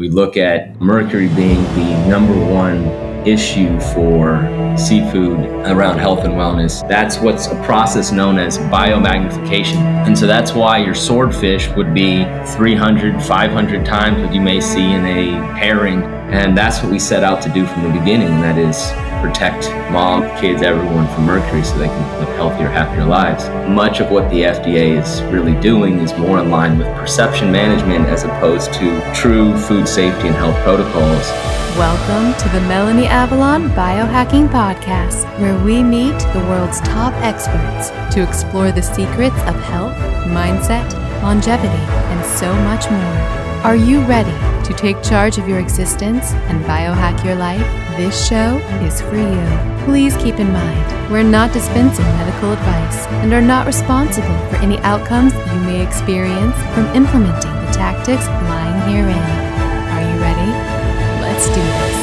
We look at mercury being the number one issue for seafood around health and wellness. That's what's a process known as biomagnification. And so that's why your swordfish would be 300, 500 times what you may see in a herring. And that's what we set out to do from the beginning. That is protect mom, kids, everyone from mercury so they can live healthier, happier lives. Much of what the FDA is really doing is more in line with perception management as opposed to true food safety and health protocols. Welcome to the Melanie Avalon Biohacking Podcast, where we meet the world's top experts to explore the secrets of health, mindset, longevity, and so much more. Are you ready to take charge of your existence and biohack your life? This show is for you. Please keep in mind, we're not dispensing medical advice and are not responsible for any outcomes you may experience from implementing the tactics lying herein. Are you ready? Let's do this.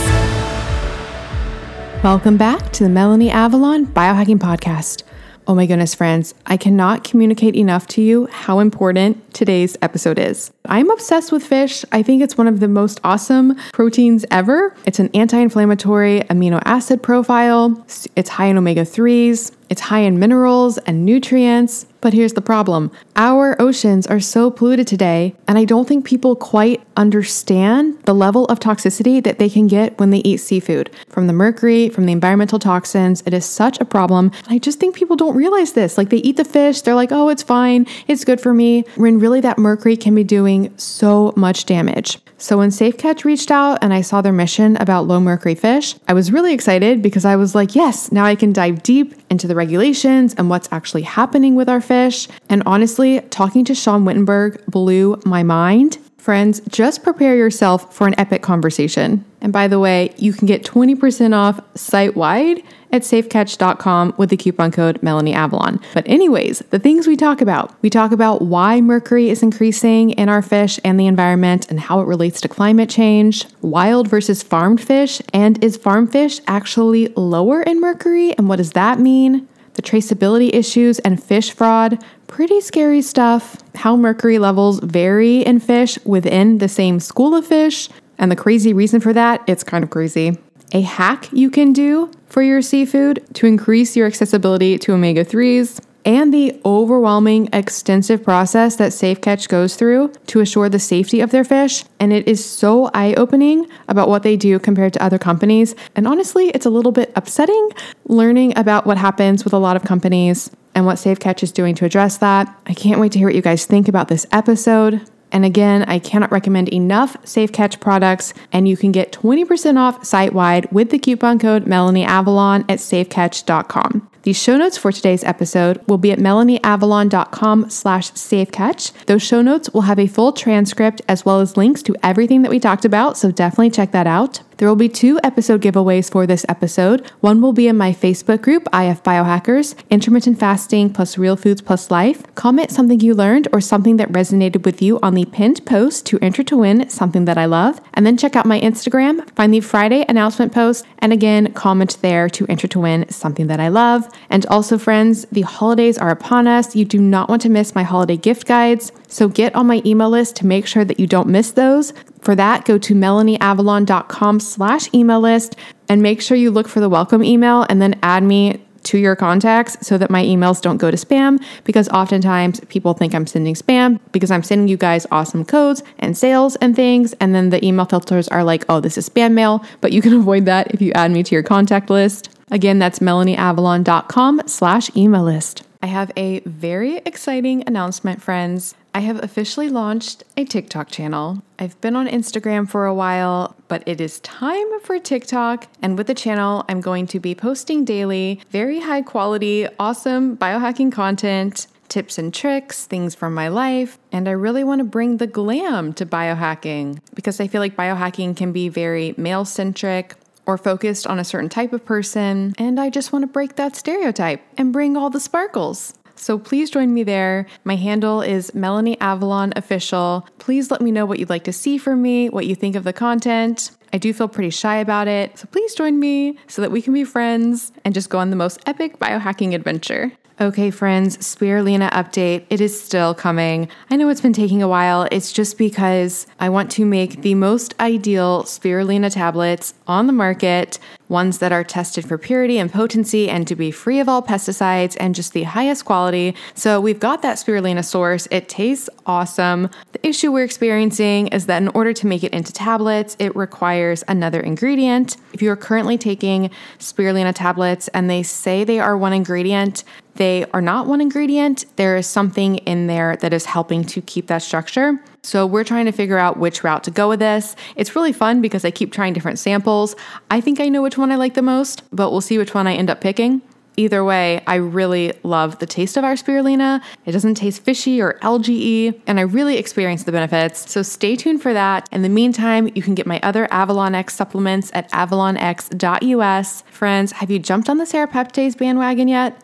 Welcome back to the Melanie Avalon Biohacking Podcast. Oh my goodness, friends, I cannot communicate enough to you how important today's episode is. I'm obsessed with fish. I think it's one of the most awesome proteins ever. It's an anti inflammatory amino acid profile, it's high in omega 3s, it's high in minerals and nutrients. But here's the problem our oceans are so polluted today, and I don't think people quite understand the level of toxicity that they can get when they eat seafood from the mercury, from the environmental toxins. It is such a problem. I just think people don't realize this. Like they eat the fish, they're like, oh, it's fine, it's good for me, when really that mercury can be doing so much damage. So when Safe Catch reached out and I saw their mission about low mercury fish, I was really excited because I was like, yes, now I can dive deep into the regulations and what's actually happening with our fish. And honestly, talking to Sean Wittenberg blew my mind. Friends, just prepare yourself for an epic conversation. And by the way, you can get 20% off site wide at safecatch.com with the coupon code Melanie Avalon. But, anyways, the things we talk about we talk about why mercury is increasing in our fish and the environment and how it relates to climate change, wild versus farmed fish, and is farm fish actually lower in mercury, and what does that mean? The traceability issues and fish fraud, pretty scary stuff. How mercury levels vary in fish within the same school of fish, and the crazy reason for that, it's kind of crazy. A hack you can do for your seafood to increase your accessibility to omega 3s, and the overwhelming extensive process that Safe Catch goes through to assure the safety of their fish. And it is so eye opening about what they do compared to other companies. And honestly, it's a little bit upsetting learning about what happens with a lot of companies and what Safe Catch is doing to address that. I can't wait to hear what you guys think about this episode. And again, I cannot recommend enough Safe Catch products, and you can get 20% off site wide with the coupon code Melanie Avalon at safecatch.com. The show notes for today's episode will be at melanieavalon.com slash safecatch. Those show notes will have a full transcript as well as links to everything that we talked about, so definitely check that out. There will be two episode giveaways for this episode. One will be in my Facebook group, IF Biohackers, Intermittent Fasting plus Real Foods plus Life. Comment something you learned or something that resonated with you on the pinned post to enter to win something that I love. And then check out my Instagram, find the Friday announcement post, and again, comment there to enter to win something that I love. And also, friends, the holidays are upon us. You do not want to miss my holiday gift guides. So get on my email list to make sure that you don't miss those. For that, go to melanieavalon.com slash email list and make sure you look for the welcome email and then add me to your contacts so that my emails don't go to spam because oftentimes people think I'm sending spam because I'm sending you guys awesome codes and sales and things and then the email filters are like, "Oh, this is spam mail," but you can avoid that if you add me to your contact list. Again, that's melanieavalon.com slash email list. I have a very exciting announcement, friends. I have officially launched a TikTok channel. I've been on Instagram for a while, but it is time for TikTok. And with the channel, I'm going to be posting daily very high quality, awesome biohacking content, tips and tricks, things from my life. And I really want to bring the glam to biohacking because I feel like biohacking can be very male centric or focused on a certain type of person. And I just want to break that stereotype and bring all the sparkles. So please join me there. My handle is Melanie Avalon Official. Please let me know what you'd like to see from me, what you think of the content. I do feel pretty shy about it, so please join me so that we can be friends and just go on the most epic biohacking adventure. Okay, friends, spirulina update. It is still coming. I know it's been taking a while. It's just because I want to make the most ideal spirulina tablets on the market, ones that are tested for purity and potency and to be free of all pesticides and just the highest quality. So we've got that spirulina source. It tastes awesome. The issue we're experiencing is that in order to make it into tablets, it requires another ingredient. If you are currently taking spirulina tablets and they say they are one ingredient, they are not one ingredient. There is something in there that is helping to keep that structure. So we're trying to figure out which route to go with this. It's really fun because I keep trying different samples. I think I know which one I like the most, but we'll see which one I end up picking. Either way, I really love the taste of our spirulina. It doesn't taste fishy or algae and I really experience the benefits. So stay tuned for that. In the meantime, you can get my other Avalon X supplements at avalonx.us. Friends, have you jumped on the serapeptase bandwagon yet?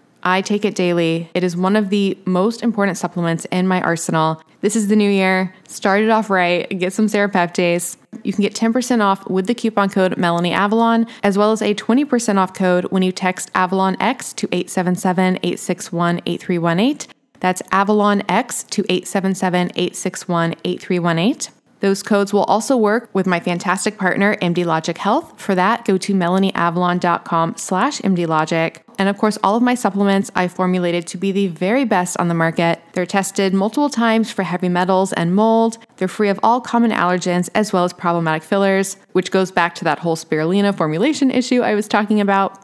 I take it daily. It is one of the most important supplements in my arsenal. This is the new year. Start it off right. Get some serapeptase. You can get 10% off with the coupon code Melanie Avalon, as well as a 20% off code when you text Avalon X to 877 861 8318. That's Avalon X to 877 861 8318. Those codes will also work with my fantastic partner, MD Logic Health. For that, go to melanieavalon.com slash mdlogic. And of course, all of my supplements I formulated to be the very best on the market. They're tested multiple times for heavy metals and mold. They're free of all common allergens as well as problematic fillers, which goes back to that whole spirulina formulation issue I was talking about.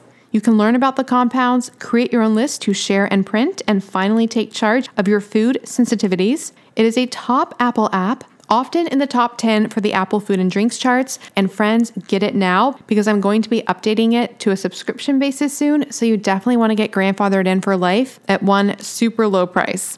You can learn about the compounds, create your own list to share and print, and finally take charge of your food sensitivities. It is a top Apple app often in the top 10 for the Apple Food and Drinks charts. And friends, get it now because I'm going to be updating it to a subscription basis soon. So you definitely want to get grandfathered in for life at one super low price.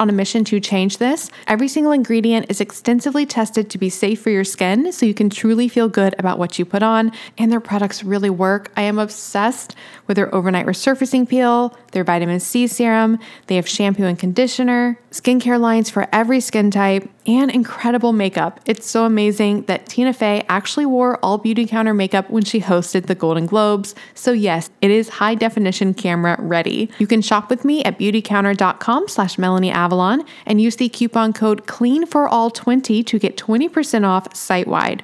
on a mission to change this. Every single ingredient is extensively tested to be safe for your skin, so you can truly feel good about what you put on, and their products really work. I am obsessed with their overnight resurfacing peel, their vitamin C serum, they have shampoo and conditioner, skincare lines for every skin type, and incredible makeup. It's so amazing that Tina Fey actually wore all Beautycounter makeup when she hosted the Golden Globes. So yes, it is high definition camera ready. You can shop with me at beautycounter.com slash Melanie Avalon and use the coupon code CLEAN for all 20 to get 20% off site wide.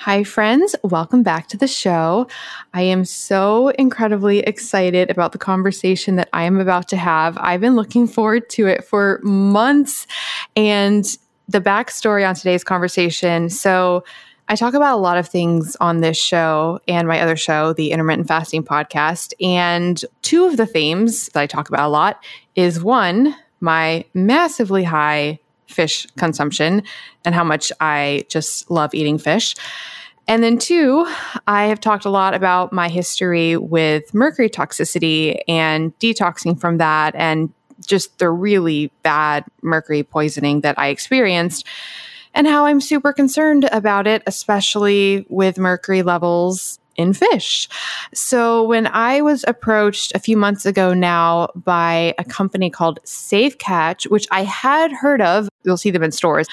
Hi, friends. Welcome back to the show. I am so incredibly excited about the conversation that I am about to have. I've been looking forward to it for months. And the backstory on today's conversation. So, I talk about a lot of things on this show and my other show, the Intermittent Fasting Podcast. And two of the themes that I talk about a lot is one, my massively high fish consumption and how much I just love eating fish. And then, two, I have talked a lot about my history with mercury toxicity and detoxing from that and just the really bad mercury poisoning that I experienced and how I'm super concerned about it, especially with mercury levels in fish. So when I was approached a few months ago now by a company called Safe Catch, which I had heard of, you'll see them in stores.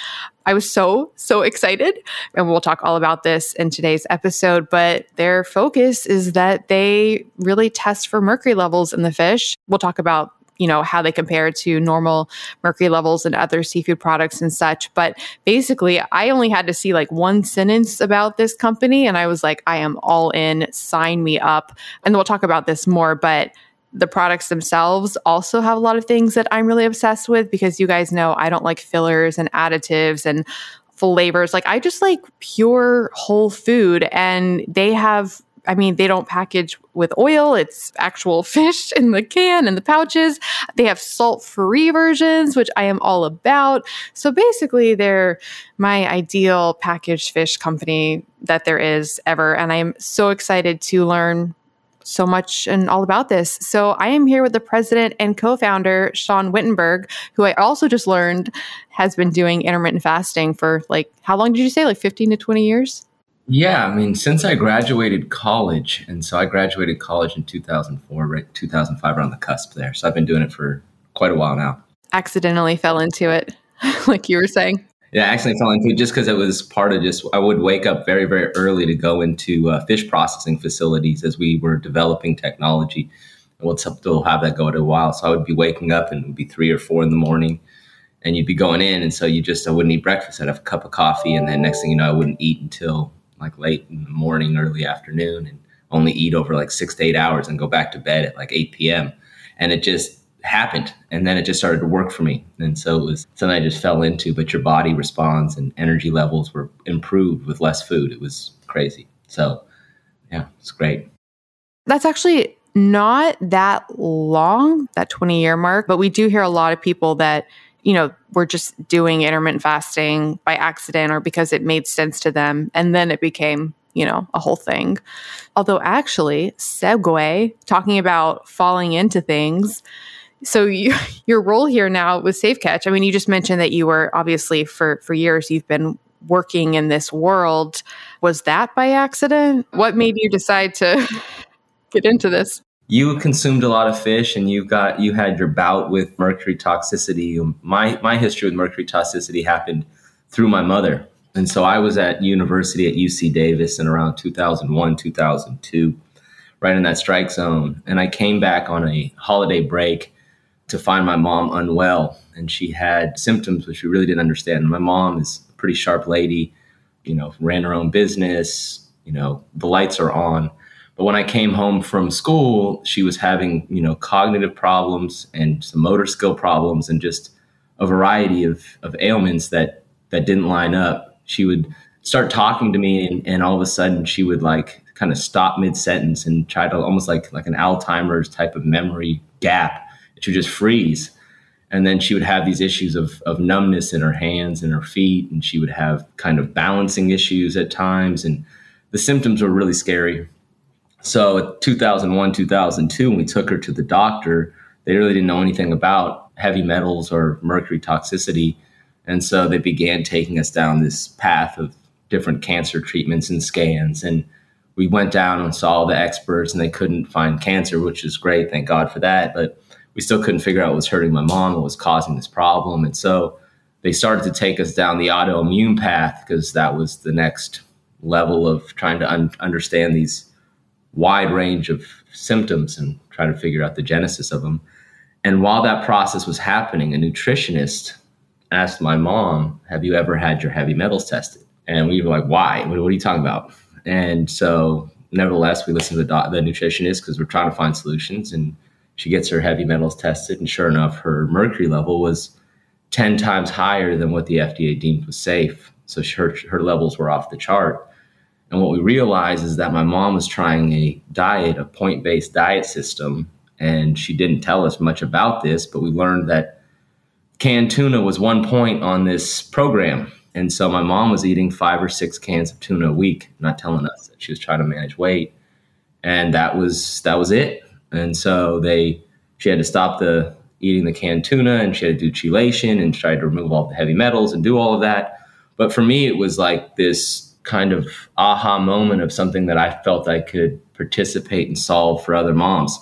I was so, so excited. And we'll talk all about this in today's episode. But their focus is that they really test for mercury levels in the fish. We'll talk about you know how they compare to normal mercury levels and other seafood products and such. But basically i only had to see like one sentence about this company and i was like i am all in. Sign me up. And we'll talk about this more but the products themselves also have a lot of things that i'm really obsessed with because you guys know i don't like fillers and additives and flavors. Like i just like pure whole food and they have I mean, they don't package with oil. It's actual fish in the can and the pouches. They have salt free versions, which I am all about. So basically, they're my ideal packaged fish company that there is ever. And I'm so excited to learn so much and all about this. So I am here with the president and co-founder Sean Wittenberg, who I also just learned has been doing intermittent fasting for like how long did you say like 15 to 20 years? Yeah, I mean, since I graduated college, and so I graduated college in 2004, right? 2005, around the cusp there. So I've been doing it for quite a while now. Accidentally fell into it, like you were saying. Yeah, I accidentally fell into it just because it was part of just, I would wake up very, very early to go into uh, fish processing facilities as we were developing technology. And we'll still have that go to a while. So I would be waking up and it would be three or four in the morning and you'd be going in. And so you just, I wouldn't eat breakfast. I'd have a cup of coffee. And then next thing you know, I wouldn't eat until like late in the morning, early afternoon, and only eat over like six to eight hours and go back to bed at like 8 p.m. And it just happened. And then it just started to work for me. And so it was something I just fell into, but your body responds and energy levels were improved with less food. It was crazy. So yeah, it's great. That's actually not that long, that 20 year mark, but we do hear a lot of people that you know, were just doing intermittent fasting by accident or because it made sense to them. And then it became, you know, a whole thing. Although, actually, segue, talking about falling into things. So, you, your role here now with Safe Catch, I mean, you just mentioned that you were obviously for, for years, you've been working in this world. Was that by accident? What made you decide to get into this? You consumed a lot of fish and you got you had your bout with mercury toxicity. My my history with mercury toxicity happened through my mother. And so I was at university at UC Davis in around 2001, 2002, right in that strike zone. And I came back on a holiday break to find my mom unwell. And she had symptoms which we really didn't understand. My mom is a pretty sharp lady, you know, ran her own business, you know, the lights are on. But when I came home from school, she was having, you know, cognitive problems and some motor skill problems and just a variety of, of ailments that that didn't line up. She would start talking to me and, and all of a sudden she would like kind of stop mid sentence and try to almost like like an Alzheimer's type of memory gap. She would just freeze. And then she would have these issues of, of numbness in her hands and her feet. And she would have kind of balancing issues at times. And the symptoms were really scary. So 2001, 2002, when we took her to the doctor, they really didn't know anything about heavy metals or mercury toxicity. And so they began taking us down this path of different cancer treatments and scans. And we went down and saw the experts, and they couldn't find cancer, which is great. Thank God for that. But we still couldn't figure out what was hurting my mom, what was causing this problem. And so they started to take us down the autoimmune path because that was the next level of trying to un- understand these wide range of symptoms and try to figure out the genesis of them. And while that process was happening, a nutritionist asked my mom, Have you ever had your heavy metals tested? And we were like, Why? What, are you talking about? And so, nevertheless, we listened to the, doc- the nutritionist because we're trying to find solutions. And she gets her heavy metals tested. And sure enough, her mercury level was 10 times higher than what the FDA deemed was safe. So her, her levels were off the chart. And what we realized is that my mom was trying a diet, a point based diet system. And she didn't tell us much about this, but we learned that canned tuna was one point on this program. And so my mom was eating five or six cans of tuna a week, not telling us that she was trying to manage weight. And that was that was it. And so they she had to stop the eating the canned tuna and she had to do chelation and try to remove all the heavy metals and do all of that. But for me, it was like this kind of aha moment of something that I felt I could participate and solve for other moms.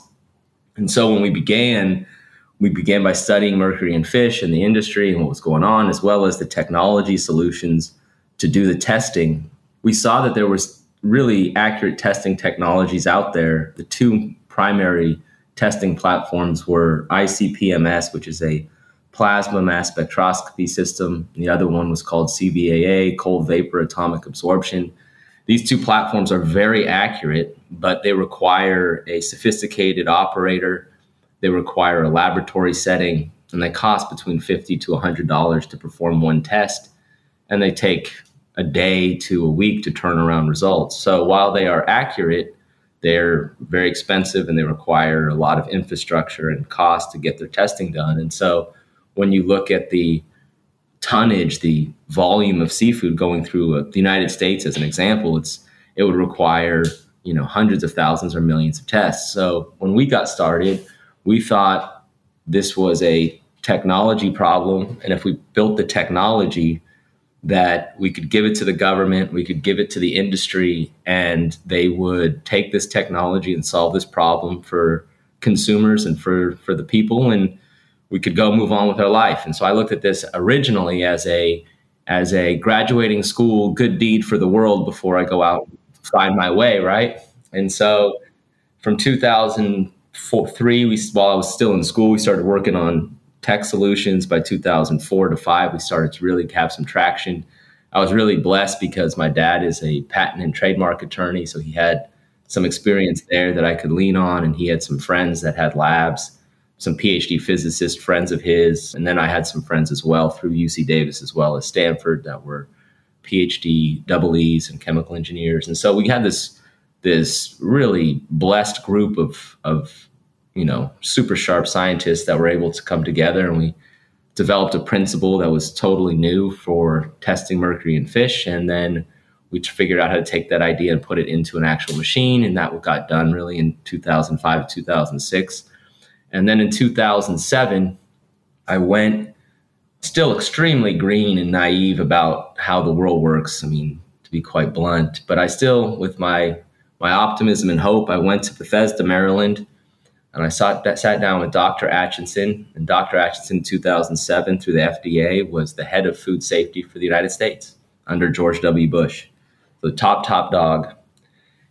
And so when we began, we began by studying mercury and fish and the industry and what was going on, as well as the technology solutions to do the testing. We saw that there was really accurate testing technologies out there. The two primary testing platforms were ICP-MS, which is a plasma mass spectroscopy system. The other one was called CVAA, cold vapor atomic absorption. These two platforms are very accurate, but they require a sophisticated operator. They require a laboratory setting, and they cost between 50 to $100 to perform one test. And they take a day to a week to turn around results. So while they are accurate, they're very expensive and they require a lot of infrastructure and cost to get their testing done. And so when you look at the tonnage, the volume of seafood going through uh, the United States as an example, it's it would require you know hundreds of thousands or millions of tests. So when we got started, we thought this was a technology problem, and if we built the technology that we could give it to the government, we could give it to the industry, and they would take this technology and solve this problem for consumers and for for the people and we could go move on with our life. And so I looked at this originally as a as a graduating school good deed for the world before I go out find my way, right? And so from 2003, we while I was still in school, we started working on tech solutions. By 2004 to five, we started to really have some traction. I was really blessed because my dad is a patent and trademark attorney, so he had some experience there that I could lean on, and he had some friends that had labs some PhD physicist friends of his, and then I had some friends as well through UC Davis as well as Stanford that were PhD double E's and chemical engineers, and so we had this this really blessed group of of you know super sharp scientists that were able to come together, and we developed a principle that was totally new for testing mercury in fish, and then we figured out how to take that idea and put it into an actual machine, and that got done really in 2005 2006 and then in 2007, I went still extremely green and naive about how the world works. I mean, to be quite blunt, but I still, with my my optimism and hope, I went to Bethesda, Maryland, And I sat, sat down with Dr. Acheson, and Dr. Acheson in 2007 through the FDA was the head of food safety for the United States under George W. Bush, the top, top dog.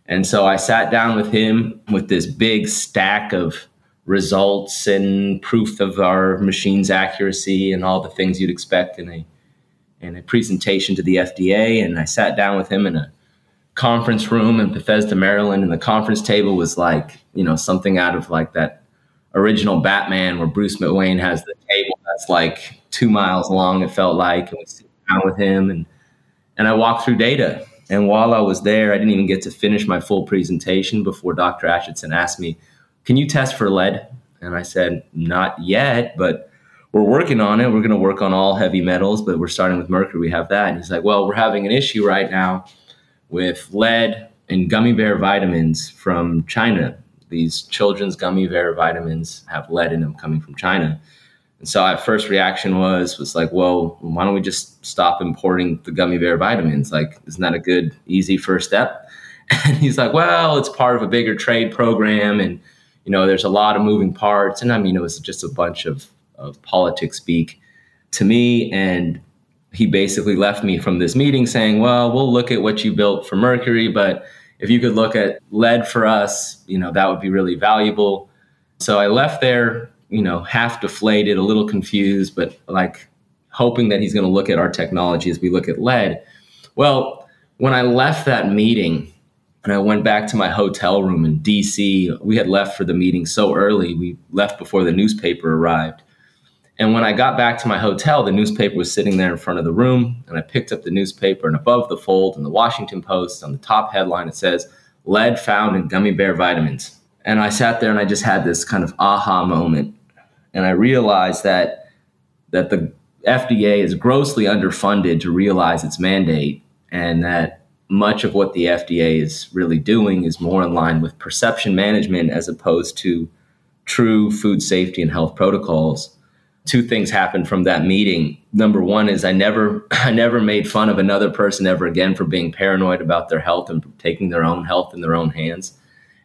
And so I sat down with him with this big stack of results and proof of our machine's accuracy and all the things you'd expect in a in a presentation to the FDA. And I sat down with him in a conference room in Bethesda, Maryland, and the conference table was like, you know, something out of like that original Batman where Bruce Wayne has the table that's like two miles long, it felt like, and we sit down with him and and I walked through data. And while I was there, I didn't even get to finish my full presentation before Dr. Acheson asked me, Can you test for lead? And I said, Not yet, but we're working on it. We're going to work on all heavy metals, but we're starting with mercury. We have that. And he's like, Well, we're having an issue right now with lead and gummy bear vitamins from China. These children's gummy bear vitamins have lead in them coming from China. And so our first reaction was was like, well, why don't we just stop importing the gummy bear vitamins? Like, isn't that a good, easy first step? And he's like, well, it's part of a bigger trade program, and you know, there's a lot of moving parts. And I mean, it was just a bunch of of politics speak to me. And he basically left me from this meeting saying, well, we'll look at what you built for Mercury, but if you could look at lead for us, you know, that would be really valuable. So I left there, you know, half deflated, a little confused, but like hoping that he's going to look at our technology as we look at lead. Well, when I left that meeting and I went back to my hotel room in DC, we had left for the meeting so early. We left before the newspaper arrived. And when I got back to my hotel, the newspaper was sitting there in front of the room. And I picked up the newspaper, and above the fold in the Washington Post, on the top headline, it says, Lead found in gummy bear vitamins. And I sat there and I just had this kind of aha moment. And I realized that, that the FDA is grossly underfunded to realize its mandate, and that much of what the FDA is really doing is more in line with perception management as opposed to true food safety and health protocols two things happened from that meeting. Number one is I never I never made fun of another person ever again for being paranoid about their health and taking their own health in their own hands.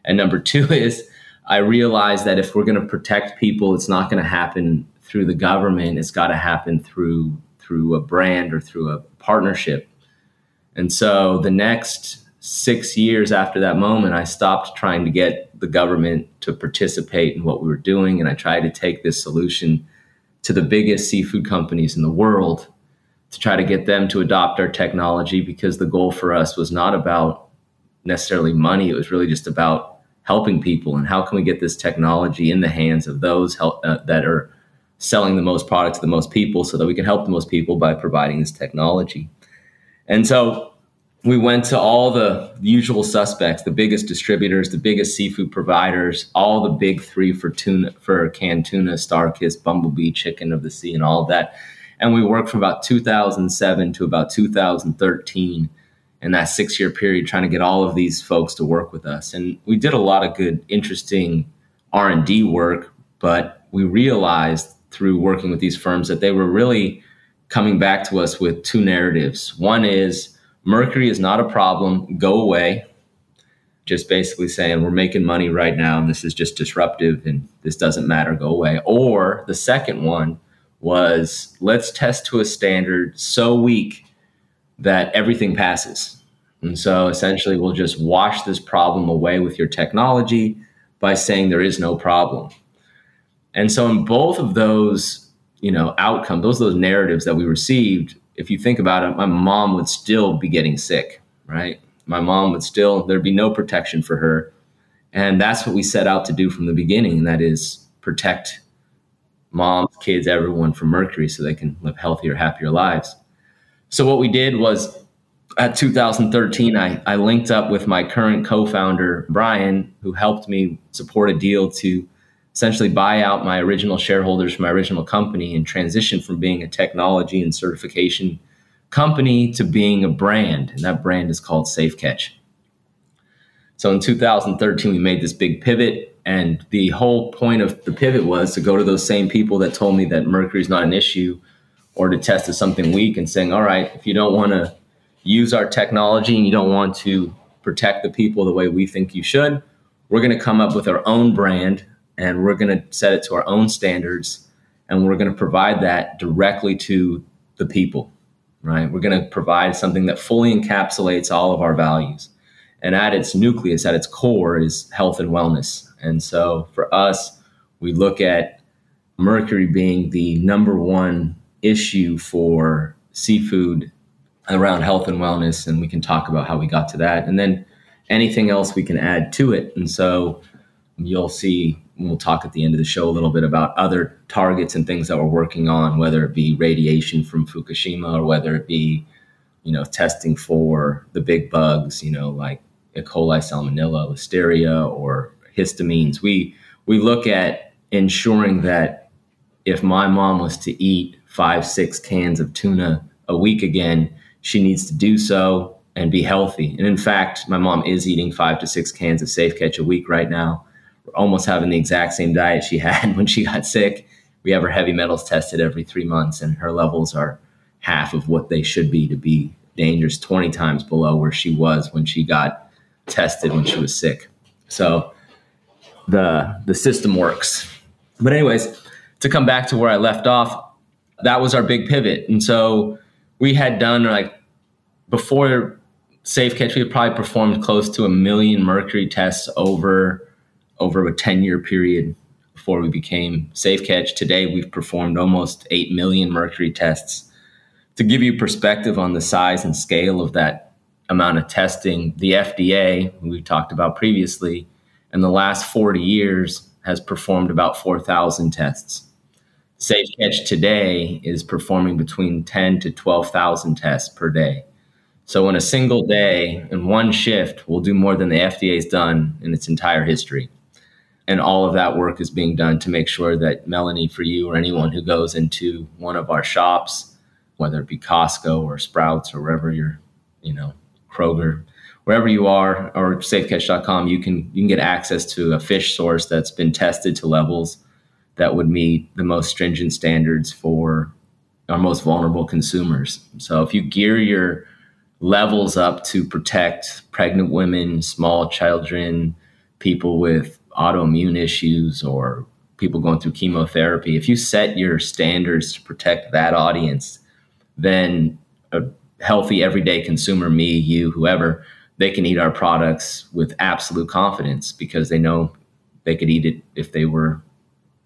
And number two is I realized that if we're going to protect people, it's not going to happen through the government. It's got to happen through through a brand or through a partnership. And so the next six years after that moment, I stopped trying to get the government to participate in what we were doing, and I tried to take this solution to the biggest seafood companies in the world to try to get them to adopt our technology because the goal for us was not about necessarily money. It was really just about helping people and how can we get this technology in the hands of those help, uh, that are selling the most product to the most people so that we can help the most people by providing this technology. And so we went to all the usual suspects, the biggest distributors, the biggest seafood providers, all the big three for tuna, for canned tuna, Starkist, Bumblebee, Chicken of the Sea, and all that. And we worked from about 2007 to about 2013 in that six year period trying to get all of these folks to work with us. And we did a lot of good, interesting R&D work, but we realized through working with these firms that they were really coming back to us with two narratives. One is, Mercury is not a problem. Go away. Just basically saying we're making money right now and this is just disruptive and this doesn't matter. Go away. Or the second one was let's test to a standard so weak that everything passes. And so essentially, we'll just wash this problem away with your technology by saying there is no problem. And so, in both of those, you know, outcome those are those narratives that we received, if you think about it, my mom would still be getting sick, right? My mom would still, there'd be no protection for her. And that's what we set out to do from the beginning, and that is protect moms, kids, everyone from mercury so they can live healthier, happier lives. So what we did was at 2013, I, I linked up with my current co-founder, Brian, who helped me support a deal to essentially buy out my original shareholders from my original company and transition from being a technology and certification company to being a brand. And that brand is called Safe Catch. So in 2013, we made this big pivot. And the whole point of the pivot was to go to those same people that told me that mercury is not an issue or to test as something weak and saying, all right, if you don't want to use our technology and you don't want to protect the people the way we think you should, we're going to come up with our own brand and we're going to set it to our own standards and we're going to provide that directly to the people, right? We're going to provide something that fully encapsulates all of our values. And at its nucleus, at its core, is health and wellness. And so for us, we look at mercury being the number one issue for seafood around health and wellness. And we can talk about how we got to that. And then anything else we can add to it. And so you'll see we'll talk at the end of the show a little bit about other targets and things that we're working on, whether it be radiation from Fukushima or whether it be, you know, testing for the big bugs, you know, like E. coli, salmonella, listeria, or histamines. We we look at ensuring that if my mom was to eat five, six cans of tuna a week again, she needs to do so and be healthy. And in fact, my mom is eating five to six cans of Safe Catch a week right now. We're almost having the exact same diet she had when she got sick. We have her heavy metals tested every three months, and her levels are half of what they should be to be dangerous, 20 times below where she was when she got tested when she was sick. So the the system works. But anyways, to come back to where I left off, that was our big pivot. And so we had done like before Safe Catch, we had probably performed close to a million mercury tests over over a 10 year period before we became Safe Catch. Today we've performed almost 8 million mercury tests. To give you perspective on the size and scale of that amount of testing, the FDA, we've talked about previously, in the last 40 years has performed about 4,000 tests. Safe Catch today is performing between 10 to 12,000 tests per day. So in a single day, in one shift, we'll do more than the FDA's done in its entire history. And all of that work is being done to make sure that Melanie, for you or anyone who goes into one of our shops, whether it be Costco or Sprouts or wherever you're, you know, Kroger, wherever you are, or safecatch.com, you can you can get access to a fish source that's been tested to levels that would meet the most stringent standards for our most vulnerable consumers. So if you gear your levels up to protect pregnant women, small children, people with autoimmune issues, or people going through chemotherapy, if you set your standards to protect that audience, then a healthy everyday consumer, me, you, whoever, they can eat our products with absolute confidence because they know they could eat it if they were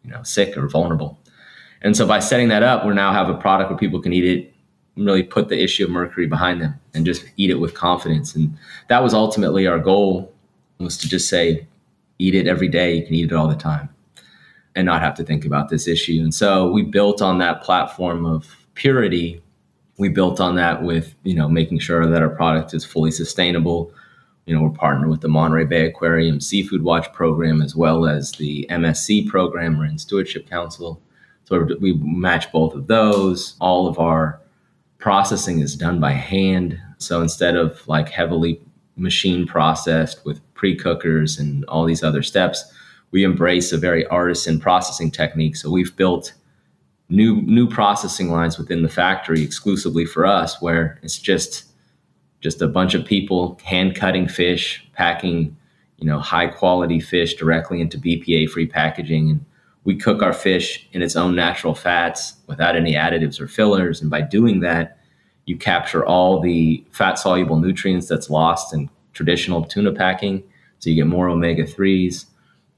you know, sick or vulnerable. And so by setting that up, we now have a product where people can eat it, really put the issue of mercury behind them and just eat it with confidence. And that was ultimately our goal was to just say, eat it every day. You can eat it all the time and not have to think about this issue. And so we built on that platform of purity. We built on that with, you know, making sure that our product is fully sustainable, you know, we're partnered with the Monterey Bay Aquarium Seafood Watch program as well as the MSC program, Marine Stewardship Council. So we match both of those. All of our processing is done by hand. So instead of like heavily machine processed with pre cookers and all these other steps, we embrace a very artisan processing technique. So we've built new new processing lines within the factory exclusively for us, where it's just just a bunch of people hand cutting fish, packing, you know, high quality fish directly into BPA free packaging. And we cook our fish in its own natural fats without any additives or fillers. And by doing that, you capture all the fat soluble nutrients that's lost in traditional tuna packing. So you get more omega 3s.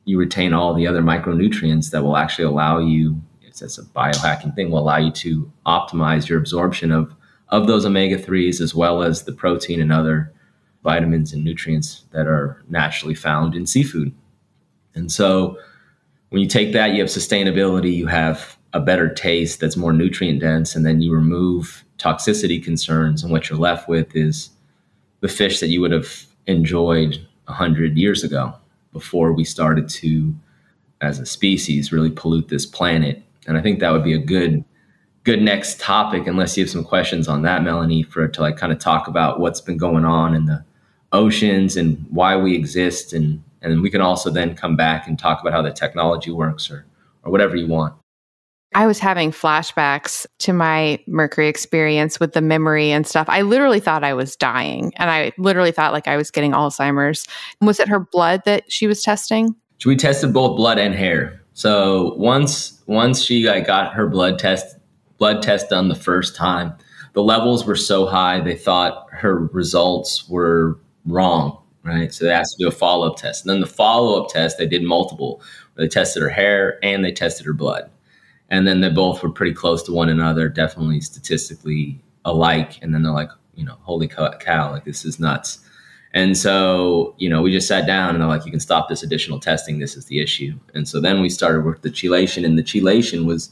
You retain all the other micronutrients that will actually allow you, it's, it's a biohacking thing, will allow you to optimize your absorption of of those omega 3s, as well as the protein and other vitamins and nutrients that are naturally found in seafood. And so when you take that, you have sustainability, you have a better taste that's more nutrient dense, and then you remove toxicity concerns. And what you're left with is the fish that you would have enjoyed 100 years ago before we started to, as a species, really pollute this planet. And I think that would be a good good next topic unless you have some questions on that melanie for to like kind of talk about what's been going on in the oceans and why we exist and and we can also then come back and talk about how the technology works or or whatever you want I was having flashbacks to my Mercury experience with the memory and stuff. I literally thought I was dying and I literally thought like I was getting Alzheimer's. Was it her blood that she was testing? we tested both blood and hair. So once once she like, got her blood test blood test done the first time, the levels were so high they thought her results were wrong. Right. So they asked to do a follow up test. And then the follow up test, they did multiple. They tested her hair and they tested her blood. And then they both were pretty close to one another, definitely statistically alike. And then they're like, you know, holy cow, like this is nuts. And so, you know, we just sat down and they're like, you can stop this additional testing. This is the issue. And so then we started with the chelation, and the chelation was,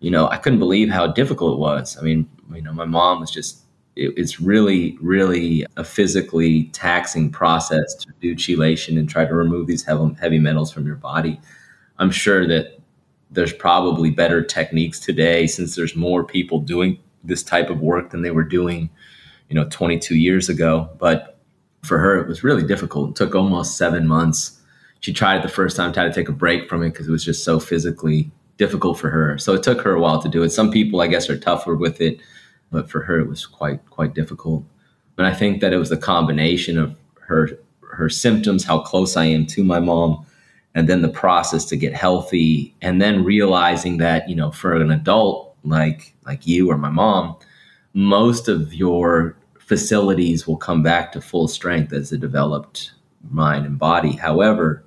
you know, I couldn't believe how difficult it was. I mean, you know, my mom was just, it, it's really, really a physically taxing process to do chelation and try to remove these heavy, heavy metals from your body. I'm sure that there's probably better techniques today since there's more people doing this type of work than they were doing, you know, 22 years ago. But for her, it was really difficult. It took almost seven months. She tried it the first time, tried to take a break from it because it was just so physically difficult for her. So it took her a while to do it. Some people, I guess, are tougher with it, but for her, it was quite quite difficult. And I think that it was the combination of her her symptoms, how close I am to my mom, and then the process to get healthy, and then realizing that you know, for an adult like like you or my mom, most of your facilities will come back to full strength as a developed mind and body. However,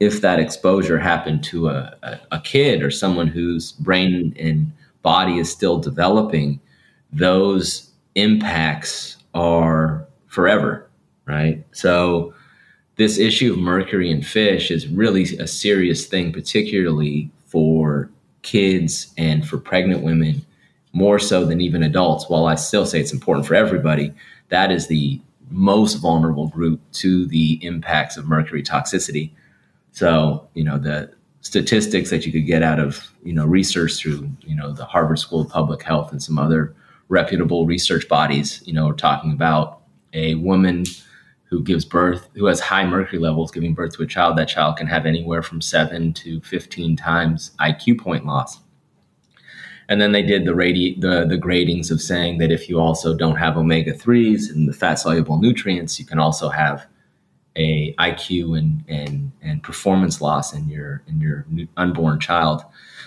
if that exposure happened to a, a, a, kid or someone whose brain and body is still developing, those impacts are forever, right? So, this issue of mercury in fish is really a serious thing, particularly for kids and for pregnant women more so than even adults. While I still say it's important for everybody, that is the most vulnerable group to the impacts of mercury toxicity. So, you know, the statistics that you could get out of, you know, research through, you know, the Harvard School of Public Health and some other reputable research bodies, you know, are talking about a woman who gives birth, who has high mercury levels giving birth to a child, that child can have anywhere from seven to 15 times IQ point loss. And then they did the radi- the the gradings of saying that if you also don't have omega threes and the fat soluble nutrients, you can also have a IQ and and and performance loss in your in your unborn child.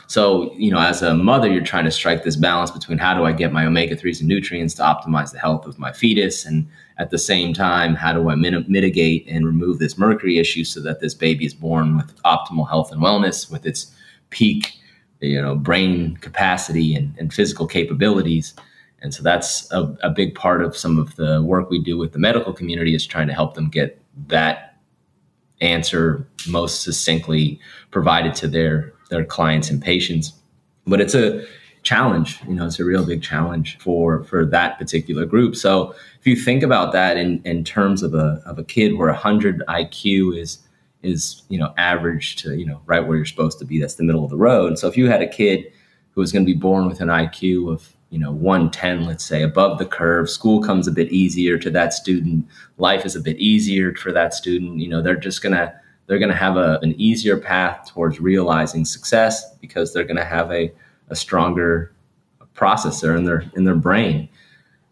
So you know, as a mother, you're trying to strike this balance between how do I get my omega threes and nutrients to optimize the health of my fetus, and at the same time, how do I mitigate and remove this mercury issue so that this baby is born with optimal health and wellness, with its peak you know brain capacity and, and physical capabilities? And so that's a, a, big part of some of the work we do with the medical community is trying to help them get that answer most succinctly provided to their their clients and patients. But it's a challenge you know it's a real big challenge for for that particular group so if you think about that in in terms of a of a kid where 100 iq is is you know average to you know right where you're supposed to be. That's the middle of the road. So if you had a kid who was going to be born with an IQ of you know 110 let's say above the curve school comes a bit easier to that student life is a bit easier for that student you know they're just going to they're going to have a, an easier path towards realizing success because they're going to have a, a stronger processor in their in their brain.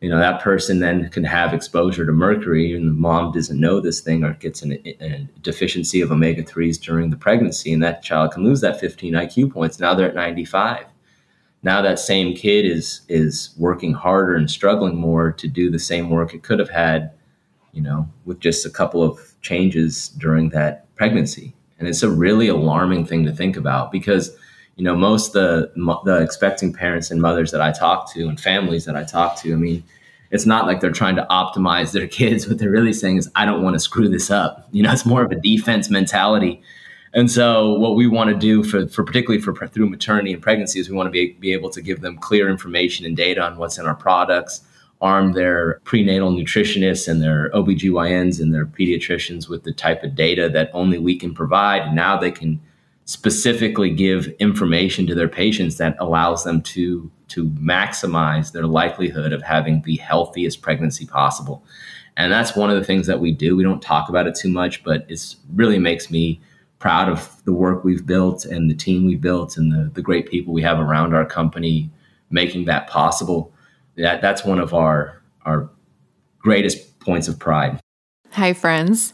You know that person then can have exposure to mercury and the mom doesn't know this thing or gets an, a deficiency of omega-3s during the pregnancy and that child can lose that 15 iq points. Now they're at 95 now that same kid is is working harder and struggling more to do the same work it could have had you know with just a couple of changes during that pregnancy. And it's a really alarming thing to think about because you know, most the the expecting parents and mothers that I talk to and families that I talk to, I mean, it's not like they're trying to optimize their kids. What they're really saying is, I don't want to screw this up. You know, it's more of a defense mentality. And so, what we want to do for, for particularly for through maternity and pregnancy is we want to be, be able to give them clear information and data on what's in our products, arm their prenatal nutritionists and their OBGYNs and their pediatricians with the type of data that only we can provide. And now they can specifically give information to their patients that allows them to to maximize their likelihood of having the healthiest pregnancy possible. And that's one of the things that we do. We don't talk about it too much, but it really makes me proud of the work we've built and the team we've built and the, the great people we have around our company making that possible. That that's one of our our greatest points of pride. Hi friends.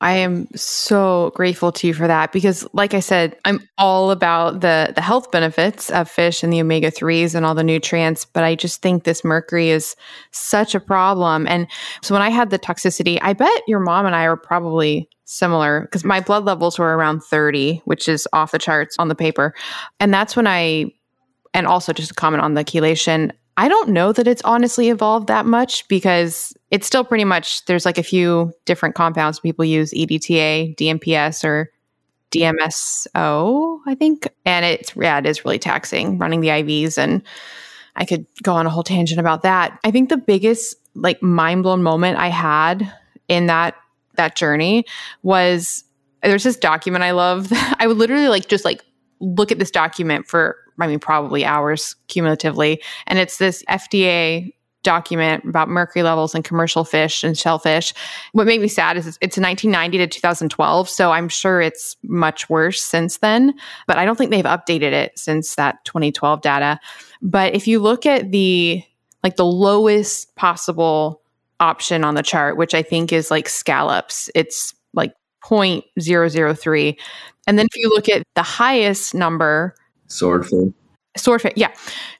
I am so grateful to you for that because like I said, I'm all about the the health benefits of fish and the omega 3s and all the nutrients, but I just think this mercury is such a problem. And so when I had the toxicity, I bet your mom and I are probably similar because my blood levels were around 30, which is off the charts on the paper. And that's when I and also just a comment on the chelation, I don't know that it's honestly evolved that much because it's still pretty much there's like a few different compounds people use EDTA, DMPS, or DMSO, I think. And it's yeah, it is really taxing running the IVs and I could go on a whole tangent about that. I think the biggest like mind blown moment I had in that that journey was there's this document I love. I would literally like just like look at this document for I mean, probably hours cumulatively. And it's this FDA document about mercury levels in commercial fish and shellfish. What made me sad is it's 1990 to 2012, so I'm sure it's much worse since then, but I don't think they've updated it since that 2012 data. But if you look at the like the lowest possible option on the chart, which I think is like scallops, it's like 0.003. And then if you look at the highest number, Swordfish. Swordfish, yeah.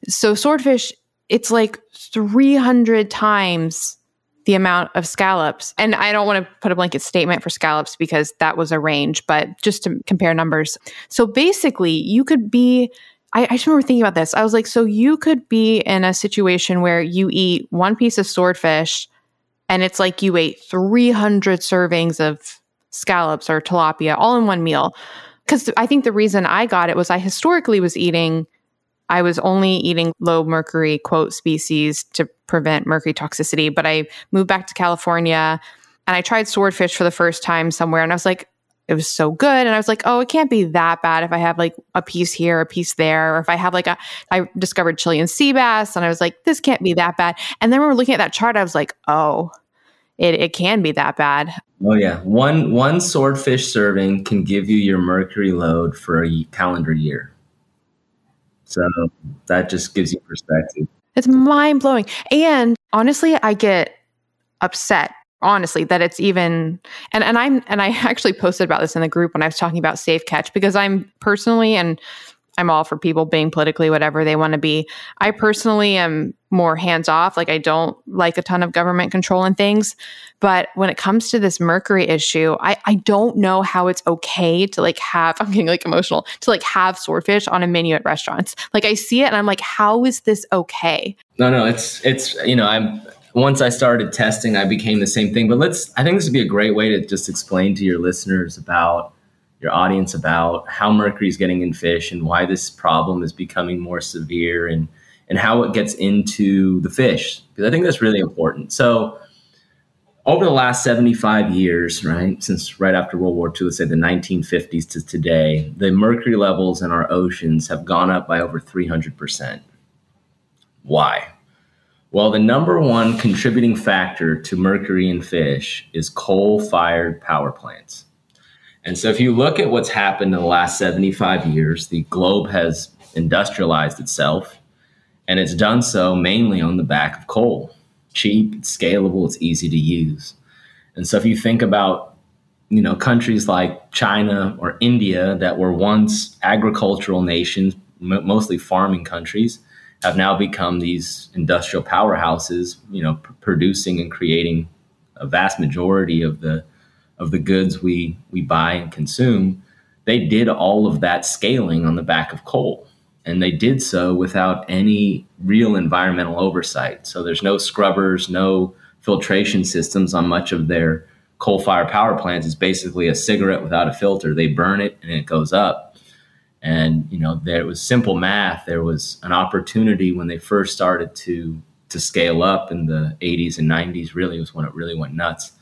So swordfish, it's like 300 times the amount of scallops. And I don't want to put a blanket statement for scallops because that was a range, but just to compare numbers. So basically, you could be. I, I just remember thinking about this. I was like, so you could be in a situation where you eat one piece of swordfish and it's like you ate 300 servings of scallops or tilapia all in one meal because I think the reason I got it was I historically was eating, I was only eating low mercury quote species to prevent mercury toxicity. But I moved back to California and I tried swordfish for the first time somewhere and I was like, it was so good. And I was like, oh, it can't be that bad if I have like a piece here, a piece there, or if I have like a, I discovered Chilean sea bass and I was like, this can't be that bad. And then we were looking at that chart, I was like, oh, it, it can be that bad. Oh yeah, one one swordfish serving can give you your mercury load for a calendar year. So that just gives you perspective. It's mind blowing, and honestly, I get upset. Honestly, that it's even and and I'm and I actually posted about this in the group when I was talking about safe catch because I'm personally and I'm all for people being politically whatever they want to be. I personally am more hands off. Like I don't like a ton of government control and things. But when it comes to this mercury issue, I, I don't know how it's okay to like have, I'm getting like emotional, to like have swordfish on a menu at restaurants. Like I see it and I'm like, how is this okay? No, no, it's, it's, you know, I'm, once I started testing, I became the same thing. But let's, I think this would be a great way to just explain to your listeners about your audience about how mercury is getting in fish and why this problem is becoming more severe and, and how it gets into the fish. Because I think that's really important. So, over the last 75 years, right, since right after World War II, let's say the 1950s to today, the mercury levels in our oceans have gone up by over 300%. Why? Well, the number one contributing factor to mercury in fish is coal fired power plants. And so, if you look at what's happened in the last 75 years, the globe has industrialized itself, and it's done so mainly on the back of coal. Cheap, it's scalable, it's easy to use. And so, if you think about you know countries like China or India that were once agricultural nations, m- mostly farming countries, have now become these industrial powerhouses. You know, pr- producing and creating a vast majority of the of the goods we we buy and consume, they did all of that scaling on the back of coal. And they did so without any real environmental oversight. So there's no scrubbers, no filtration systems on much of their coal-fired power plants. It's basically a cigarette without a filter. They burn it and it goes up. And you know, there was simple math. There was an opportunity when they first started to to scale up in the 80s and 90s. Really was when it really went nuts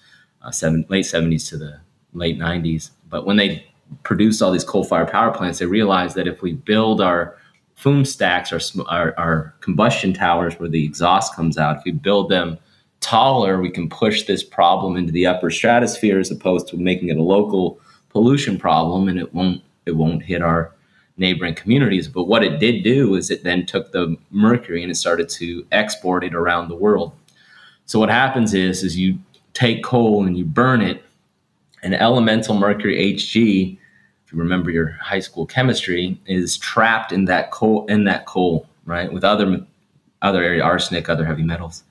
uh, seven, late 70s to the late 90s. But when they produced all these coal fired power plants, they realized that if we build our fume stacks, our, our, our combustion towers where the exhaust comes out, if we build them taller, we can push this problem into the upper stratosphere as opposed to making it a local pollution problem, and it won't it won't hit our neighboring communities. But what it did do is it then took the mercury and it started to export it around the world. So what happens is is you take coal and you burn it, and elemental mercury Hg, if you remember your high school chemistry, is trapped in that coal in that coal, right? With other other area arsenic, other heavy metals.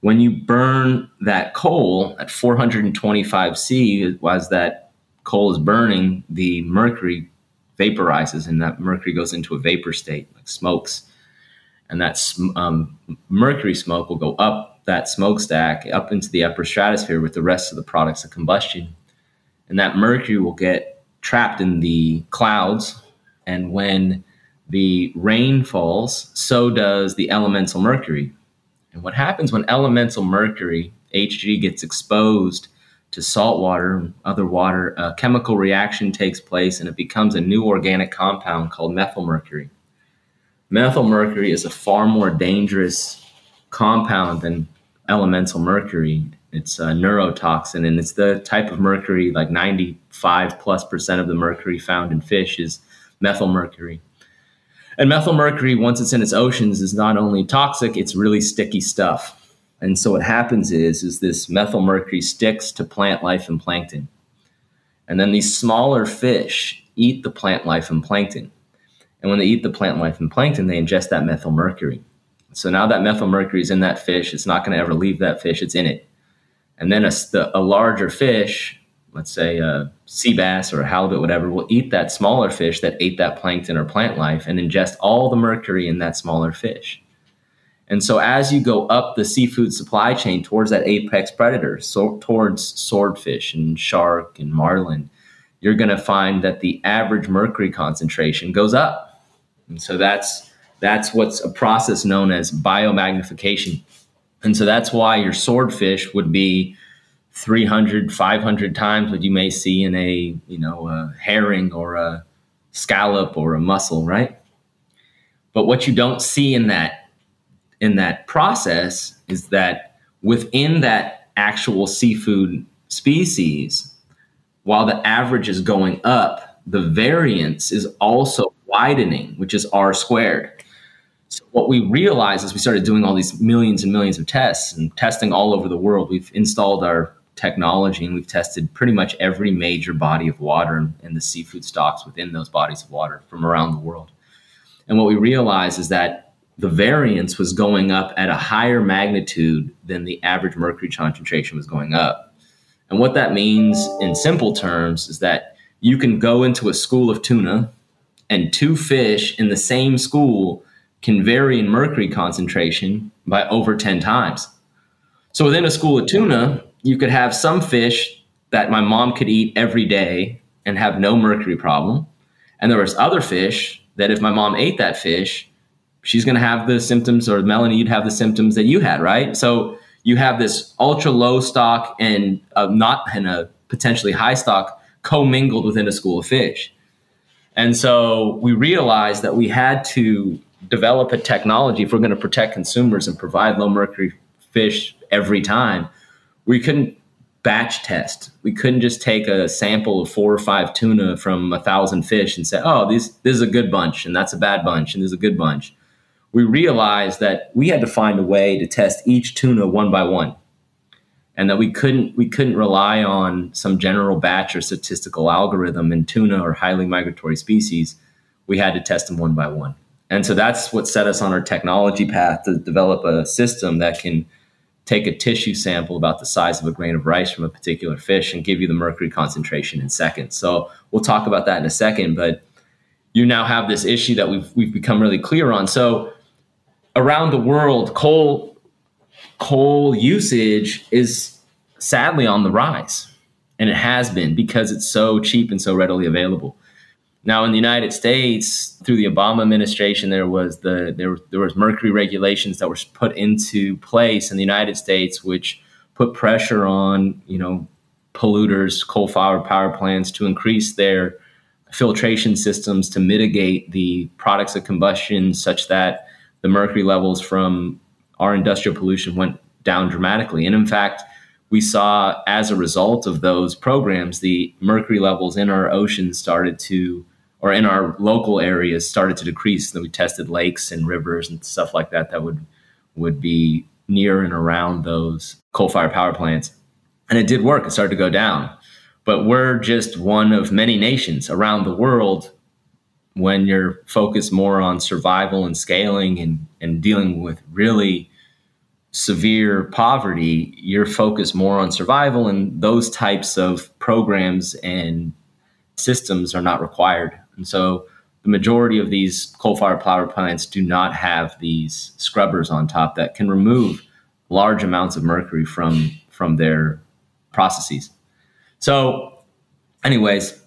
When you burn that coal at 425 C, as that coal is burning, the mercury vaporizes, and that mercury goes into a vapor state, like smokes, and that um, mercury smoke will go up that smokestack up into the upper stratosphere with the rest of the products of combustion. And that mercury will get trapped in the clouds. And when the rain falls, so does the elemental mercury. And what happens when elemental mercury, Hg, gets exposed to salt water and other water, a chemical reaction takes place and it becomes a new organic compound called methylmercury. Methylmercury is a far more dangerous compound than elemental mercury. It's a neurotoxin, and it's the type of mercury, like 95 plus percent of the mercury found in fish is methyl mercury. And methyl mercury, once it's in its oceans, is not only toxic, it's really sticky stuff. And so what happens is, is this methyl mercury sticks to plant life and plankton. And then these smaller fish eat the plant life and plankton. And when they eat the plant life and plankton, they ingest that methyl mercury. So now that methyl mercury is in that fish, it's not going to ever leave that fish. It's in it. And then a, a larger fish, let's say a sea bass or a halibut, whatever, will eat that smaller fish that ate that plankton or plant life and ingest all the mercury in that smaller fish. And so as you go up the seafood supply chain towards that apex predator, so towards swordfish and shark and marlin, you're going to find that the average mercury concentration goes up. And so that's that's what's a process known as biomagnification. And so that's why your swordfish would be 300, 500 times what you may see in a, you know, a herring or a scallop or a mussel, right? But what you don't see in that in that process is that within that actual seafood species, while the average is going up, the variance is also widening, which is r squared. So what we realized as we started doing all these millions and millions of tests and testing all over the world, we've installed our technology and we've tested pretty much every major body of water and, and the seafood stocks within those bodies of water from around the world. And what we realized is that the variance was going up at a higher magnitude than the average mercury concentration was going up. And what that means in simple terms is that you can go into a school of tuna and two fish in the same school can vary in mercury concentration by over 10 times. So within a school of tuna, you could have some fish that my mom could eat every day and have no mercury problem. And there was other fish that if my mom ate that fish, she's going to have the symptoms or Melanie, you'd have the symptoms that you had, right? So you have this ultra low stock and uh, not and a potentially high stock commingled within a school of fish. And so we realized that we had to develop a technology if we're going to protect consumers and provide low mercury fish every time. We couldn't batch test. We couldn't just take a sample of four or five tuna from a thousand fish and say, "Oh, this this is a good bunch and that's a bad bunch and this is a good bunch." We realized that we had to find a way to test each tuna one by one, and that we couldn't we couldn't rely on some general batch or statistical algorithm in tuna or highly migratory species. We had to test them one by one, and so that's what set us on our technology path to develop a system that can take a tissue sample about the size of a grain of rice from a particular fish and give you the mercury concentration in seconds. So we'll talk about that in a second, but you now have this issue that we've we've become really clear on. So around the world, coal coal usage is sadly on the rise. And it has been because it's so cheap and so readily available. Now, in the United States, through the Obama administration, there was the there, there was mercury regulations that were put into place in the United States, which put pressure on you know polluters, coal-fired power plants, to increase their filtration systems to mitigate the products of combustion, such that the mercury levels from our industrial pollution went down dramatically. And in fact, we saw as a result of those programs, the mercury levels in our oceans started to or in our local areas started to decrease. Then we tested lakes and rivers and stuff like that that would would be near and around those coal-fired power plants, and it did work. It started to go down, but we're just one of many nations around the world. When you're focused more on survival and scaling and, and dealing with really severe poverty, you're focused more on survival, and those types of programs and systems are not required and so the majority of these coal-fired power plants do not have these scrubbers on top that can remove large amounts of mercury from from their processes. So, anyways,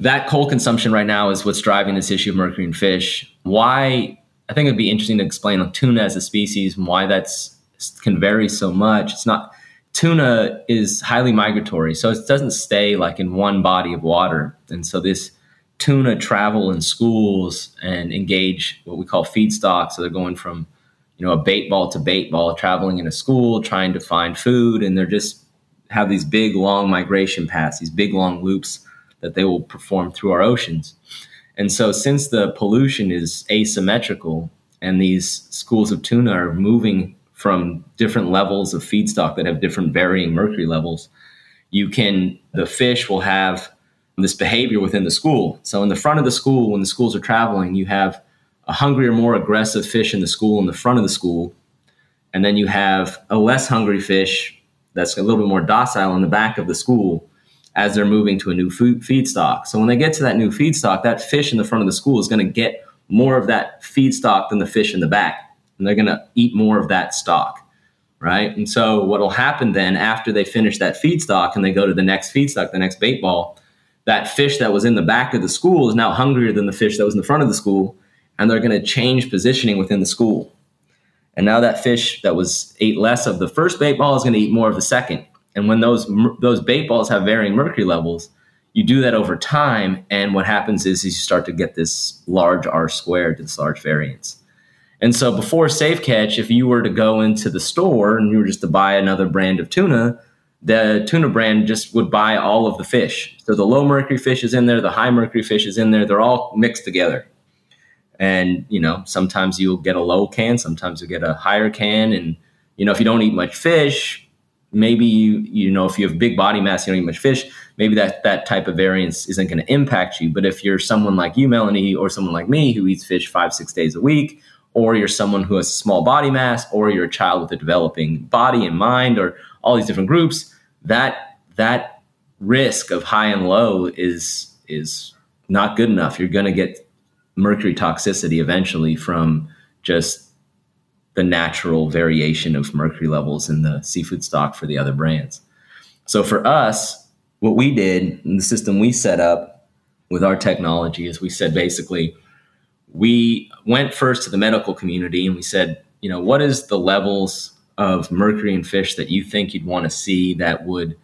that coal consumption right now is what's driving this issue of mercury in fish. Why? I think it'd be interesting to explain tuna as a species and why that's can vary so much. It's not tuna is highly migratory, so it doesn't stay like in one body of water, and so this tuna travel in schools and engage what we call feedstock. So they're going from, you know, a bait ball to bait ball, traveling in a school, trying to find food, and they're just have these big long migration paths, these big long loops that they will perform through our oceans. And so since the pollution is asymmetrical and these schools of tuna are moving from different levels of feedstock that have different varying mercury levels, you can the fish will have this behavior within the school. So in the front of the school, when the schools are traveling, you have a hungrier, more aggressive fish in the school in the front of the school, and then you have a less hungry fish that's a little bit more docile in the back of the school as they're moving to a new food feedstock. So when they get to that new feedstock, that fish in the front of the school is going to get more of that feedstock than the fish in the back, and they're going to eat more of that stock. Right. And so what will happen then after they finish that feedstock and they go to the next feedstock, the next bait ball, that fish that was in the back of the school is now hungrier than the fish that was in the front of the school, and they're going to change positioning within the school. And now that fish that was ate less of the first bait ball is going to eat more of the second. And when those those bait balls have varying mercury levels, you do that over time, and what happens is, is you start to get this large R squared, this large variance. And so before Safe Catch, if you were to go into the store and you were just to buy another brand of tuna, the tuna brand just would buy all of the fish. So the low mercury fish is in there, the high mercury fish is in there. They're all mixed together. And, you know, sometimes you'll get a low can, sometimes you'll get a higher can. And, you know, if you don't eat much fish, maybe you, you know, if you have big body mass, you don't eat much fish, maybe that, that type of variance isn't going to impact you. But if you're someone like you, Melanie, or someone like me who eats fish five, six days a week, or you're someone who has small body mass, or you're a child with a developing body and mind, or all these different groups, that that risk of high and low is is not good enough. You're going to get mercury toxicity eventually from just the natural variation of mercury levels in the seafood stock for the other brands. So for us, what we did in the system we set up with our technology is we said basically, we went first to the medical community and we said, you know, what is the levels of mercury in fish that you think you'd want to see that would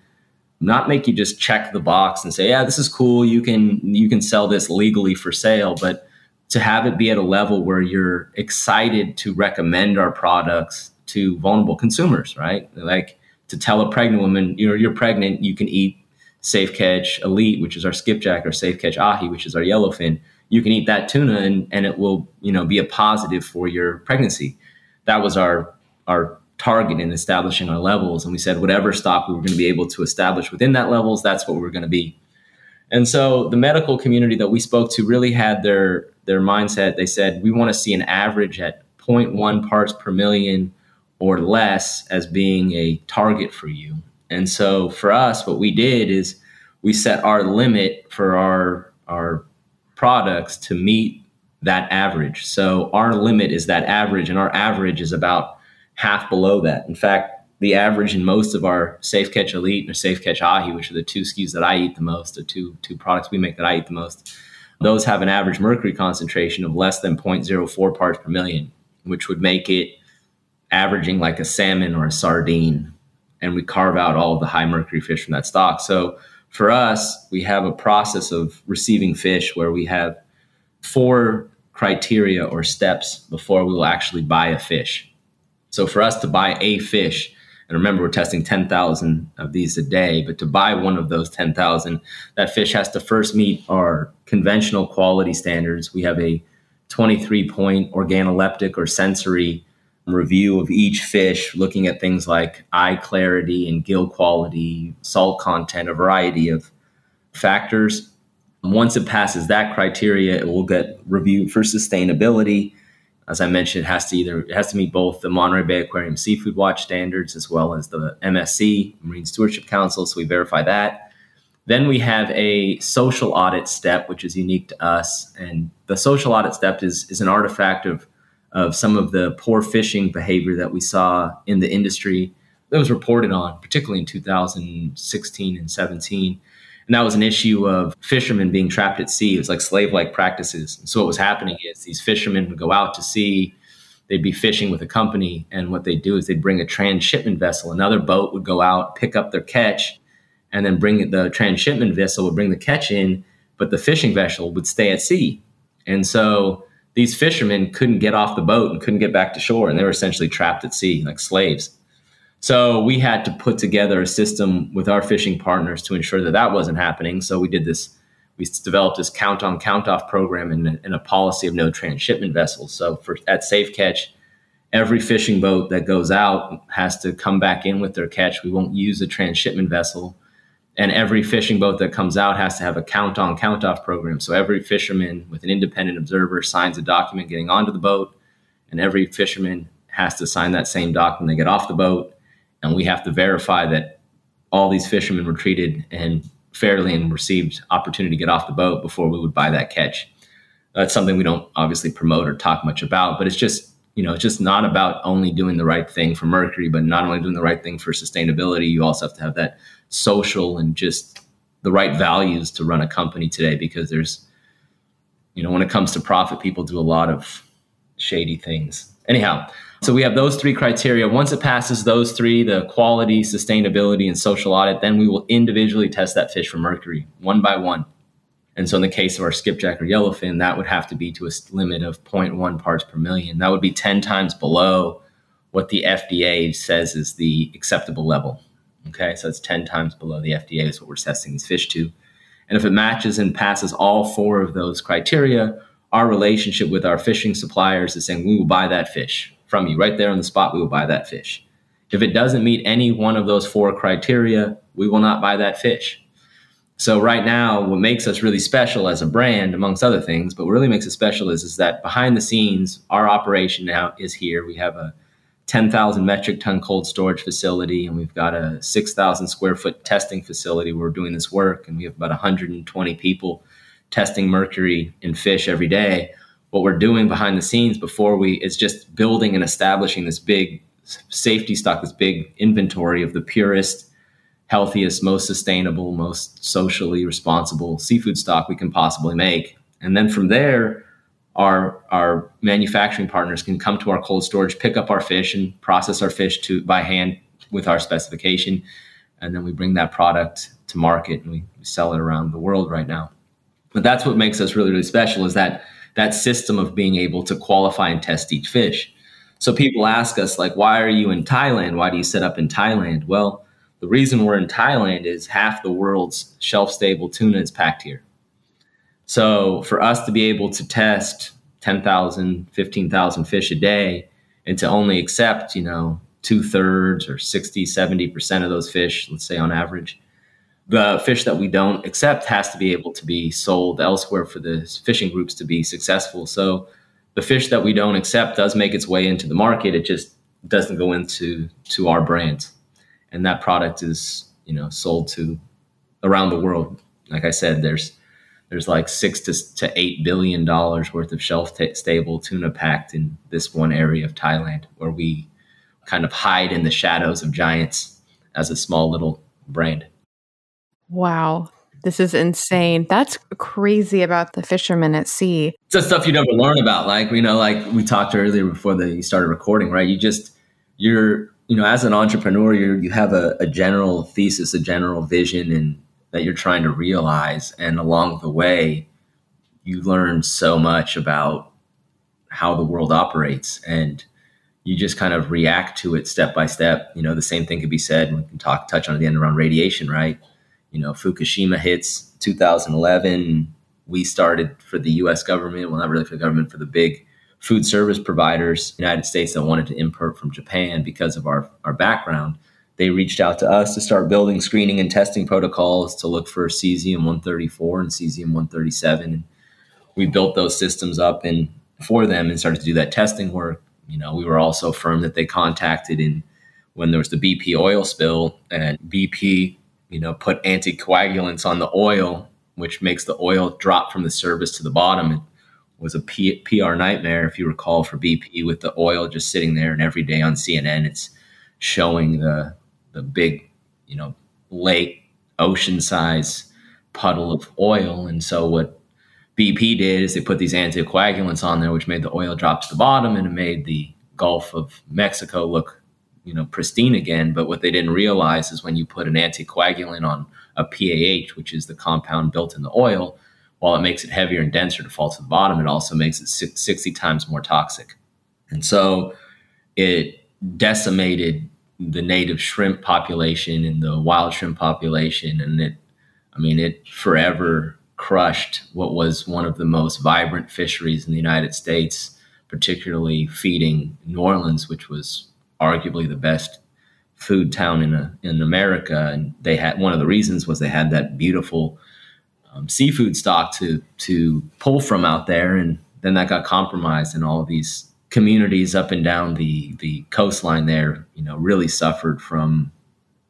not make you just check the box and say, yeah, this is cool. You can you can sell this legally for sale, but to have it be at a level where you're excited to recommend our products to vulnerable consumers, right? Like to tell a pregnant woman, you know, you're pregnant, you can eat Safe Catch Elite, which is our skipjack, or Safe Catch Ahi, which is our yellowfin. You can eat that tuna and, and it will, you know, be a positive for your pregnancy. That was our our target in establishing our levels. And we said whatever stock we were going to be able to establish within that levels, that's what we are going to be. And so the medical community that we spoke to really had their their mindset. They said we want to see an average at 0.1 parts per million or less as being a target for you. And so for us, what we did is we set our limit for our our products to meet that average. So our limit is that average, and our average is about half below that. In fact, the average in most of our Safe Catch Elite or Safe Catch Ahi, which are the two SKUs that I eat the most, the two two products we make that I eat the most, those have an average mercury concentration of less than 0.04 parts per million, which would make it averaging like a salmon or a sardine. And we carve out all the high mercury fish from that stock. So for us, we have a process of receiving fish where we have four criteria or steps before we will actually buy a fish. So for us to buy a fish, and remember we're testing 10,000 of these a day, but to buy one of those 10,000, that fish has to first meet our conventional quality standards. We have a 23 point organoleptic or sensory review of each fish, looking at things like eye clarity and gill quality, salt content, a variety of factors. Once it passes that criteria, it will get reviewed for sustainability as I mentioned, it has to either it has to meet both the Monterey Bay Aquarium Seafood Watch standards as well as the MSC Marine Stewardship Council. So we verify that. Then we have a social audit step, which is unique to us. And the social audit step is, is an artifact of, of some of the poor fishing behavior that we saw in the industry that was reported on, particularly in 2016 and 17. And that was an issue of fishermen being trapped at sea. It was like slave like practices. And so what was happening is these fishermen would go out to sea, they'd be fishing with a company, and what they'd do is they'd bring a transshipment vessel. Another boat would go out, pick up their catch, and then bring the transshipment vessel would bring the catch in, but the fishing vessel would stay at sea. And so these fishermen couldn't get off the boat and couldn't get back to shore, and they were essentially trapped at sea like slaves. So we had to put together a system with our fishing partners to ensure that that wasn't happening. So we did this. We developed this count on count off program and, and a policy of no transshipment vessels. So for at Safe Catch, every fishing boat that goes out has to come back in with their catch. We won't use a transshipment vessel. And every fishing boat that comes out has to have a count on count off program. So every fisherman with an independent observer signs a document getting onto the boat, and every fisherman has to sign that same document when they get off the boat and we have to verify that all these fishermen were treated and fairly and received opportunity to get off the boat before we would buy that catch. That's something we don't obviously promote or talk much about, but it's just you know it's just not about only doing the right thing for Mercury, but not only doing the right thing for sustainability. You also have to have that social and just the right values to run a company today because there's you know when it comes to profit, people do a lot of shady things. Anyhow, so we have those three criteria. Once it passes those three, the quality, sustainability, and social audit, then we will individually test that fish for mercury one by one. And so in the case of our skipjack or yellowfin, that would have to be to a limit of 0.1 parts per million. That would be 10 times below what the FDA says is the acceptable level. Okay, so it's 10 times below the FDA is what we're testing these fish to. And if it matches and passes all four of those criteria, our relationship with our fishing suppliers is saying we will buy that fish from you right there on the spot, we will buy that fish. If it doesn't meet any one of those four criteria, we will not buy that fish. So right now, what makes us really special as a brand, amongst other things, but what really makes us special is, is that behind the scenes, our operation now is here. We have a 10,000 metric ton cold storage facility, and we've got a 6,000 square foot testing facility where we're doing this work, and we have about 120 people testing mercury in fish every day what we're doing behind the scenes before we is just building and establishing this big safety stock, this big inventory of the purest, healthiest, most sustainable, most socially responsible seafood stock we can possibly make. And then from there, our our manufacturing partners can come to our cold storage, pick up our fish, and process our fish to by hand with our specification, and then we bring that product to market and we, we sell it around the world right now. But that's what makes us really really special is that that system of being able to qualify and test each fish. So people ask us like, why are you in Thailand? Why do you set up in Thailand? Well, the reason we're in Thailand is half the world's shelf stable tuna is packed here. So for us to be able to test 10,000, 15,000 fish a day and to only accept, you know, two thirds or 60, 70% of those fish, let's say on average, the fish that we don't accept has to be able to be sold elsewhere for the fishing groups to be successful. So the fish that we don't accept does make its way into the market. It just doesn't go into to our brand, and that product is you know sold to around the world. Like I said, there's there's like six to, to eight billion dollars worth of shelf t- stable tuna packed in this one area of Thailand, where we kind of hide in the shadows of giants as a small little brand. Wow. This is insane. That's crazy about the fishermen at sea. It's the stuff you never learn about. Like, you know, like we talked earlier before the, you started recording, right? You just, you're, you know, as an entrepreneur, you you have a, a general thesis, a general vision, and that you're trying to realize. And along the way, you learn so much about how the world operates. And you just kind of react to it step by step. You know, the same thing could be said, we can talk touch on the end around radiation, right? You know, Fukushima hits 2011. We started for the U.S. government, well, not really for the government, for the big food service providers, United States that wanted to import from Japan because of our our background. They reached out to us to start building screening and testing protocols to look for cesium 134 and cesium 137. And we built those systems up and for them and started to do that testing work you know, we were also firm that they contacted in when there was the BP oil spill, and BP, you know, put anticoagulants on the oil, which makes the oil drop from the surface to the bottom. It was a P- PR nightmare, if you recall, for BP with the oil just sitting there, and every day on CNN, it's showing the the big, you know, lake ocean size puddle of oil. And so what BP did is they put these anticoagulants on there, which made the oil drop to the bottom and it made the Gulf of Mexico look, you know, pristine again. But what they didn't realize is when you put an anticoagulant on a PAH, which is the compound built in the oil, while it makes it heavier and denser to fall to the bottom, it also makes it 60 times more toxic. And so it decimated the native shrimp population and the wild shrimp population. And it, I mean, it forever crushed what was one of the most vibrant fisheries in the United States, particularly feeding New Orleans, which was arguably the best food town in a, in America. And they had one of the reasons was they had that beautiful um, seafood stock to to pull from out there, and then that got compromised, and all of these communities up and down the the coastline there, you know, really suffered from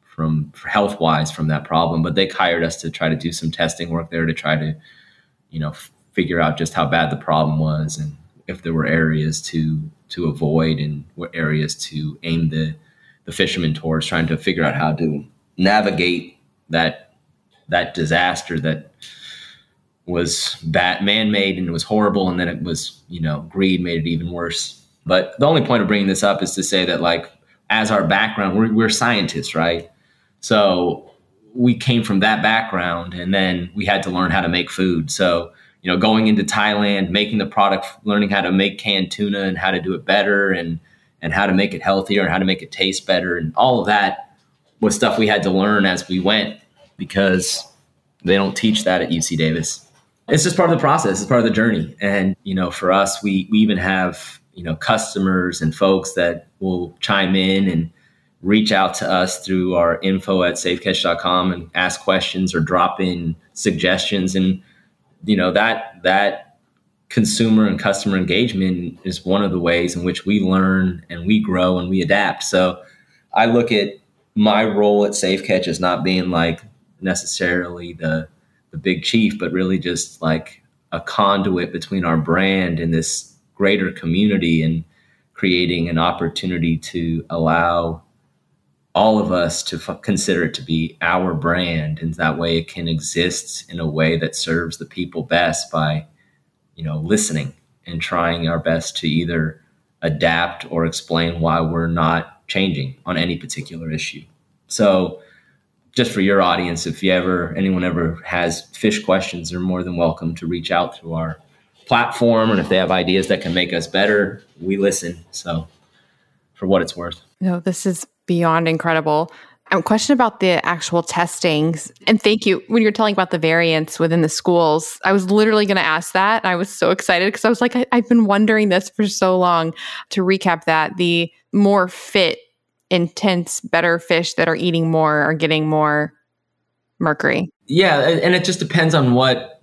from health wise from that problem. But they hired us to try to do some testing work there to try to, you know, f- figure out just how bad the problem was and if there were areas to to avoid and what areas to aim the the fishermen towards, trying to figure out how to navigate that that disaster that was bad man-made and it was horrible and then it was you know greed made it even worse but the only point of bringing this up is to say that like as our background we're, we're scientists right so we came from that background and then we had to learn how to make food. So, you know, going into Thailand, making the product, learning how to make canned tuna and how to do it better and and how to make it healthier and how to make it taste better and all of that was stuff we had to learn as we went because they don't teach that at UC Davis. It's just part of the process, it's part of the journey. And, you know, for us, we we even have, you know, customers and folks that will chime in and reach out to us through our info at safecatch.com and ask questions or drop in suggestions and you know that that consumer and customer engagement is one of the ways in which we learn and we grow and we adapt. So i look at my role at safecatch as not being like necessarily the the big chief but really just like a conduit between our brand and this greater community and creating an opportunity to allow all of us to f- consider it to be our brand and that way it can exist in a way that serves the people best by you know listening and trying our best to either adapt or explain why we're not changing on any particular issue. So just for your audience if you ever anyone ever has fish questions they're more than welcome to reach out through our platform and if they have ideas that can make us better we listen. So for what it's worth. No this is beyond incredible. A question about the actual testings. And thank you. When you're telling about the variants within the schools, I was literally going to ask that. and I was so excited because I was like, I, I've been wondering this for so long. To recap that, the more fit, intense, better fish that are eating more are getting more mercury. Yeah. And it just depends on what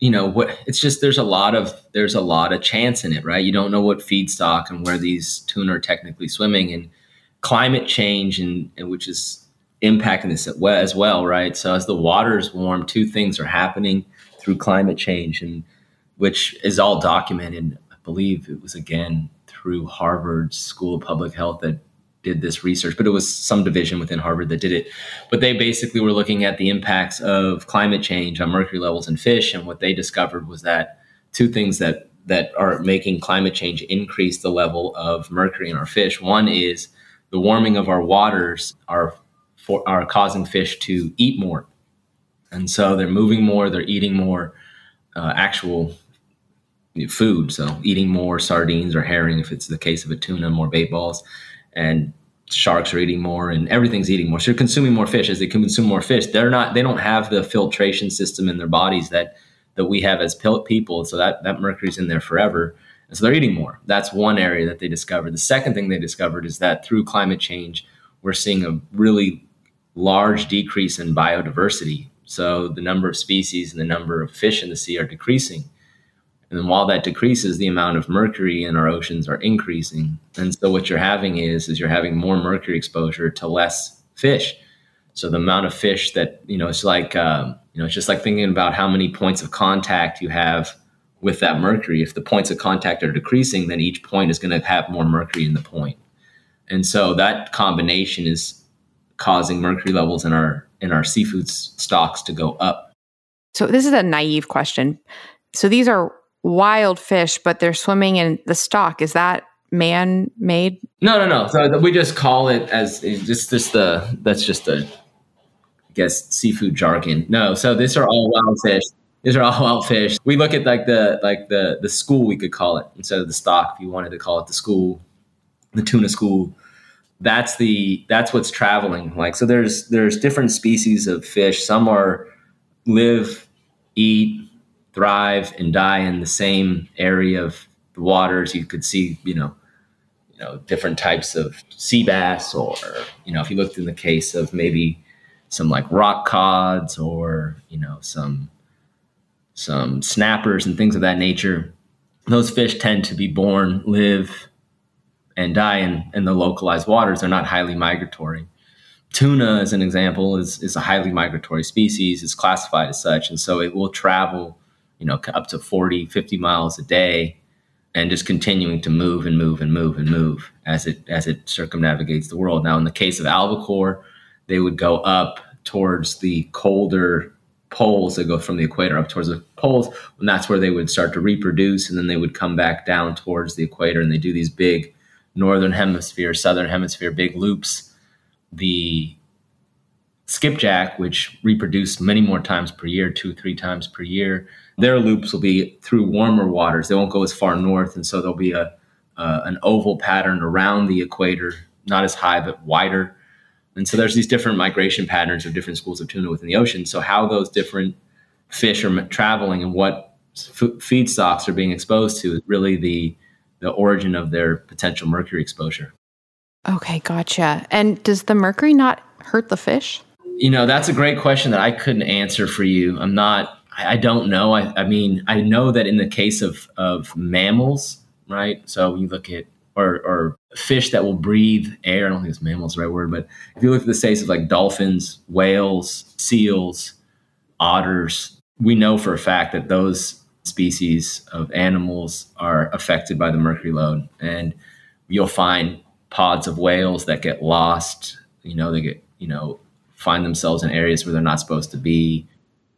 you know what it's just there's a lot of there's a lot of chance in it right you don't know what feedstock and where these tuna are technically swimming and climate change and, and which is impacting this as well, right? So as the waters warm, two things are happening through climate change, and which is all documented. I believe it was again through Harvard School of Public Health that did this research, but it was some division within Harvard that did it. But they basically were looking at the impacts of climate change on mercury levels in fish, and what they discovered was that two things that that are making climate change increase the level of mercury in our fish. One is the warming of our waters are for, are causing fish to eat more, and so they're moving more, they're eating more uh, actual food. So eating more sardines or herring, if it's the case of a tuna, more bait balls, and sharks are eating more, and everything's eating more. So you're consuming more fish. As they consume more fish, they're not they don't have the filtration system in their bodies that that we have as people. So that that mercury's in there forever. And so they're eating more. That's one area that they discovered. The second thing they discovered is that through climate change, we're seeing a really large decrease in biodiversity. So the number of species and the number of fish in the sea are decreasing. And while that decreases, the amount of mercury in our oceans are increasing. And so what you're having is, is you're having more mercury exposure to less fish. So the amount of fish that, you know, it's like, um, you know, it's just like thinking about how many points of contact you have with that mercury. If the points of contact are decreasing, then each point is going to have more mercury in the point. And so that combination is causing mercury levels in our in our seafood stocks to go up. So this is a naive question. So these are wild fish, but they're swimming in the stock. Is that man made? No, no, no. So we just call it as just just the that's just the I guess seafood jargon. No, so these are all wild fish. These are all wild fish. We look at like the like the the school we could call it instead of the stock if you wanted to call it the school, the tuna school. That's the that's what's traveling like. So there's there's different species of fish. Some are live, eat, thrive, and die in the same area of the waters. You could see, you know, you know, different types of sea bass, or you know, if you looked in the case of maybe some like rock cods, or you know, some some snappers and things of that nature. Those fish tend to be born, live, and die in, in the localized waters. They're not highly migratory. Tuna, as an example, is, is a highly migratory species. It's classified as such. And so it will travel, you know, up to 40, 50 miles a day and just continuing to move and move and move and move as it as it circumnavigates the world. Now, in the case of albacore, they would go up towards the colder poles that go from the equator up towards the poles and that's where they would start to reproduce and then they would come back down towards the equator and they do these big northern hemisphere southern hemisphere big loops. The skipjack which reproduce many more times per year two three times per year their loops will be through warmer waters. They won't go as far north and so there'll be a uh, an oval pattern around the equator not as high but wider and so there's these different migration patterns of different schools of tuna within the ocean. So how those different fish are traveling and what f- feedstocks are being exposed to is really the the origin of their potential mercury exposure. Okay, gotcha. And does the mercury not hurt the fish? You know, that's a great question that I couldn't answer for you. I'm not I don't know. I, I mean, I know that in the case of of mammals, right? So you look at or, or fish that will breathe air. I don't think it's mammals the right word, but if you look at the states of like dolphins, whales, seals, otters, we know for a fact that those species of animals are affected by the mercury load. And you'll find pods of whales that get lost, you know, they get, you know, find themselves in areas where they're not supposed to be.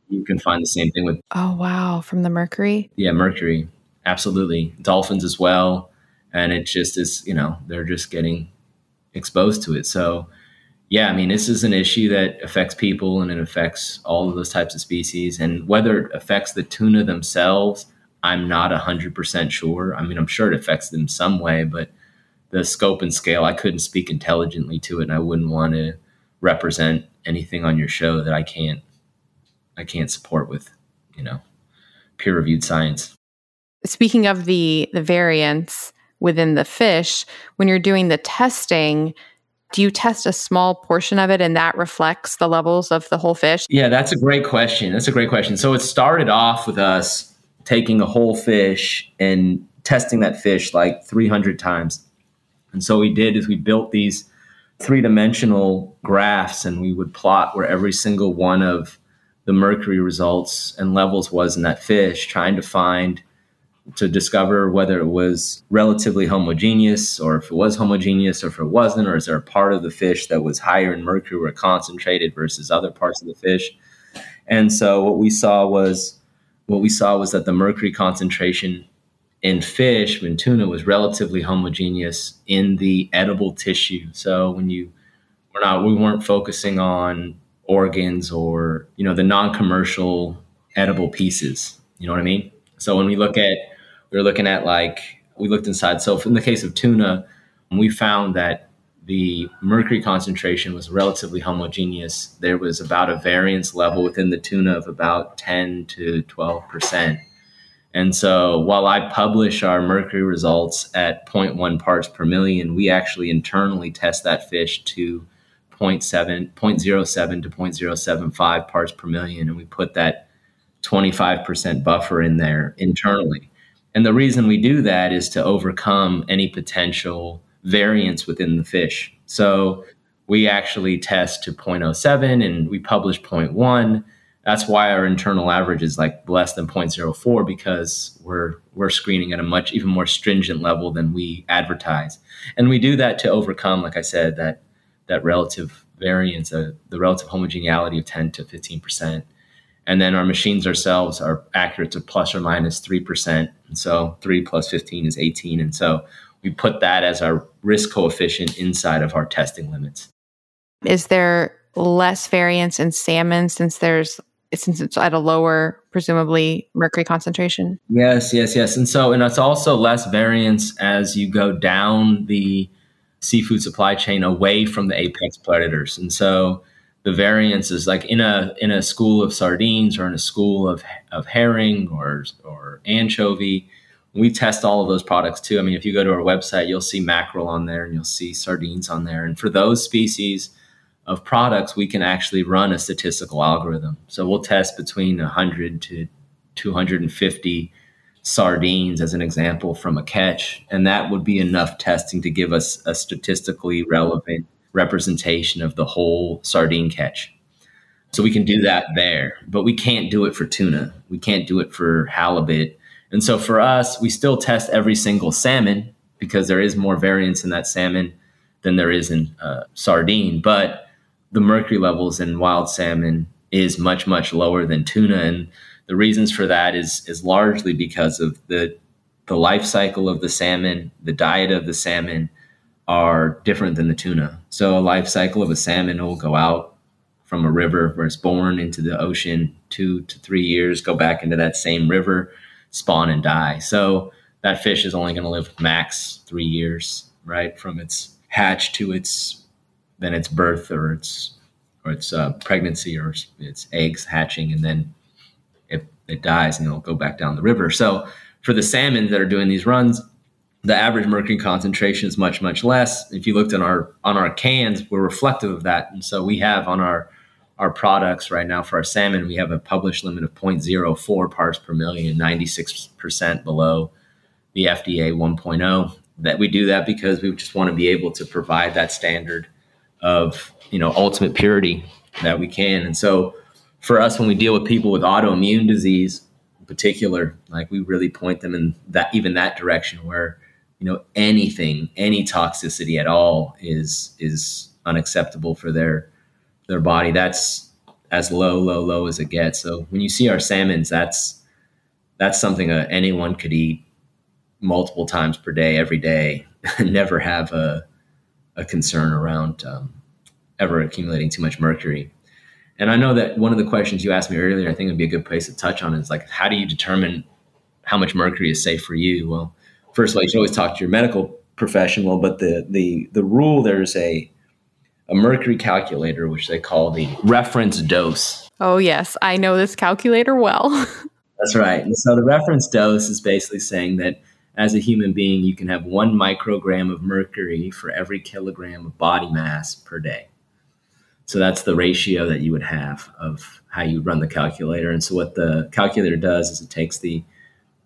You can find the same thing with Oh wow, from the mercury? Yeah, mercury. Absolutely. Dolphins as well. And it just is, you know, they're just getting exposed to it. So yeah, I mean, this is an issue that affects people and it affects all of those types of species. And whether it affects the tuna themselves, I'm not 100% sure. I mean, I'm sure it affects them some way, but the scope and scale, I couldn't speak intelligently to it. And I wouldn't want to represent anything on your show that I can't, I can't support with, you know, peer reviewed science. Speaking of the, the variants within the fish, when you're doing the testing, do you test a small portion of it and that reflects the levels of the whole fish? Yeah, that's a great question. That's a great question. So it started off with us taking a whole fish and testing that fish like 300 times. And so we did is we built these three dimensional graphs and we would plot where every single one of the mercury results and levels was in that fish, trying to find to discover whether it was relatively homogeneous or if it was homogeneous or if it wasn't, or is there a part of the fish that was higher in mercury or concentrated versus other parts of the fish. And so what we saw was what we saw was that the mercury concentration in fish when tuna was relatively homogeneous in the edible tissue. So when you we're not we weren't focusing on organs or you know the non-commercial edible pieces. You know what I mean? So when we look at we were looking at like we looked inside. So in the case of tuna, we found that the mercury concentration was relatively homogeneous. There was about a variance level within the tuna of about 10 to 12 percent. And so while I publish our mercury results at 0.1 parts per million, we actually internally test that fish to 0.7, 0.07 to 0.075 parts per million. And we put that 25% buffer in there internally. And the reason we do that is to overcome any potential variance within the fish. So we actually test to 0.07 and we publish 0.1. That's why our internal average is like less than 0.04 because we're we're screening at a much even more stringent level than we advertise. And we do that to overcome, like I said, that that relative variance, uh, the relative homogeneity of 10 to 15 percent. And then our machines ourselves are accurate to plus or minus 3%. And so 3 plus 15 is 18. And so we put that as our risk coefficient inside of our testing limits. Is there less variance in salmon since there's since it's at a lower presumably mercury concentration? Yes, yes, yes. And so and it's also less variance as you go down the seafood supply chain away from the apex predators. And so the variance is like in a in a school of sardines or in a school of of herring or or anchovy we test all of those products too. I mean if you go to our website you'll see mackerel on there and you'll see sardines on there. And for those species of products we can actually run a statistical algorithm. So we'll test between 100 to 250 sardines as an example from a catch. And that would be enough testing to give us a statistically relevant representation of the whole sardine catch. So we can do that there, but we can't do it for tuna. We can't do it for halibut. And so for us, we still test every single salmon because there is more variance in that salmon than there is in uh, sardine. But the mercury levels in wild salmon is much much lower than tuna, and the reasons for that is is largely because of the the life cycle of the salmon, the diet of the salmon, are different than the tuna. So a life cycle of a salmon will go out from a river where it's born into the ocean, two to three years, go back into that same river, spawn and die. So that fish is only going to live max three years, right, from its hatch to its then its birth or its or its uh, pregnancy or its eggs hatching, and then it, it dies and it'll go back down the river. So for the salmon that are doing these runs, the average mercury concentration is much much less. If you looked on our on our cans we're reflective of that. And so we have on our our products right now for our salmon we have a published limit of 0.04 parts per million 96% below the fda 1.0 that we do that because we just want to be able to provide that standard of you know ultimate purity that we can. And so for us when we deal with people with autoimmune disease in particular, like we really point them in that even that direction where you know anything, any toxicity at all is is unacceptable for their their body. That's as low, low, low as it gets. So when you see our salmons, that's that's something uh, anyone could eat multiple times per day, every day, and never have a a concern around um, ever accumulating too much mercury. And I know that one of the questions you asked me earlier, I think would be a good place to touch on is like, how do you determine how much mercury is safe for you? Well, first of all, you should always talk to your medical professional, but the the the rule there's a a mercury calculator, which they call the reference dose. Oh yes, I know this calculator well. That's right. And so the reference dose is basically saying that as a human being, you can have one microgram of mercury for every kilogram of body mass per day. So that's the ratio that you would have of how you run the calculator. And so what the calculator does is it takes the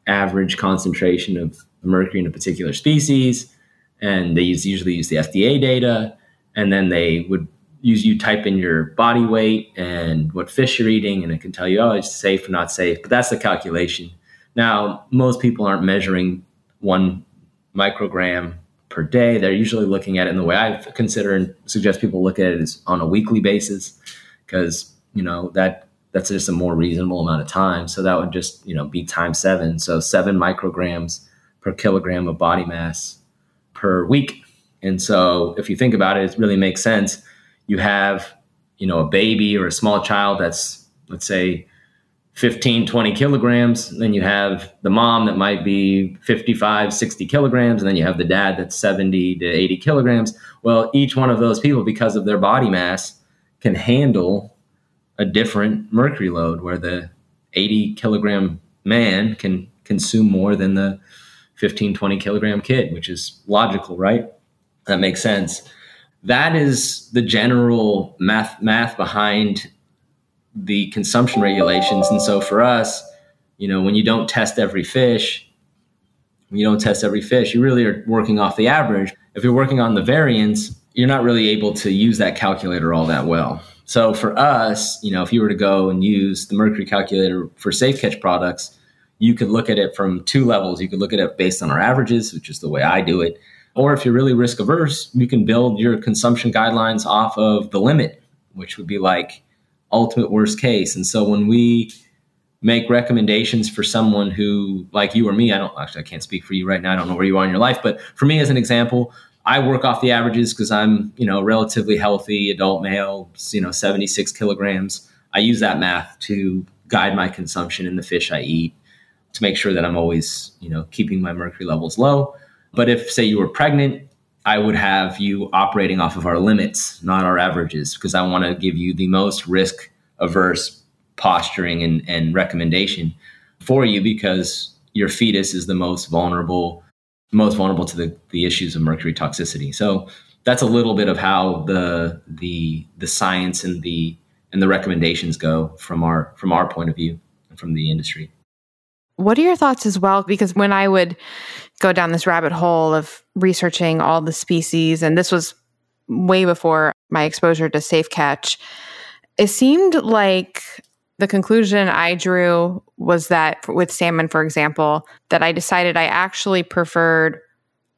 average concentration of mercury in a particular species, and they use, usually use the FDA data, and then they would use you type in your body weight and what fish you're eating, and it can tell you, oh, it's safe or not safe. But that's the calculation. Now, most people aren't measuring one microgram per day. They're usually looking at it in the way I consider and suggest people look at it is on a weekly basis because you know that that's just a more reasonable amount of time. So that would just you know be times seven. So seven micrograms per kilogram of body mass per week. And so if you think about it, it really makes sense. You have you know a baby or a small child that's let's say 15, 20 kilograms. Then you have the mom that might be 55, 60 kilograms. And then you have the dad that's 70 to 80 kilograms. Well, each one of those people, because of their body mass, can handle a different mercury load where the 80 kilogram man can consume more than the 15, 20 kilogram kid, which is logical, right? That makes sense. That is the general math math behind the consumption regulations. And so for us, you know, when you don't test every fish, when you don't test every fish, you really are working off the average. If you're working on the variance, you're not really able to use that calculator all that well. So for us, you know, if you were to go and use the mercury calculator for safe catch products, you could look at it from two levels. You could look at it based on our averages, which is the way I do it. Or if you're really risk averse, you can build your consumption guidelines off of the limit, which would be like ultimate worst case. And so when we make recommendations for someone who, like you or me, I don't actually, I can't speak for you right now. I don't know where you are in your life, but for me, as an example, I work off the averages because I'm, you know, relatively healthy adult male, you know, 76 kilograms. I use that math to guide my consumption in the fish I eat to make sure that I'm always, you know, keeping my mercury levels low. But if, say, you were pregnant I would have you operating off of our limits, not our averages, because I want to give you the most risk averse posturing and, and recommendation for you because your fetus is the most vulnerable, most vulnerable to the, the issues of mercury toxicity. So that's a little bit of how the the the science and the and the recommendations go from our from our point of view and from the industry. What are your thoughts as well? Because when I would go down this rabbit hole of researching all the species, and this was way before my exposure to Safe Catch, it seemed like the conclusion I drew was that with salmon, for example, that I decided I actually preferred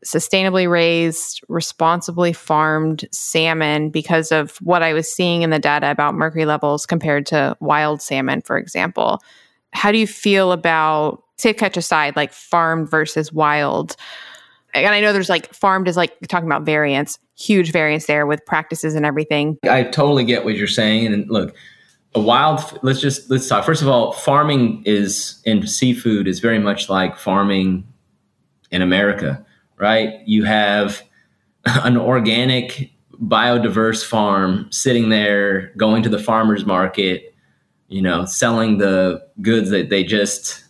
sustainably raised, responsibly farmed salmon because of what I was seeing in the data about mercury levels compared to wild salmon, for example. How do you feel about safe catch aside, like farmed versus wild? And I know there's like farmed is like talking about variance, huge variance there with practices and everything. I totally get what you're saying. And look, a wild let's just let's talk. First of all, farming is in seafood is very much like farming in America, right? You have an organic biodiverse farm sitting there going to the farmers market you know, selling the goods that they just,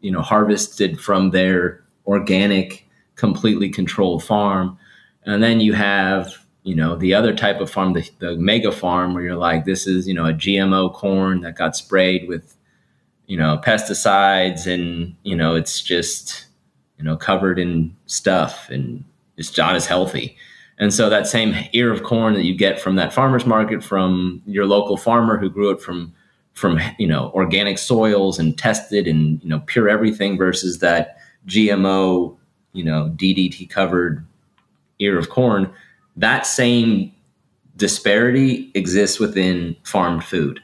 you know, harvested from their organic, completely controlled farm. And then you have, you know, the other type of farm, the, the mega farm, where you're like, this is, you know, a GMO corn that got sprayed with, you know, pesticides and, you know, it's just, you know, covered in stuff and it's not as healthy. And so that same ear of corn that you get from that farmer's market from your local farmer who grew it from from you know organic soils and tested and you know pure everything versus that GMO you know DDT covered ear of corn. That same disparity exists within farmed food.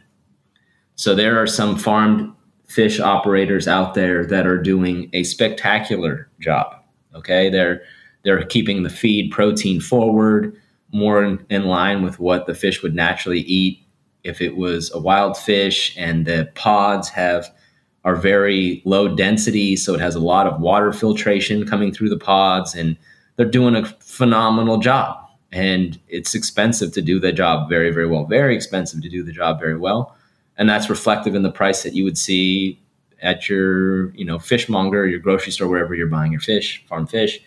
So there are some farmed fish operators out there that are doing a spectacular job. Okay, they're they're keeping the feed protein forward, more in, in line with what the fish would naturally eat if it was a wild fish, and the pods have are very low density, so it has a lot of water filtration coming through the pods, and they're doing a phenomenal job. And it's expensive to do the job very, very well. Very expensive to do the job very well and that's reflective in the price that you would see at your you know fishmonger your grocery store wherever you're buying your fish farm fish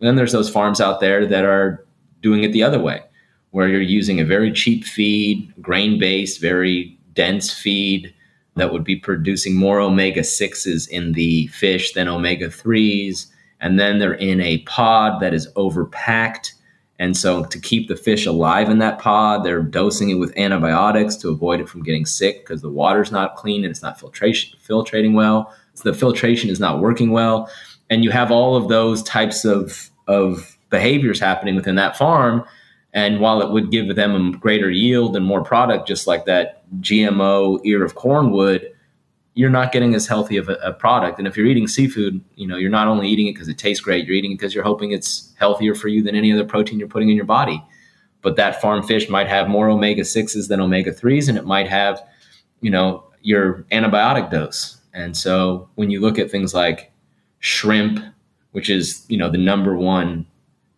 and then there's those farms out there that are doing it the other way where you're using a very cheap feed grain based very dense feed that would be producing more omega 6s in the fish than omega 3s and then they're in a pod that is overpacked and so to keep the fish alive in that pod, they're dosing it with antibiotics to avoid it from getting sick because the water's not clean and it's not filtration filtrating well. So the filtration is not working well. And you have all of those types of, of behaviors happening within that farm. And while it would give them a greater yield and more product, just like that GMO ear of corn would, you're not getting as healthy of a, a, product. And if you're eating seafood, you know, you're not only eating it because it tastes great, you're eating it because you're hoping it's healthier for you than any other protein you're putting in your body. But that farm fish might have more omega 6s than omega 3s, and it might have, you know, your antibiotic dose. And so when you look at things like shrimp, which is, you know, the number one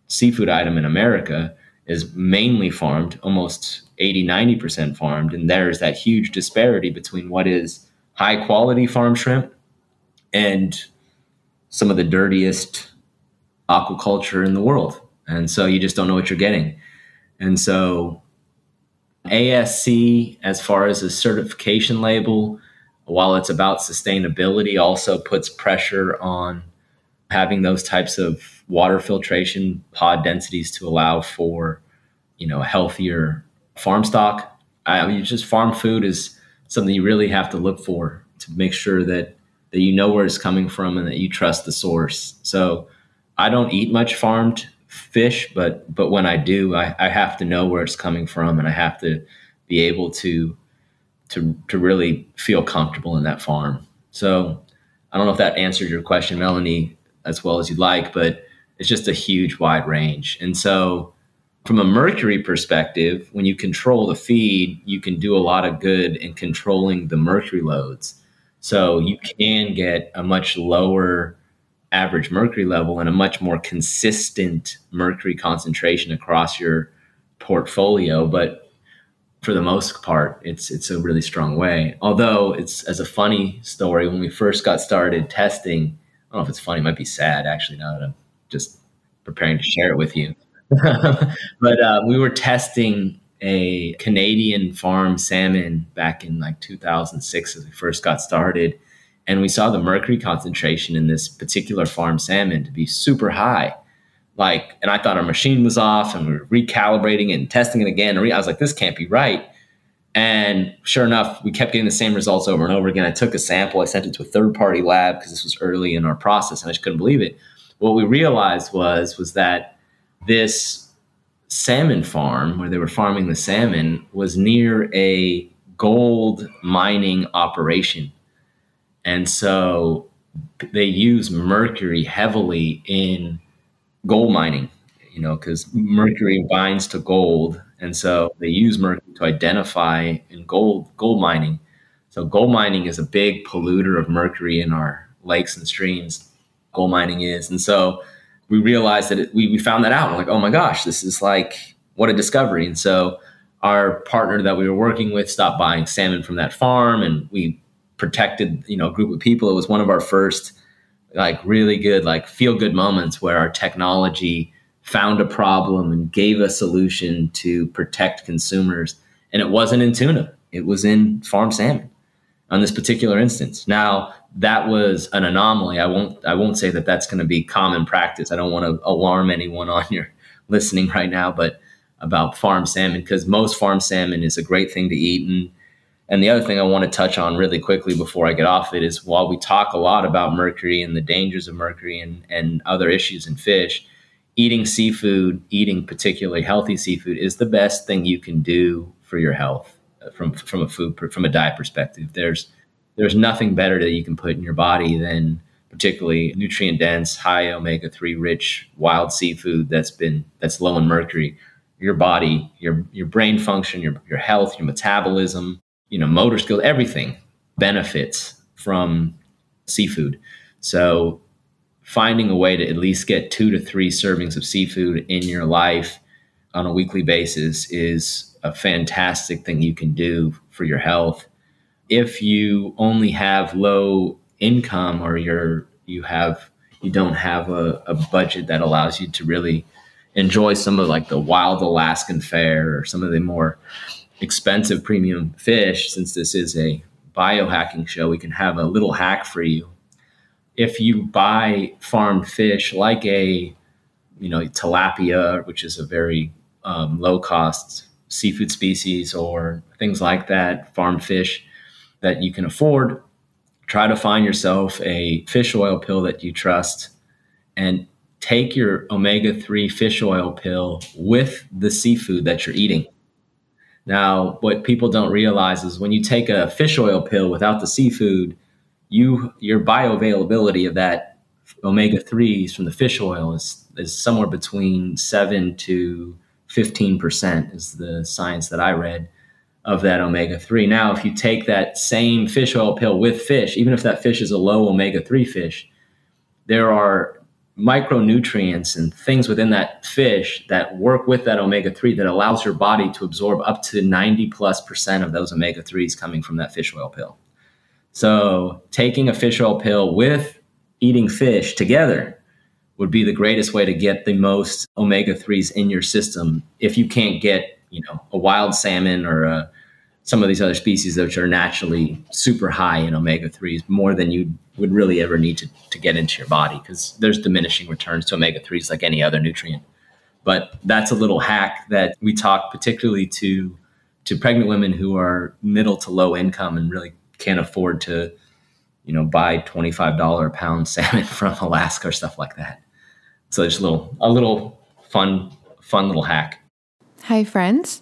seafood item in America, is mainly farmed, almost 80, 90% farmed. And there's that huge disparity between what is high quality farm shrimp and some of the dirtiest aquaculture in the world. And so you just don't know what you're getting. And so ASC, as far as a certification label, while it's about sustainability, also puts pressure on having those types of water filtration pod densities to allow for, you know, healthier farm stock. I mean, just farm food is something you really have to look for to make sure that that you know where it's coming from and that you trust the source. So I don't eat much farmed fish, but but when I do, I, I have to know where it's coming from and I have to be able to to to really feel comfortable in that farm. So I don't know if that answered your question, Melanie, as well as you'd like, but it's just a huge wide range. And so from a mercury perspective, when you control the feed, you can do a lot of good in controlling the mercury loads. So you can get a much lower average mercury level and a much more consistent mercury concentration across your portfolio. But for the most part, it's it's a really strong way. Although it's as a funny story, when we first got started testing, know if it's funny, it might be sad actually now that I'm just preparing to share it with you. but uh, we were testing a Canadian farm salmon back in like 2006 as we first got started. And we saw the mercury concentration in this particular farm salmon to be super high. Like, and I thought our machine was off and we were recalibrating it and testing it again. And I was like, this can't be right. And sure enough, we kept getting the same results over and over again. I took a sample, I sent it to a third party lab because this was early in our process and I just couldn't believe it. What we realized was, was that this salmon farm where they were farming the salmon was near a gold mining operation. And so they use mercury heavily in gold mining, you know, because mercury binds to gold. And so they use mercury to identify in gold gold mining. So gold mining is a big polluter of mercury in our lakes and streams. Gold mining is. And so we realized that it, we, we found that out. We're like, oh my gosh, this is like, what a discovery. And so our partner that we were working with stopped buying salmon from that farm and we protected, you know, a group of people. It was one of our first like really good, like feel good moments where our technology found a problem and gave a solution to protect consumers. And it wasn't in tuna. It was in farm salmon on this particular instance. Now, that was an anomaly. I won't I won't say that that's going to be common practice. I don't want to alarm anyone on your listening right now, but about farm salmon because most farm salmon is a great thing to eat and And the other thing I want to touch on really quickly before I get off it is while we talk a lot about mercury and the dangers of mercury and, and other issues in fish, eating seafood, eating particularly healthy seafood, is the best thing you can do for your health uh, from from a food from a diet perspective. There's there's nothing better that you can put in your body than particularly nutrient dense, high omega three rich wild seafood that's been that's low in mercury. Your body, your your brain function, your your health, your metabolism, you know, motor skills, everything benefits from seafood. So finding a way to at least get two to three servings of seafood in your life on a weekly basis is a fantastic thing you can do for your health. If you only have low income or you're you have you don't have a, a budget that allows you to really enjoy some of like the wild Alaskan fare or some of the more expensive premium fish, since this is a biohacking show, we can have a little hack for you. If you buy farmed fish like a, you know, tilapia, which is a very um, low cost seafood species, or things like that, farmed fish that you can afford, try to find yourself a fish oil pill that you trust and take your omega 3 fish oil pill with the seafood that you're eating. Now, what people don't realize is when you take a fish oil pill without the seafood, you your bioavailability of that omega threes from the fish oil is is somewhere between seven to fifteen percent is the science that I read of that omega three. Now, if you take that same fish oil pill with fish, even if that fish is a low omega three fish, there are micronutrients and things within that fish that work with that omega 3 that allows your body to absorb up to 90 plus percent of those omega 3s coming from that fish oil pill. So, taking a fish oil pill with eating fish together would be the greatest way to get the most omega 3s in your system if you can't get, you know, a wild salmon or a some of these other species which are naturally super high in omega 3s, more than you would really ever need to, to get into your body because there's diminishing returns to omega 3s like any other nutrient. But that's a little hack that we talk particularly to to pregnant women who are middle to low income and really can't afford to, you know, buy $25 a pound salmon from Alaska or stuff like that. So just a little a little fun fun little hack. Hi, friends.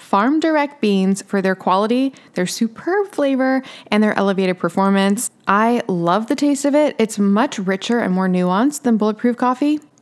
farm direct beans for their quality, their superb flavor, and their elevated performance. I love the taste of it. It's much richer and more nuanced than bulletproof coffee.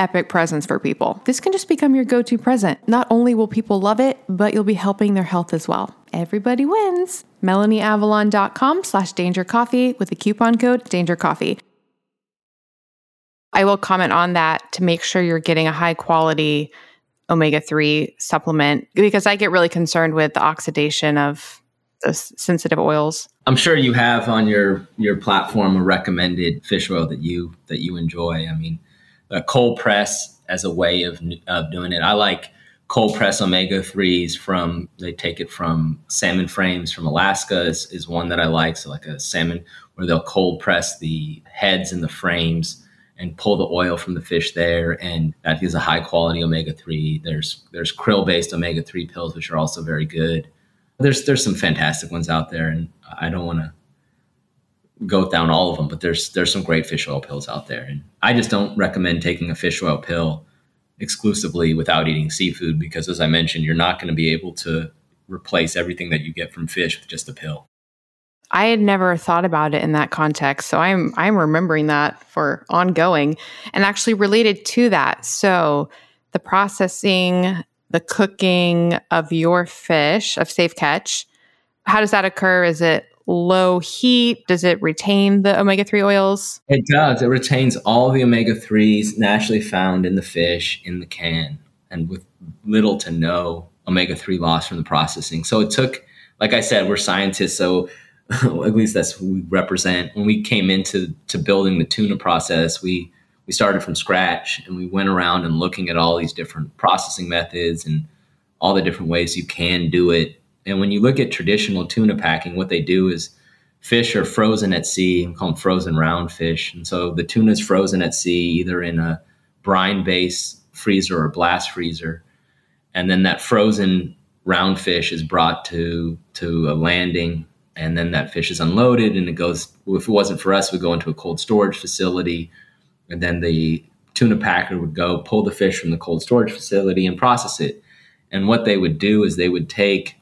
epic presents for people. This can just become your go to present. Not only will people love it, but you'll be helping their health as well. Everybody wins. MelanieAvalon.com slash Danger Coffee with the coupon code Danger Coffee. I will comment on that to make sure you're getting a high quality omega 3 supplement because I get really concerned with the oxidation of those sensitive oils. I'm sure you have on your your platform a recommended fish oil that you that you enjoy. I mean, a cold press as a way of of doing it. I like cold press omega threes from they take it from salmon frames from Alaska is, is one that I like. So like a salmon where they'll cold press the heads and the frames and pull the oil from the fish there, and that is a high quality omega three. There's there's krill based omega three pills which are also very good there's there's some fantastic ones out there, and I don't want to go down all of them, but there's there's some great fish oil pills out there, and I just don't recommend taking a fish oil pill exclusively without eating seafood because, as I mentioned, you're not going to be able to replace everything that you get from fish with just a pill. I had never thought about it in that context, so I'm I'm remembering that for ongoing, and actually related to that. So the processing the cooking of your fish of safe catch how does that occur is it low heat? Does it retain the omega-3 oils? It does. It retains all the omega-3s naturally found in the fish in the can and with little to no omega-3 loss from the processing. So it took like i said we're scientists so at least that's who we represent. When we came into to building the tuna process we we started from scratch and we went around and looking at all these different processing methods and all the different ways you can do it. And when you look at traditional tuna packing, what they do is fish are frozen at sea and call them frozen round fish. And so the tuna is frozen at sea, either in a brine base freezer or blast freezer. And then that frozen round fish is brought to to a landing and then that fish is unloaded and it goes if it wasn't for us we go into a cold storage facility and then the tuna packer would go pull the fish from the cold storage facility and process it. And what they would do is they would take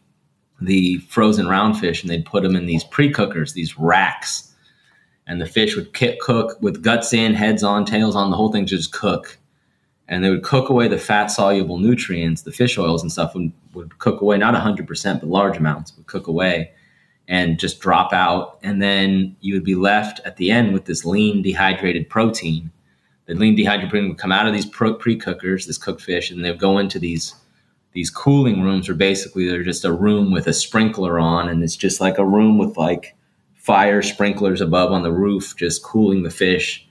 the frozen round fish and they'd put them in these pre-cookers, these racks, and the fish would cook with guts in, heads on, tails on, the whole thing just cook. And they would cook away the fat soluble nutrients, the fish oils and stuff would, would cook away, not 100%, but large amounts would cook away and just drop out. And then you would be left at the end with this lean, dehydrated protein the lean dehydrated protein would come out of these pre cookers, this cooked fish, and they would go into these these cooling rooms, are basically they're just a room with a sprinkler on, and it's just like a room with like fire sprinklers above on the roof, just cooling the fish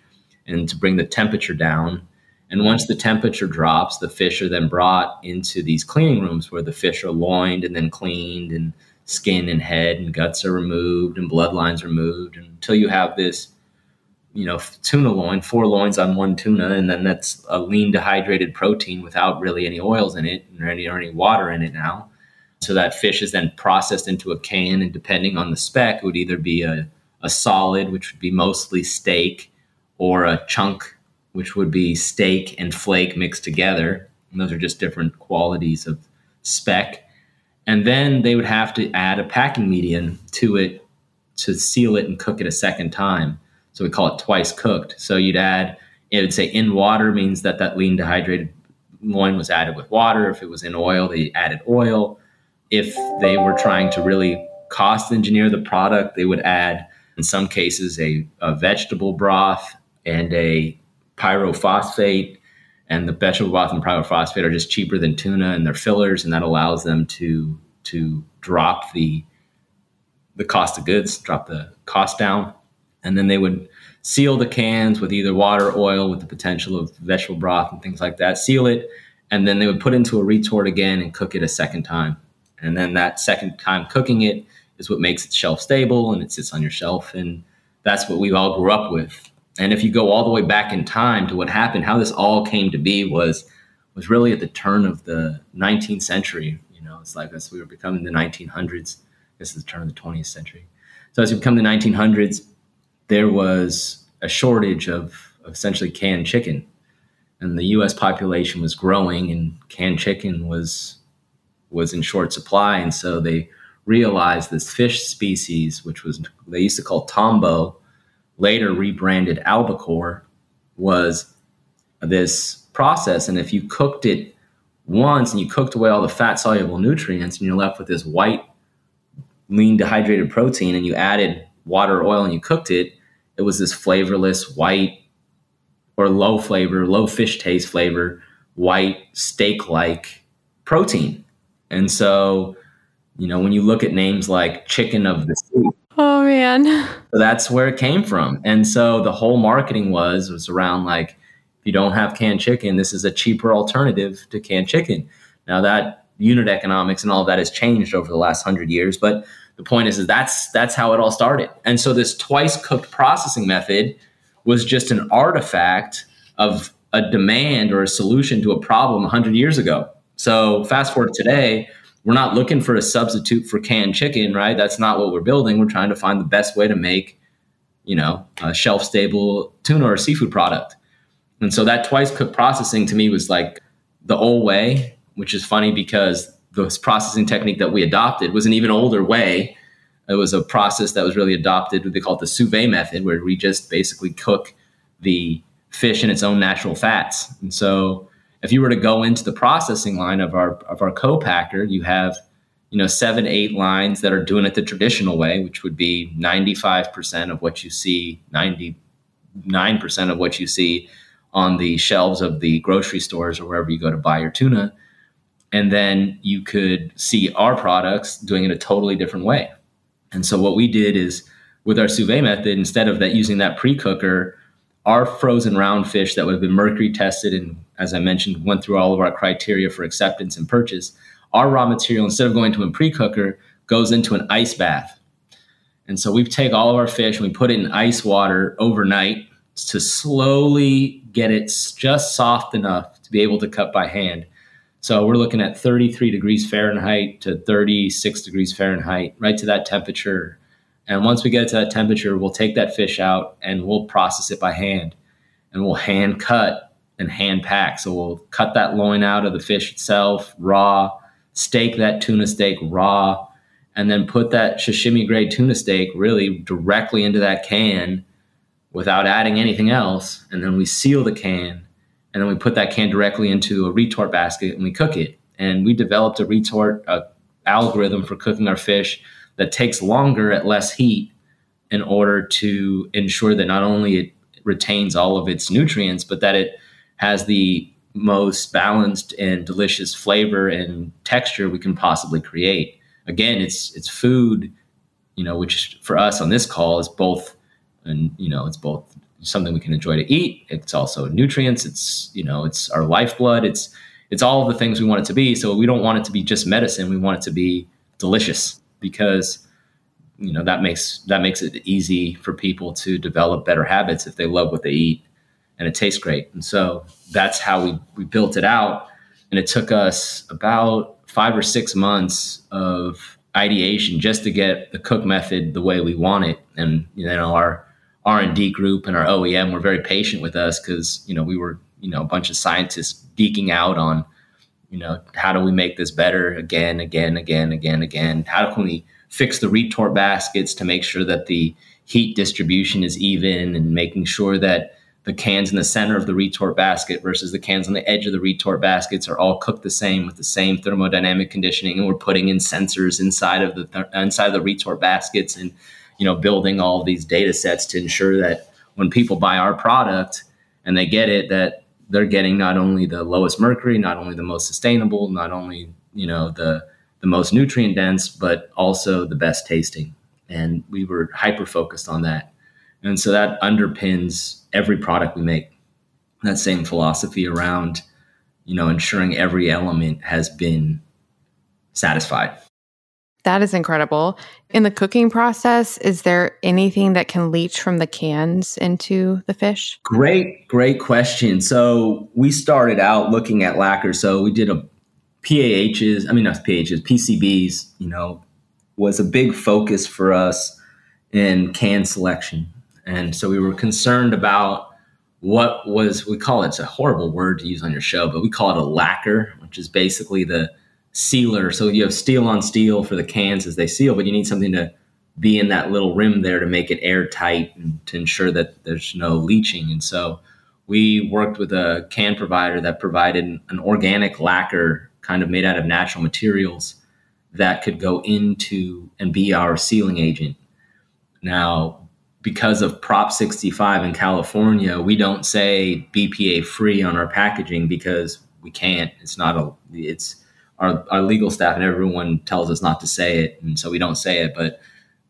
and to bring the temperature down. And once the temperature drops, the fish are then brought into these cleaning rooms where the fish are loined and then cleaned, and skin and head and guts are removed and bloodlines removed until you have this you know tuna loin, four loins on one tuna, and then that's a lean dehydrated protein without really any oils in it or any or any water in it now. So that fish is then processed into a can, and depending on the spec, it would either be a, a solid, which would be mostly steak, or a chunk, which would be steak and flake mixed together. And those are just different qualities of spec. And then they would have to add a packing medium to it to seal it and cook it a second time. So we call it twice cooked. So you'd add, it would say in water means that that lean dehydrated loin was added with water. If it was in oil, they added oil. If they were trying to really cost engineer the product, they would add, in some cases, a, a vegetable broth and a pyrophosphate and the vegetable broth and pyrophosphate are just cheaper than tuna and they're fillers and that allows them to to drop the the cost of goods drop the cost down and then they would seal the cans with either water or oil with the potential of vegetable broth and things like that seal it and then they would put into a retort again and cook it a second time and then that second time cooking it is what makes it shelf stable and it sits on your shelf and that's what we all grew up with and if you go all the way back in time to what happened, how this all came to be was was really at the turn of the 19th century. You know, it's like as we were becoming the 1900s. This is the turn of the 20th century. So as we become the 1900s, there was a shortage of, essentially canned chicken, and the U.S. population was growing, and canned chicken was was in short supply, and so they realized this fish species, which was they used to call tombo, later rebranded albacore, was this process. And if you cooked it once and you cooked away all the fat soluble nutrients and you're left with this white, lean dehydrated protein and you added water, oil, and you cooked it, it was this flavorless white or low flavor, low fish taste flavor, white steak like protein. And so, you know, when you look at names like chicken of the sea, Oh man. So that's where it came from. And so the whole marketing was was around like if you don't have canned chicken, this is a cheaper alternative to canned chicken. Now that unit economics and all that has changed over the last 100 years, but the point is is that's that's how it all started. And so this twice cooked processing method was just an artifact of a demand or a solution to a problem 100 years ago. So fast forward today, we're not looking for a substitute for canned chicken, right? That's not what we're building. We're trying to find the best way to make, you know, a shelf stable tuna or seafood product. And so that twice cooked processing to me was like the old way, which is funny because this processing technique that we adopted was an even older way. It was a process that was really adopted. They call it the sous vide method, where we just basically cook the fish in its own natural fats. And so if you were to go into the processing line of our of our co-packer, you have you know seven eight lines that are doing it the traditional way, which would be ninety five percent of what you see, ninety nine percent of what you see on the shelves of the grocery stores or wherever you go to buy your tuna. And then you could see our products doing it a totally different way. And so what we did is with our sous vide method, instead of that using that pre-cooker, our frozen round fish that would have been mercury tested and as i mentioned went through all of our criteria for acceptance and purchase our raw material instead of going to a pre-cooker goes into an ice bath and so we take all of our fish and we put it in ice water overnight to slowly get it just soft enough to be able to cut by hand so we're looking at 33 degrees fahrenheit to 36 degrees fahrenheit right to that temperature and once we get to that temperature, we'll take that fish out and we'll process it by hand and we'll hand cut and hand pack. So we'll cut that loin out of the fish itself raw, steak that tuna steak raw, and then put that sashimi grade tuna steak really directly into that can without adding anything else. And then we seal the can and then we put that can directly into a retort basket and we cook it. And we developed a retort a algorithm for cooking our fish that takes longer at less heat in order to ensure that not only it retains all of its nutrients, but that it has the most balanced and delicious flavor and texture we can possibly create. Again, it's it's food, you know, which for us on this call is both, and you know, it's both something we can enjoy to eat. It's also nutrients. It's you know, it's our lifeblood. It's it's all of the things we want it to be. So we don't want it to be just medicine. We want it to be delicious because you know that makes that makes it easy for people to develop better habits if they love what they eat and it tastes great and so that's how we we built it out and it took us about five or six months of ideation just to get the cook method the way we want it and you know our r&d group and our oem were very patient with us because you know we were you know a bunch of scientists geeking out on you know how do we make this better again again again again again? How can we fix the retort baskets to make sure that the heat distribution is even and making sure that the cans in the center of the retort basket versus the cans on the edge of the retort baskets are all cooked the same with the same thermodynamic conditioning and we're putting in sensors inside of the th- inside of the retort baskets and you know building all these data sets to ensure that when people buy our product and they get it that they're getting not only the lowest mercury, not only the most sustainable, not only you know the the most nutrient dense, but also the best tasting. And we were hyper focused on that, and so that underpins every product we make. That same philosophy around you know ensuring every element has been satisfied. That is incredible. In the cooking process, is there anything that can leach from the cans into the fish? Great, great question. So we started out looking at lacquer. So we did a PAHs, I mean, not PAHs, PCBs, you know, was a big focus for us in can selection. And so we were concerned about what was, we call it, it's a horrible word to use on your show, but we call it a lacquer, which is basically the sealer. So you have steel on steel for the cans as they seal, but you need something to be in that little rim there to make it airtight and to ensure that there's no leaching. And so we worked with a can provider that provided an organic lacquer kind of made out of natural materials that could go into and be our sealing agent. Now, because of Prop 65 in California, we don't say BPA free on our packaging because we can't. It's not a it's our, our legal staff and everyone tells us not to say it, and so we don't say it. But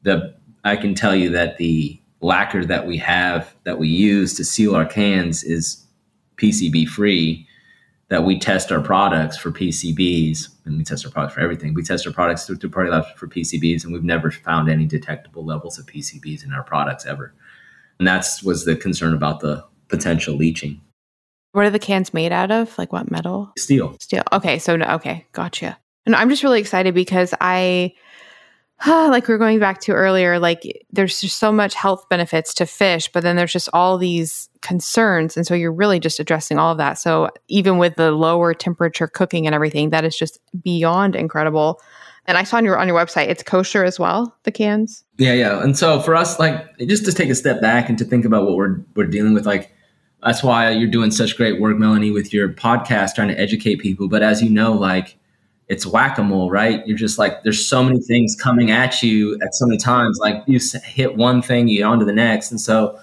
the I can tell you that the lacquer that we have that we use to seal our cans is PCB free. That we test our products for PCBs, and we test our products for everything. We test our products through third party labs for PCBs, and we've never found any detectable levels of PCBs in our products ever. And that's was the concern about the potential leaching. What are the cans made out of? Like what metal? Steel. Steel. Okay, so okay, gotcha. And I'm just really excited because I like we are going back to earlier, like there's just so much health benefits to fish, but then there's just all these concerns. And so you're really just addressing all of that. So even with the lower temperature cooking and everything, that is just beyond incredible. And I saw on your on your website, it's kosher as well, the cans. Yeah, yeah. And so for us, like just to take a step back and to think about what we're we're dealing with, like that's why you're doing such great work, Melanie, with your podcast, trying to educate people. But as you know, like it's whack a mole, right? You're just like, there's so many things coming at you at so many times. Like you hit one thing, you get on to the next. And so,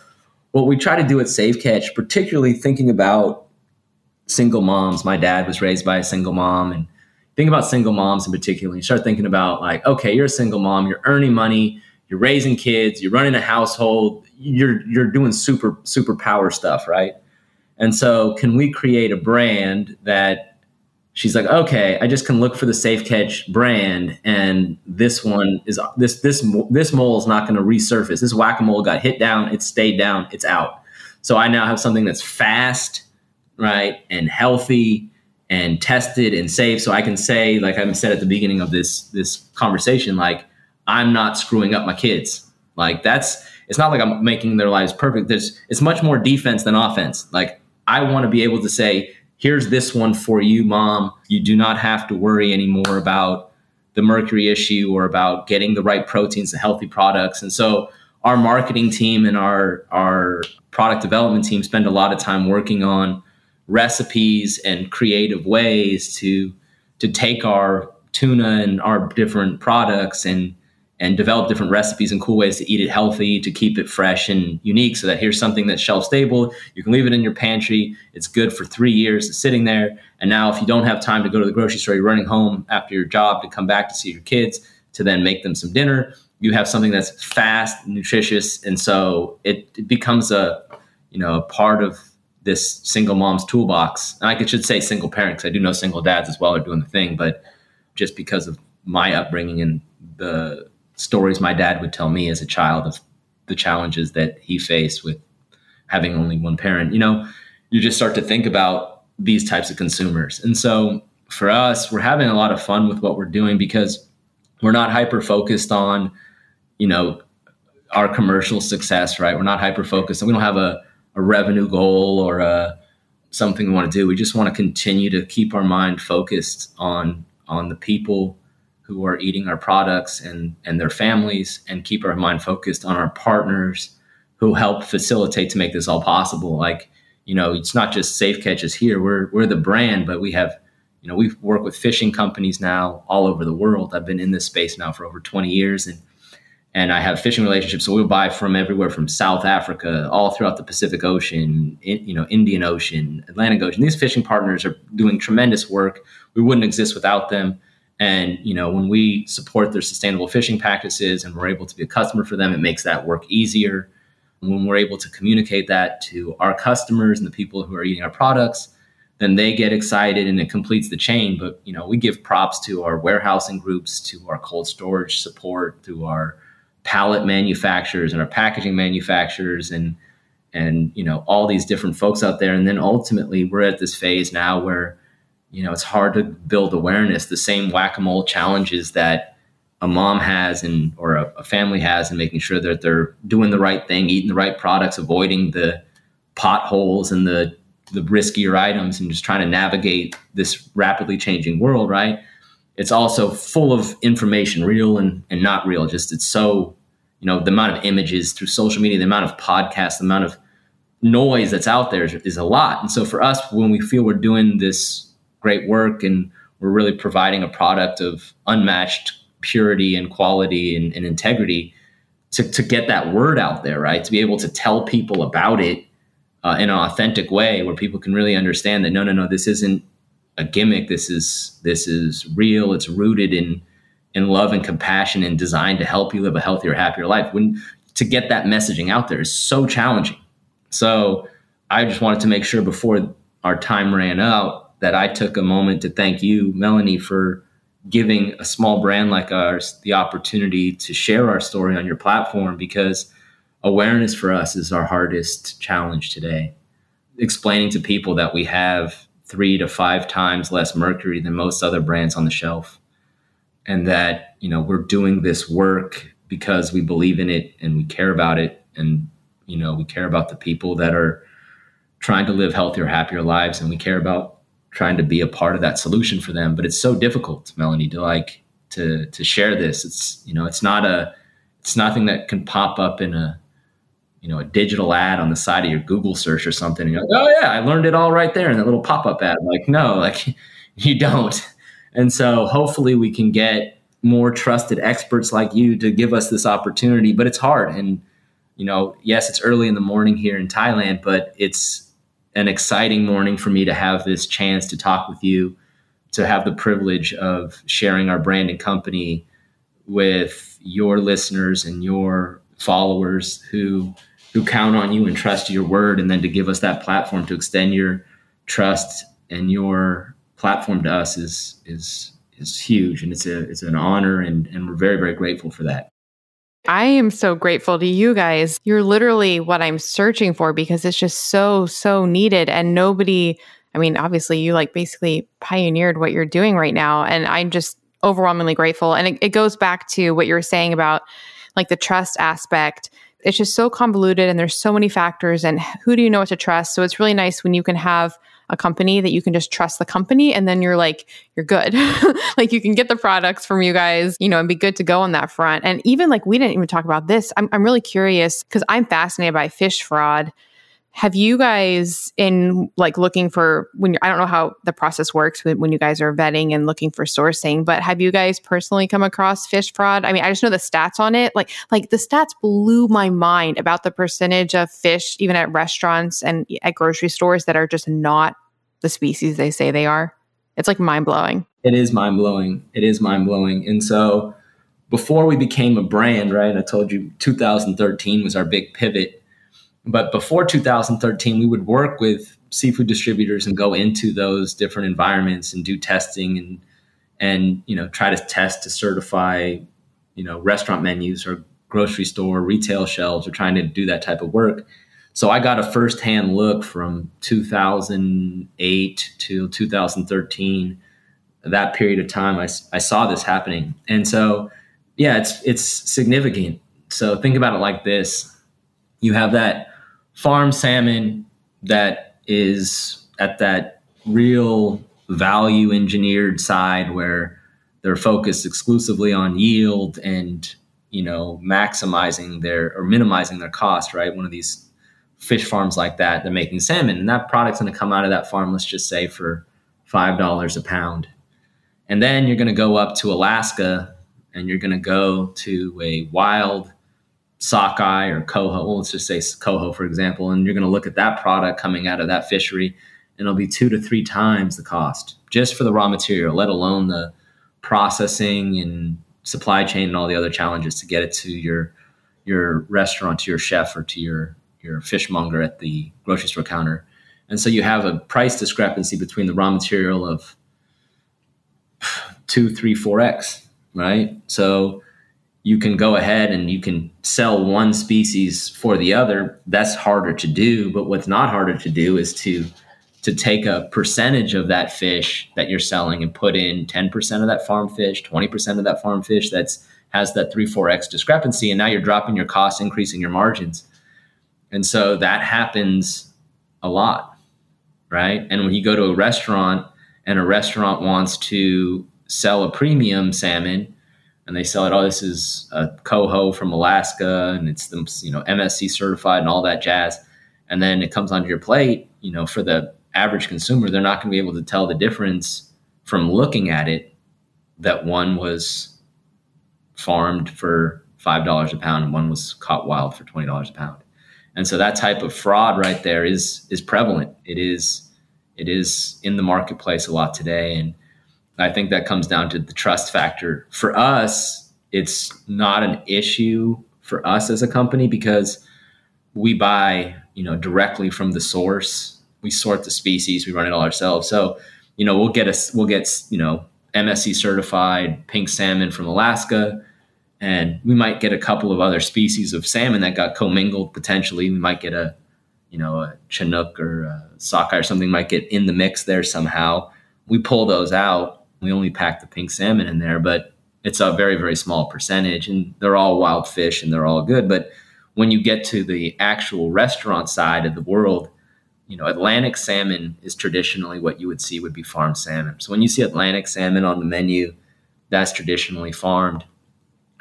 what we try to do at Safe Catch, particularly thinking about single moms, my dad was raised by a single mom, and think about single moms in particular. You start thinking about, like, okay, you're a single mom, you're earning money, you're raising kids, you're running a household, you're you're doing super super power stuff, right? And so, can we create a brand that she's like, okay, I just can look for the Safe Catch brand, and this one is this this this mole is not going to resurface. This whack a mole got hit down, it stayed down, it's out. So I now have something that's fast, right, and healthy, and tested and safe. So I can say, like I said at the beginning of this this conversation, like I'm not screwing up my kids. Like that's it's not like I'm making their lives perfect. There's it's much more defense than offense. Like I want to be able to say, here's this one for you, mom. You do not have to worry anymore about the mercury issue or about getting the right proteins, the healthy products. And so our marketing team and our our product development team spend a lot of time working on recipes and creative ways to to take our tuna and our different products and and develop different recipes and cool ways to eat it healthy to keep it fresh and unique so that here's something that's shelf stable. You can leave it in your pantry. It's good for three years sitting there. And now if you don't have time to go to the grocery store you're running home after your job to come back to see your kids to then make them some dinner. You have something that's fast nutritious and so it, it becomes a you know a part of this single mom's toolbox. And i should say single parent because i do know single dads as well are doing the thing but just because of my upbringing and the stories my dad would tell me as a child of the challenges that he faced with having only one parent, you know, you just start to think about these types of consumers. And so for us, we're having a lot of fun with what we're doing because we're not hyper focused on, you know, our commercial success, right? We're not hyper focused and we don't have a, a revenue goal or a, something we want to do. We just want to continue to keep our mind focused on on the people who are eating our products and and their families and keep our mind focused on our partners who help facilitate to make this all possible like you know it's not just safe catches here we're we're the brand but we have you know we work with fishing companies now all over the world i've been in this space now for over 20 years and and I have fishing relationships. So we'll buy from everywhere from South Africa, all throughout the Pacific Ocean, in, you know, Indian Ocean, Atlantic Ocean. These fishing partners are doing tremendous work. We wouldn't exist without them. And you know, when we support their sustainable fishing practices and we're able to be a customer for them, it makes that work easier. And When we're able to communicate that to our customers and the people who are eating our products, then they get excited and it completes the chain. But you know, we give props to our warehousing groups, to our cold storage support, to our pallet manufacturers and our packaging manufacturers and and you know all these different folks out there and then ultimately we're at this phase now where you know it's hard to build awareness the same whack-a-mole challenges that a mom has and or a, a family has in making sure that they're doing the right thing eating the right products avoiding the potholes and the the riskier items and just trying to navigate this rapidly changing world right it's also full of information, real and, and not real. Just it's so, you know, the amount of images through social media, the amount of podcasts, the amount of noise that's out there is, is a lot. And so for us, when we feel we're doing this great work and we're really providing a product of unmatched purity and quality and, and integrity, to, to get that word out there, right? To be able to tell people about it uh, in an authentic way where people can really understand that no, no, no, this isn't a gimmick. This is this is real. It's rooted in in love and compassion and designed to help you live a healthier, happier life. When to get that messaging out there is so challenging. So I just wanted to make sure before our time ran out that I took a moment to thank you, Melanie, for giving a small brand like ours the opportunity to share our story on your platform because awareness for us is our hardest challenge today. Explaining to people that we have three to five times less mercury than most other brands on the shelf. And that, you know, we're doing this work because we believe in it and we care about it. And, you know, we care about the people that are trying to live healthier, happier lives. And we care about trying to be a part of that solution for them. But it's so difficult, Melanie, to like to to share this. It's, you know, it's not a it's nothing that can pop up in a you know, a digital ad on the side of your Google search or something. And you're like, oh yeah, I learned it all right there in that little pop-up ad. Like, no, like you don't. And so hopefully we can get more trusted experts like you to give us this opportunity, but it's hard. And, you know, yes, it's early in the morning here in Thailand, but it's an exciting morning for me to have this chance to talk with you, to have the privilege of sharing our brand and company with your listeners and your followers who who count on you and trust your word, and then to give us that platform to extend your trust and your platform to us is is is huge, and it's a it's an honor, and and we're very very grateful for that. I am so grateful to you guys. You're literally what I'm searching for because it's just so so needed, and nobody. I mean, obviously, you like basically pioneered what you're doing right now, and I'm just overwhelmingly grateful. And it, it goes back to what you were saying about like the trust aspect it's just so convoluted and there's so many factors and who do you know what to trust so it's really nice when you can have a company that you can just trust the company and then you're like you're good. Like you can get the products from you guys you know and be good to go on that front. And even like we didn't even talk about this. I'm, I'm really curious because i'm fascinated by fish fraud have you guys in like looking for when I don't know how the process works when, when you guys are vetting and looking for sourcing, but have you guys personally come across fish fraud? I mean, I just know the stats on it. Like, like the stats blew my mind about the percentage of fish, even at restaurants and at grocery stores, that are just not the species they say they are. It's like mind blowing. It is mind blowing. It is mind blowing. And so, before we became a brand, right? I told you 2013 was our big pivot but before 2013, we would work with seafood distributors and go into those different environments and do testing and and you know try to test to certify you know restaurant menus or grocery store retail shelves or trying to do that type of work. So i got a firsthand look from 2008 to 2013 that period of time I, I saw this happening. And so yeah it's it's significant. So think about it like this. You have that farm salmon that is at that real value engineered side where they're focused exclusively on yield and you know maximizing their or minimizing their cost right? One of these fish farms like that they're making salmon and that product's going to come out of that farm let's just say for five dollars a pound. And then you're going to go up to alaska and you're going to go to a wild sockeye or coho, well, let's just say coho, for example, and you're going to look at that product coming out of that fishery, and it'll be two to three times the cost just for the raw material, let alone the processing and supply chain and all the other challenges to get it to your your restaurant, to your chef, or to your your fishmonger at the grocery store counter. And so you have a price discrepancy between the raw material of two, three, four x, right? So you can go ahead and you can sell one species for the other. That's harder to do, but what's not harder to do is to to take a percentage of that fish that you're selling and put in 10% of that farm fish, 20% of that farm fish that's has that 3 4x discrepancy and now you're dropping your costs, increasing your margins. And so that happens a lot, right? And when you go to a restaurant and a restaurant wants to sell a premium salmon, and they sell it. Oh, this is a coho from Alaska, and it's you know MSC certified and all that jazz. And then it comes onto your plate. You know, for the average consumer, they're not going to be able to tell the difference from looking at it that one was farmed for five dollars a pound and one was caught wild for twenty dollars a pound. And so that type of fraud right there is is prevalent. It is it is in the marketplace a lot today, and I think that comes down to the trust factor. For us, it's not an issue for us as a company because we buy, you know, directly from the source. We sort the species, we run it all ourselves. So, you know, we'll get a we'll get, you know, MSC certified pink salmon from Alaska and we might get a couple of other species of salmon that got commingled potentially. We might get a, you know, a Chinook or a sockeye or something might get in the mix there somehow. We pull those out we only pack the pink salmon in there, but it's a very, very small percentage and they're all wild fish and they're all good. But when you get to the actual restaurant side of the world, you know, Atlantic salmon is traditionally what you would see would be farmed salmon. So when you see Atlantic salmon on the menu, that's traditionally farmed.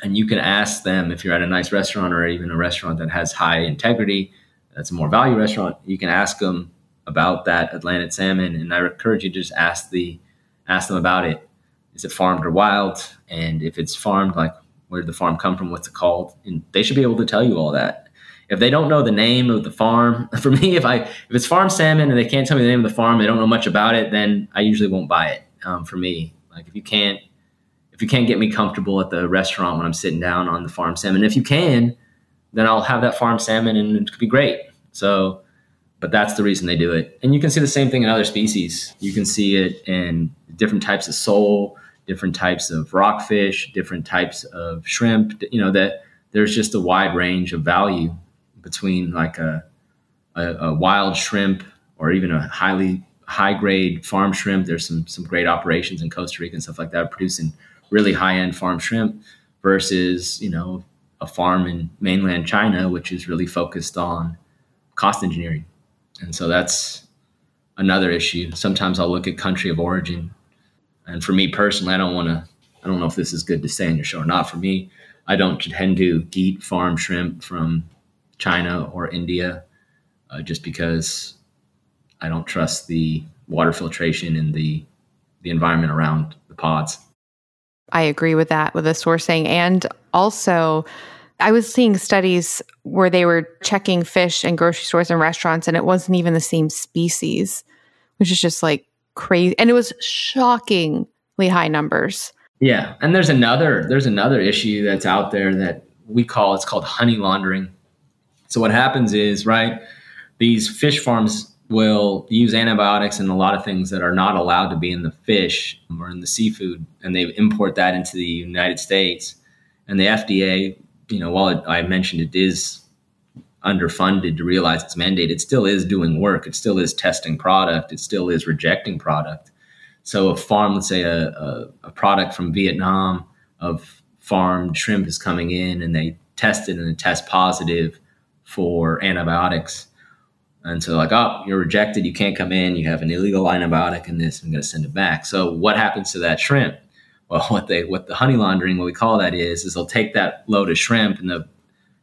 And you can ask them if you're at a nice restaurant or even a restaurant that has high integrity, that's a more value restaurant, you can ask them about that Atlantic salmon. And I encourage you to just ask the ask them about it. Is it farmed or wild? And if it's farmed, like where did the farm come from? What's it called? And they should be able to tell you all that. If they don't know the name of the farm, for me, if I if it's farm salmon and they can't tell me the name of the farm, they don't know much about it, then I usually won't buy it. Um, for me, like if you can't if you can't get me comfortable at the restaurant when I'm sitting down on the farm salmon, if you can, then I'll have that farm salmon and it could be great. So but that's the reason they do it. And you can see the same thing in other species. You can see it in different types of sole, different types of rockfish, different types of shrimp. You know that there's just a wide range of value between like a, a, a wild shrimp or even a highly high grade farm shrimp. There's some some great operations in Costa Rica and stuff like that producing really high end farm shrimp versus you know a farm in mainland China which is really focused on cost engineering and so that's another issue. Sometimes I'll look at country of origin. And for me personally, I don't want to, I don't know if this is good to say on your show or not. For me, I don't tend to eat farm shrimp from China or India uh, just because I don't trust the water filtration and the, the environment around the pods. I agree with that, with the sourcing. And also, I was seeing studies where they were checking fish in grocery stores and restaurants, and it wasn't even the same species, which is just like crazy. And it was shockingly high numbers. Yeah, and there's another there's another issue that's out there that we call it's called honey laundering. So what happens is right, these fish farms will use antibiotics and a lot of things that are not allowed to be in the fish or in the seafood, and they import that into the United States. And the FDA you know, while it, I mentioned it is underfunded to realize its mandate, it still is doing work. It still is testing product. It still is rejecting product. So a farm, let's say a, a, a product from Vietnam of farmed shrimp is coming in and they test it and it tests positive for antibiotics. And so like, oh, you're rejected. You can't come in. You have an illegal antibiotic in this. I'm going to send it back. So what happens to that shrimp? Well, what they what the honey laundering, what we call that is, is they'll take that load of shrimp and the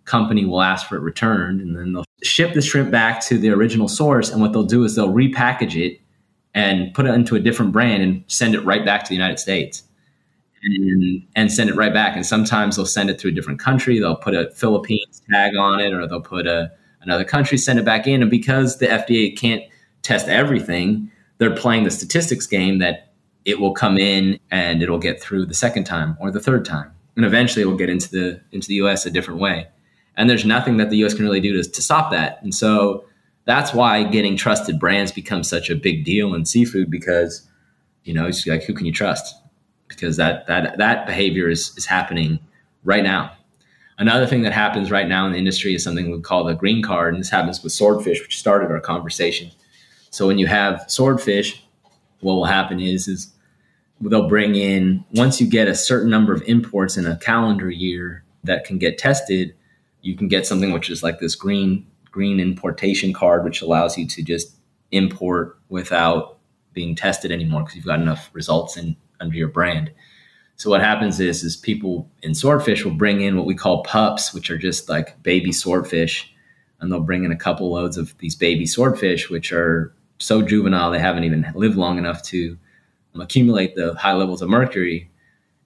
company will ask for it returned, and then they'll ship the shrimp back to the original source. And what they'll do is they'll repackage it and put it into a different brand and send it right back to the United States. and and send it right back. And sometimes they'll send it to a different country. They'll put a Philippines tag on it, or they'll put a another country, send it back in. And because the FDA can't test everything, they're playing the statistics game that it will come in and it'll get through the second time or the third time. And eventually it will get into the into the US a different way. And there's nothing that the US can really do to, to stop that. And so that's why getting trusted brands becomes such a big deal in seafood because, you know, it's like who can you trust? Because that that that behavior is is happening right now. Another thing that happens right now in the industry is something we call the green card, and this happens with swordfish, which started our conversation. So when you have swordfish, what will happen is is they'll bring in once you get a certain number of imports in a calendar year that can get tested, you can get something which is like this green green importation card, which allows you to just import without being tested anymore because you've got enough results in under your brand. So what happens is is people in swordfish will bring in what we call pups, which are just like baby swordfish, and they'll bring in a couple loads of these baby swordfish, which are so juvenile they haven't even lived long enough to um, accumulate the high levels of mercury.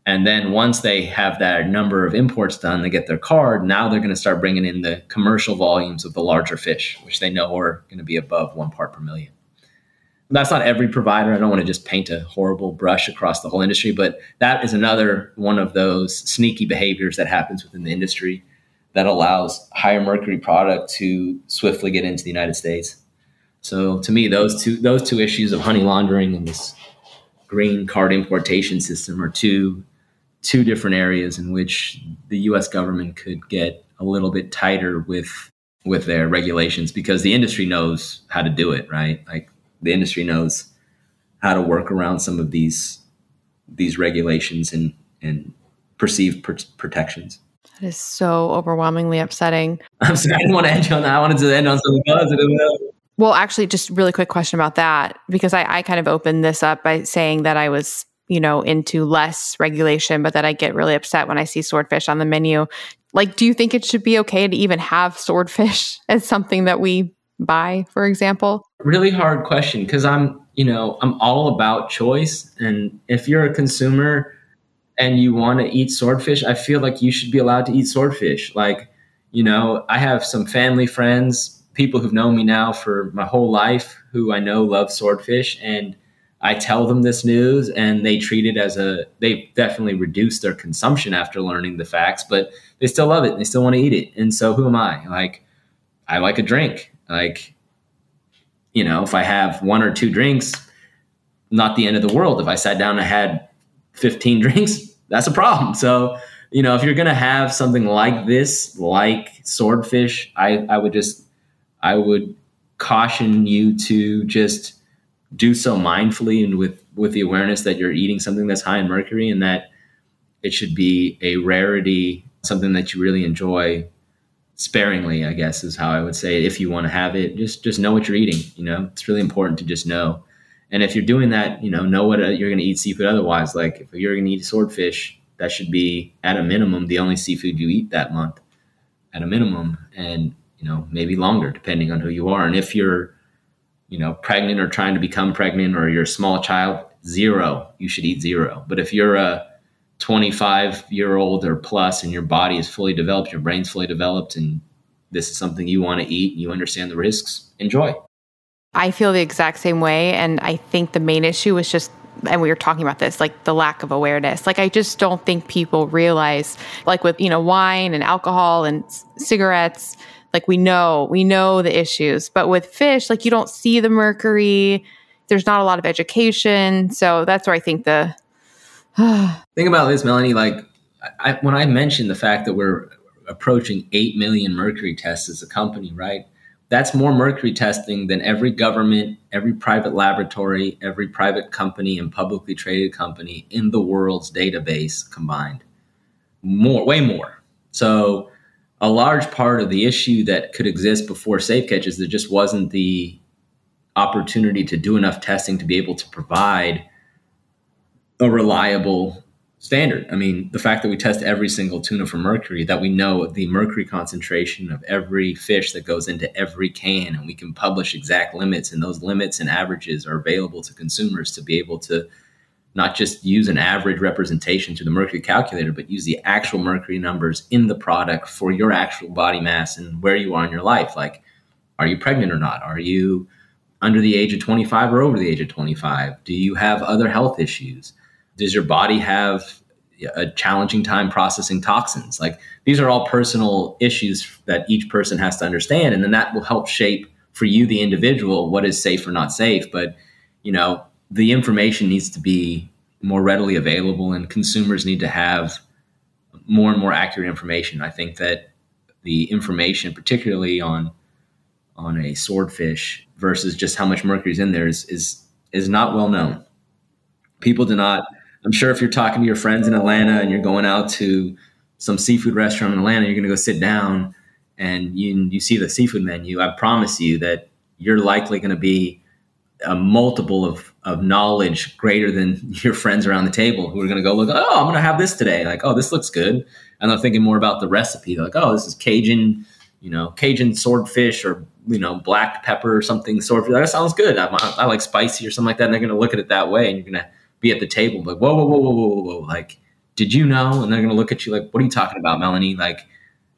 And then once they have that number of imports done, they get their card. Now they're going to start bringing in the commercial volumes of the larger fish, which they know are going to be above one part per million. That's not every provider. I don't want to just paint a horrible brush across the whole industry, but that is another one of those sneaky behaviors that happens within the industry that allows higher mercury product to swiftly get into the United States. So to me, those two those two issues of honey laundering and this green card importation system are two two different areas in which the U.S. government could get a little bit tighter with with their regulations because the industry knows how to do it, right? Like the industry knows how to work around some of these these regulations and and perceived pr- protections. That is so overwhelmingly upsetting. I'm sorry, I didn't want to end on that. I wanted to end on something positive. Well, actually, just really quick question about that because I, I kind of opened this up by saying that I was, you know, into less regulation, but that I get really upset when I see swordfish on the menu. Like, do you think it should be okay to even have swordfish as something that we buy, for example? Really hard question because I'm, you know, I'm all about choice. And if you're a consumer and you want to eat swordfish, I feel like you should be allowed to eat swordfish. Like, you know, I have some family friends people who've known me now for my whole life who I know love swordfish and I tell them this news and they treat it as a they definitely reduced their consumption after learning the facts, but they still love it and they still want to eat it. And so who am I? Like I like a drink. Like you know, if I have one or two drinks, not the end of the world. If I sat down and had 15 drinks, that's a problem. So, you know, if you're going to have something like this, like swordfish, I, I would just I would caution you to just do so mindfully and with with the awareness that you're eating something that's high in mercury and that it should be a rarity, something that you really enjoy sparingly, I guess is how I would say it. If you want to have it, just just know what you're eating. You know, it's really important to just know. And if you're doing that, you know, know what uh, you're going to eat seafood otherwise. Like if you're going to eat swordfish, that should be at a minimum the only seafood you eat that month, at a minimum. And you know, maybe longer depending on who you are. And if you're, you know, pregnant or trying to become pregnant or you're a small child, zero, you should eat zero. But if you're a 25 year old or plus and your body is fully developed, your brain's fully developed, and this is something you want to eat, you understand the risks, enjoy. I feel the exact same way. And I think the main issue is just and we were talking about this like the lack of awareness like i just don't think people realize like with you know wine and alcohol and c- cigarettes like we know, we know the issues. But with fish, like you don't see the mercury. There's not a lot of education. So that's where I think the think about this, Melanie. Like I, when I mentioned the fact that we're approaching 8 million mercury tests as a company, right? That's more mercury testing than every government, every private laboratory, every private company, and publicly traded company in the world's database combined. More, way more. So a large part of the issue that could exist before safe catch is there just wasn't the opportunity to do enough testing to be able to provide a reliable standard. I mean, the fact that we test every single tuna for mercury, that we know the mercury concentration of every fish that goes into every can, and we can publish exact limits, and those limits and averages are available to consumers to be able to not just use an average representation to the mercury calculator, but use the actual mercury numbers in the product for your actual body mass and where you are in your life. Like, are you pregnant or not? Are you under the age of 25 or over the age of 25? Do you have other health issues? Does your body have a challenging time processing toxins? Like, these are all personal issues that each person has to understand. And then that will help shape for you, the individual, what is safe or not safe. But, you know, the information needs to be more readily available and consumers need to have more and more accurate information. I think that the information, particularly on on a swordfish versus just how much mercury is in there is is is not well known. People do not I'm sure if you're talking to your friends in Atlanta and you're going out to some seafood restaurant in Atlanta, you're going to go sit down and you you see the seafood menu. I promise you that you're likely going to be a multiple of of knowledge greater than your friends around the table who are going to go look. Oh, I'm going to have this today. Like, oh, this looks good, and they're thinking more about the recipe. They're like, oh, this is Cajun, you know, Cajun swordfish or you know black pepper or something swordfish. That sounds good. I, I like spicy or something like that. And they're going to look at it that way, and you're going to be at the table like, whoa, whoa, whoa, whoa, whoa, whoa, like, did you know? And they're going to look at you like, what are you talking about, Melanie? Like,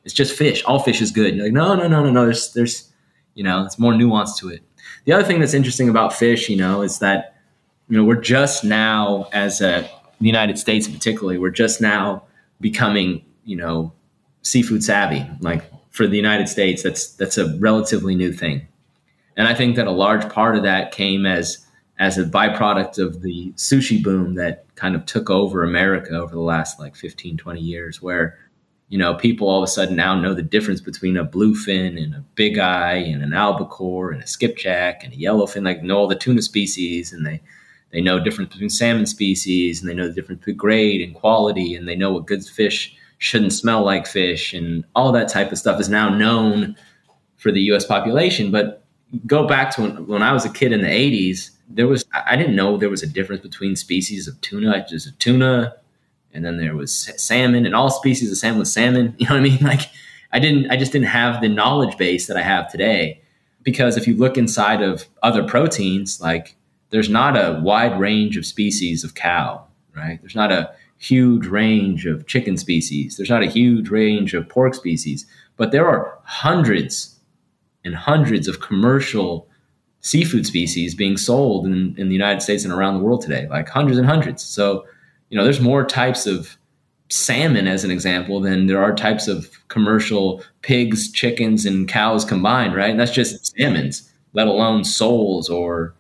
it's just fish. All fish is good. You're like, no, no, no, no, no. There's, there's, you know, it's more nuance to it. The other thing that's interesting about fish, you know, is that you know we're just now as a the United States particularly we're just now becoming you know seafood savvy. Like for the United States that's that's a relatively new thing. And I think that a large part of that came as as a byproduct of the sushi boom that kind of took over America over the last like 15 20 years where you know people all of a sudden now know the difference between a bluefin and a big eye and an albacore and a skipjack and a yellowfin like know all the tuna species and they they know the difference between salmon species and they know the difference between grade and quality and they know what good fish shouldn't smell like fish and all that type of stuff is now known for the US population. But go back to when, when I was a kid in the 80s, there was I didn't know there was a difference between species of tuna. There's a tuna and then there was salmon and all species of salmon was salmon. You know what I mean? Like I didn't I just didn't have the knowledge base that I have today. Because if you look inside of other proteins like there's not a wide range of species of cow, right? There's not a huge range of chicken species. There's not a huge range of pork species, but there are hundreds and hundreds of commercial seafood species being sold in, in the United States and around the world today, like hundreds and hundreds. So, you know, there's more types of salmon, as an example, than there are types of commercial pigs, chickens, and cows combined, right? And that's just salmons, let alone soles or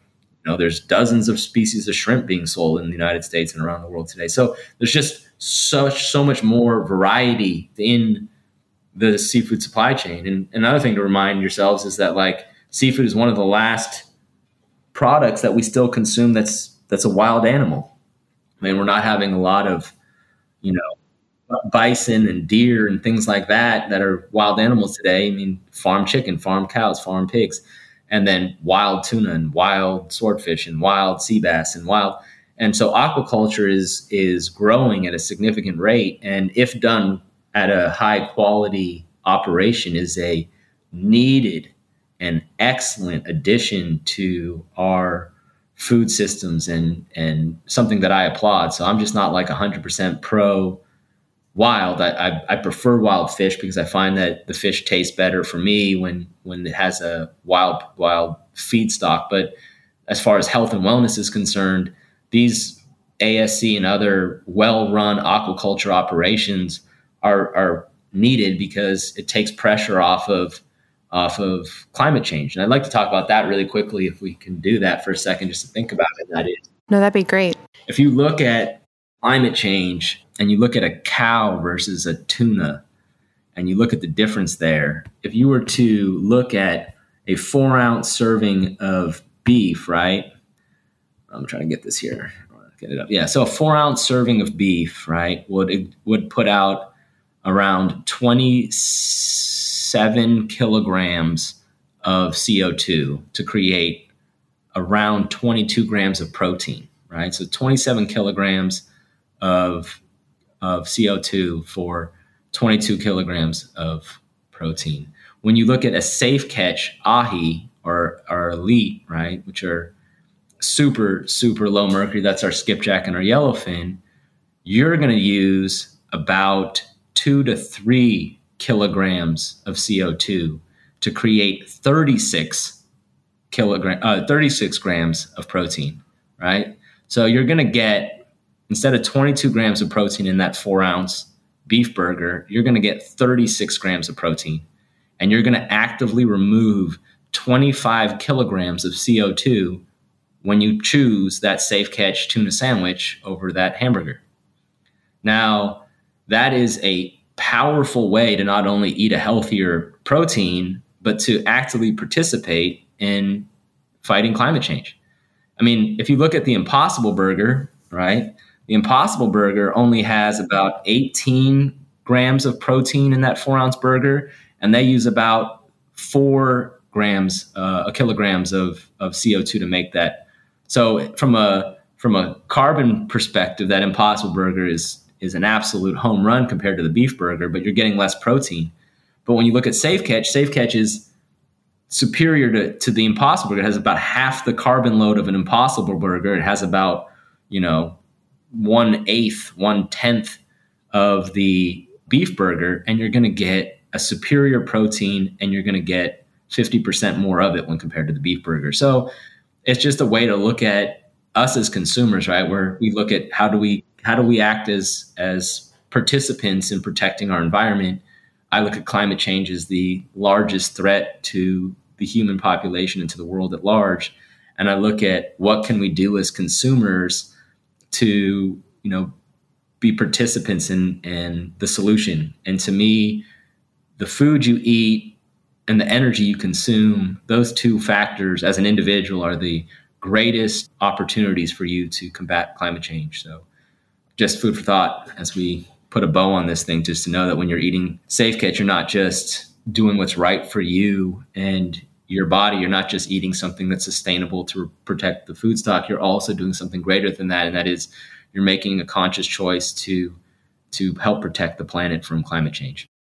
you know, there's dozens of species of shrimp being sold in the United States and around the world today. So there's just such so much more variety in the seafood supply chain. And another thing to remind yourselves is that like seafood is one of the last products that we still consume that's that's a wild animal. I mean, we're not having a lot of, you know, bison and deer and things like that that are wild animals today. I mean, farm chicken, farm cows, farm pigs and then wild tuna and wild swordfish and wild sea bass and wild and so aquaculture is is growing at a significant rate and if done at a high quality operation is a needed and excellent addition to our food systems and and something that I applaud so I'm just not like 100% pro wild. I, I, I, prefer wild fish because I find that the fish tastes better for me when when it has a wild wild feedstock. But as far as health and wellness is concerned, these ASC and other well-run aquaculture operations are are needed because it takes pressure off of off of climate change. And I'd like to talk about that really quickly if we can do that for a second just to think about it. That is. No, that'd be great. If you look at climate change and you look at a cow versus a tuna and you look at the difference there, if you were to look at a four ounce serving of beef, right? I'm trying to get this here. Get it up. Yeah. So a four ounce serving of beef, right, would would put out around 27 kilograms of CO2 to create around 22 grams of protein, right? So 27 kilograms of of CO2 for 22 kilograms of protein. When you look at a safe catch ahi or, or elite, right, which are super, super low mercury, that's our skipjack and our yellowfin, you're going to use about two to three kilograms of CO2 to create 36 kilogram, uh, 36 grams of protein, right? So you're going to get, instead of 22 grams of protein in that four ounce beef burger, you're going to get 36 grams of protein. And you're going to actively remove 25 kilograms of CO2 when you choose that safe catch tuna sandwich over that hamburger. Now, that is a powerful way to not only eat a healthier protein, but to actively participate in fighting climate change. I mean, if you look at the Impossible Burger, right? The Impossible Burger only has about 18 grams of protein in that four ounce burger, and they use about four grams, uh, kilograms of, of CO2 to make that. So from a from a carbon perspective, that Impossible Burger is is an absolute home run compared to the beef burger, but you're getting less protein. But when you look at Safe Catch, Safe Catch is superior to, to the Impossible Burger. It has about half the carbon load of an Impossible Burger. It has about, you know, one eighth, one tenth of the beef burger, and you're going to get a superior protein and you're going to get 50% more of it when compared to the beef burger. So it's just a way to look at us as consumers, right? Where we look at how do we how do we act as as participants in protecting our environment? I look at climate change as the largest threat to the human population and to the world at large, and I look at what can we do as consumers to you know be participants in in the solution. And to me, the food you eat and the energy you consume, those two factors as an individual are the greatest opportunities for you to combat climate change. So just food for thought as we put a bow on this thing, just to know that when you're eating Safe Catch, you're not just doing what's right for you and your body. You're not just eating something that's sustainable to protect the food stock. You're also doing something greater than that, and that is you're making a conscious choice to to help protect the planet from climate change.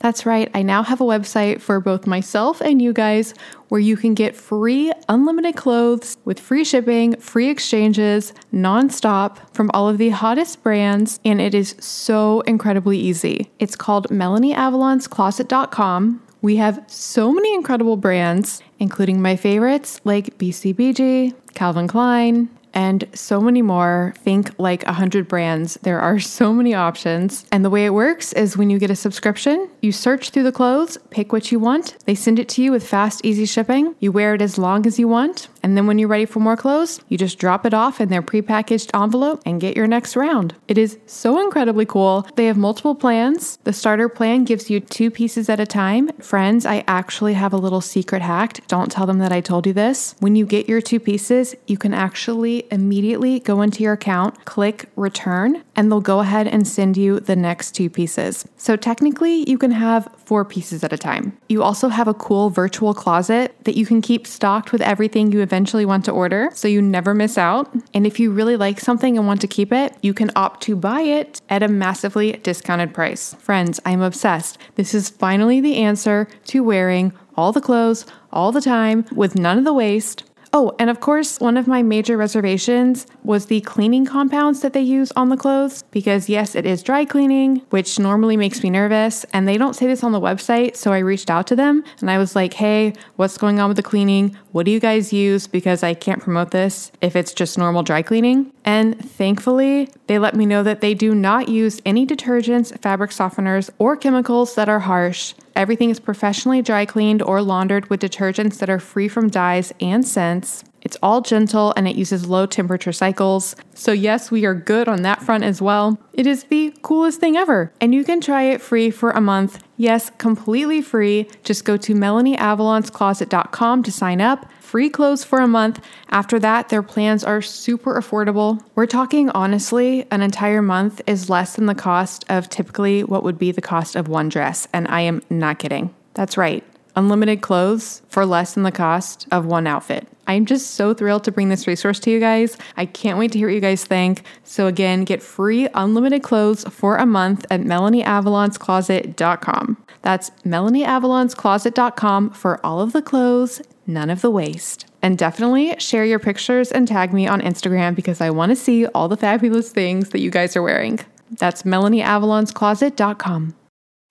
That's right, I now have a website for both myself and you guys where you can get free unlimited clothes with free shipping, free exchanges, nonstop from all of the hottest brands, and it is so incredibly easy. It's called MelanieAvalonsCloset.com. We have so many incredible brands, including my favorites like BCBG, Calvin Klein, and so many more. Think like 100 brands. There are so many options. And the way it works is when you get a subscription, you search through the clothes, pick what you want. They send it to you with fast, easy shipping. You wear it as long as you want. And then when you're ready for more clothes, you just drop it off in their prepackaged envelope and get your next round. It is so incredibly cool. They have multiple plans. The starter plan gives you two pieces at a time. Friends, I actually have a little secret hack. Don't tell them that I told you this. When you get your two pieces, you can actually immediately go into your account, click return, and they'll go ahead and send you the next two pieces. So technically, you can have four pieces at a time. You also have a cool virtual closet that you can keep stocked with everything you eventually want to order so you never miss out. And if you really like something and want to keep it, you can opt to buy it at a massively discounted price. Friends, I'm obsessed. This is finally the answer to wearing all the clothes all the time with none of the waste Oh, and of course, one of my major reservations was the cleaning compounds that they use on the clothes because, yes, it is dry cleaning, which normally makes me nervous. And they don't say this on the website. So I reached out to them and I was like, hey, what's going on with the cleaning? What do you guys use? Because I can't promote this if it's just normal dry cleaning. And thankfully, they let me know that they do not use any detergents, fabric softeners, or chemicals that are harsh. Everything is professionally dry cleaned or laundered with detergents that are free from dyes and scents. It's all gentle and it uses low temperature cycles. So, yes, we are good on that front as well. It is the coolest thing ever. And you can try it free for a month. Yes, completely free. Just go to melanieavalonscloset.com to sign up. Free clothes for a month. After that, their plans are super affordable. We're talking honestly, an entire month is less than the cost of typically what would be the cost of one dress. And I am not kidding. That's right unlimited clothes for less than the cost of one outfit. I'm just so thrilled to bring this resource to you guys. I can't wait to hear what you guys think. So, again, get free unlimited clothes for a month at melanieavalonscloset.com. That's melanieavalonscloset.com for all of the clothes, none of the waste. And definitely share your pictures and tag me on Instagram because I want to see all the fabulous things that you guys are wearing. That's melanieavalonscloset.com.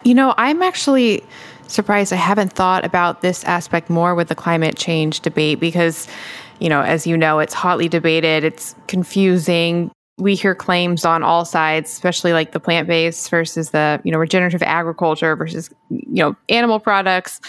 You know, I'm actually surprised I haven't thought about this aspect more with the climate change debate because, you know, as you know, it's hotly debated, it's confusing. We hear claims on all sides, especially like the plant based versus the, you know, regenerative agriculture versus, you know, animal products.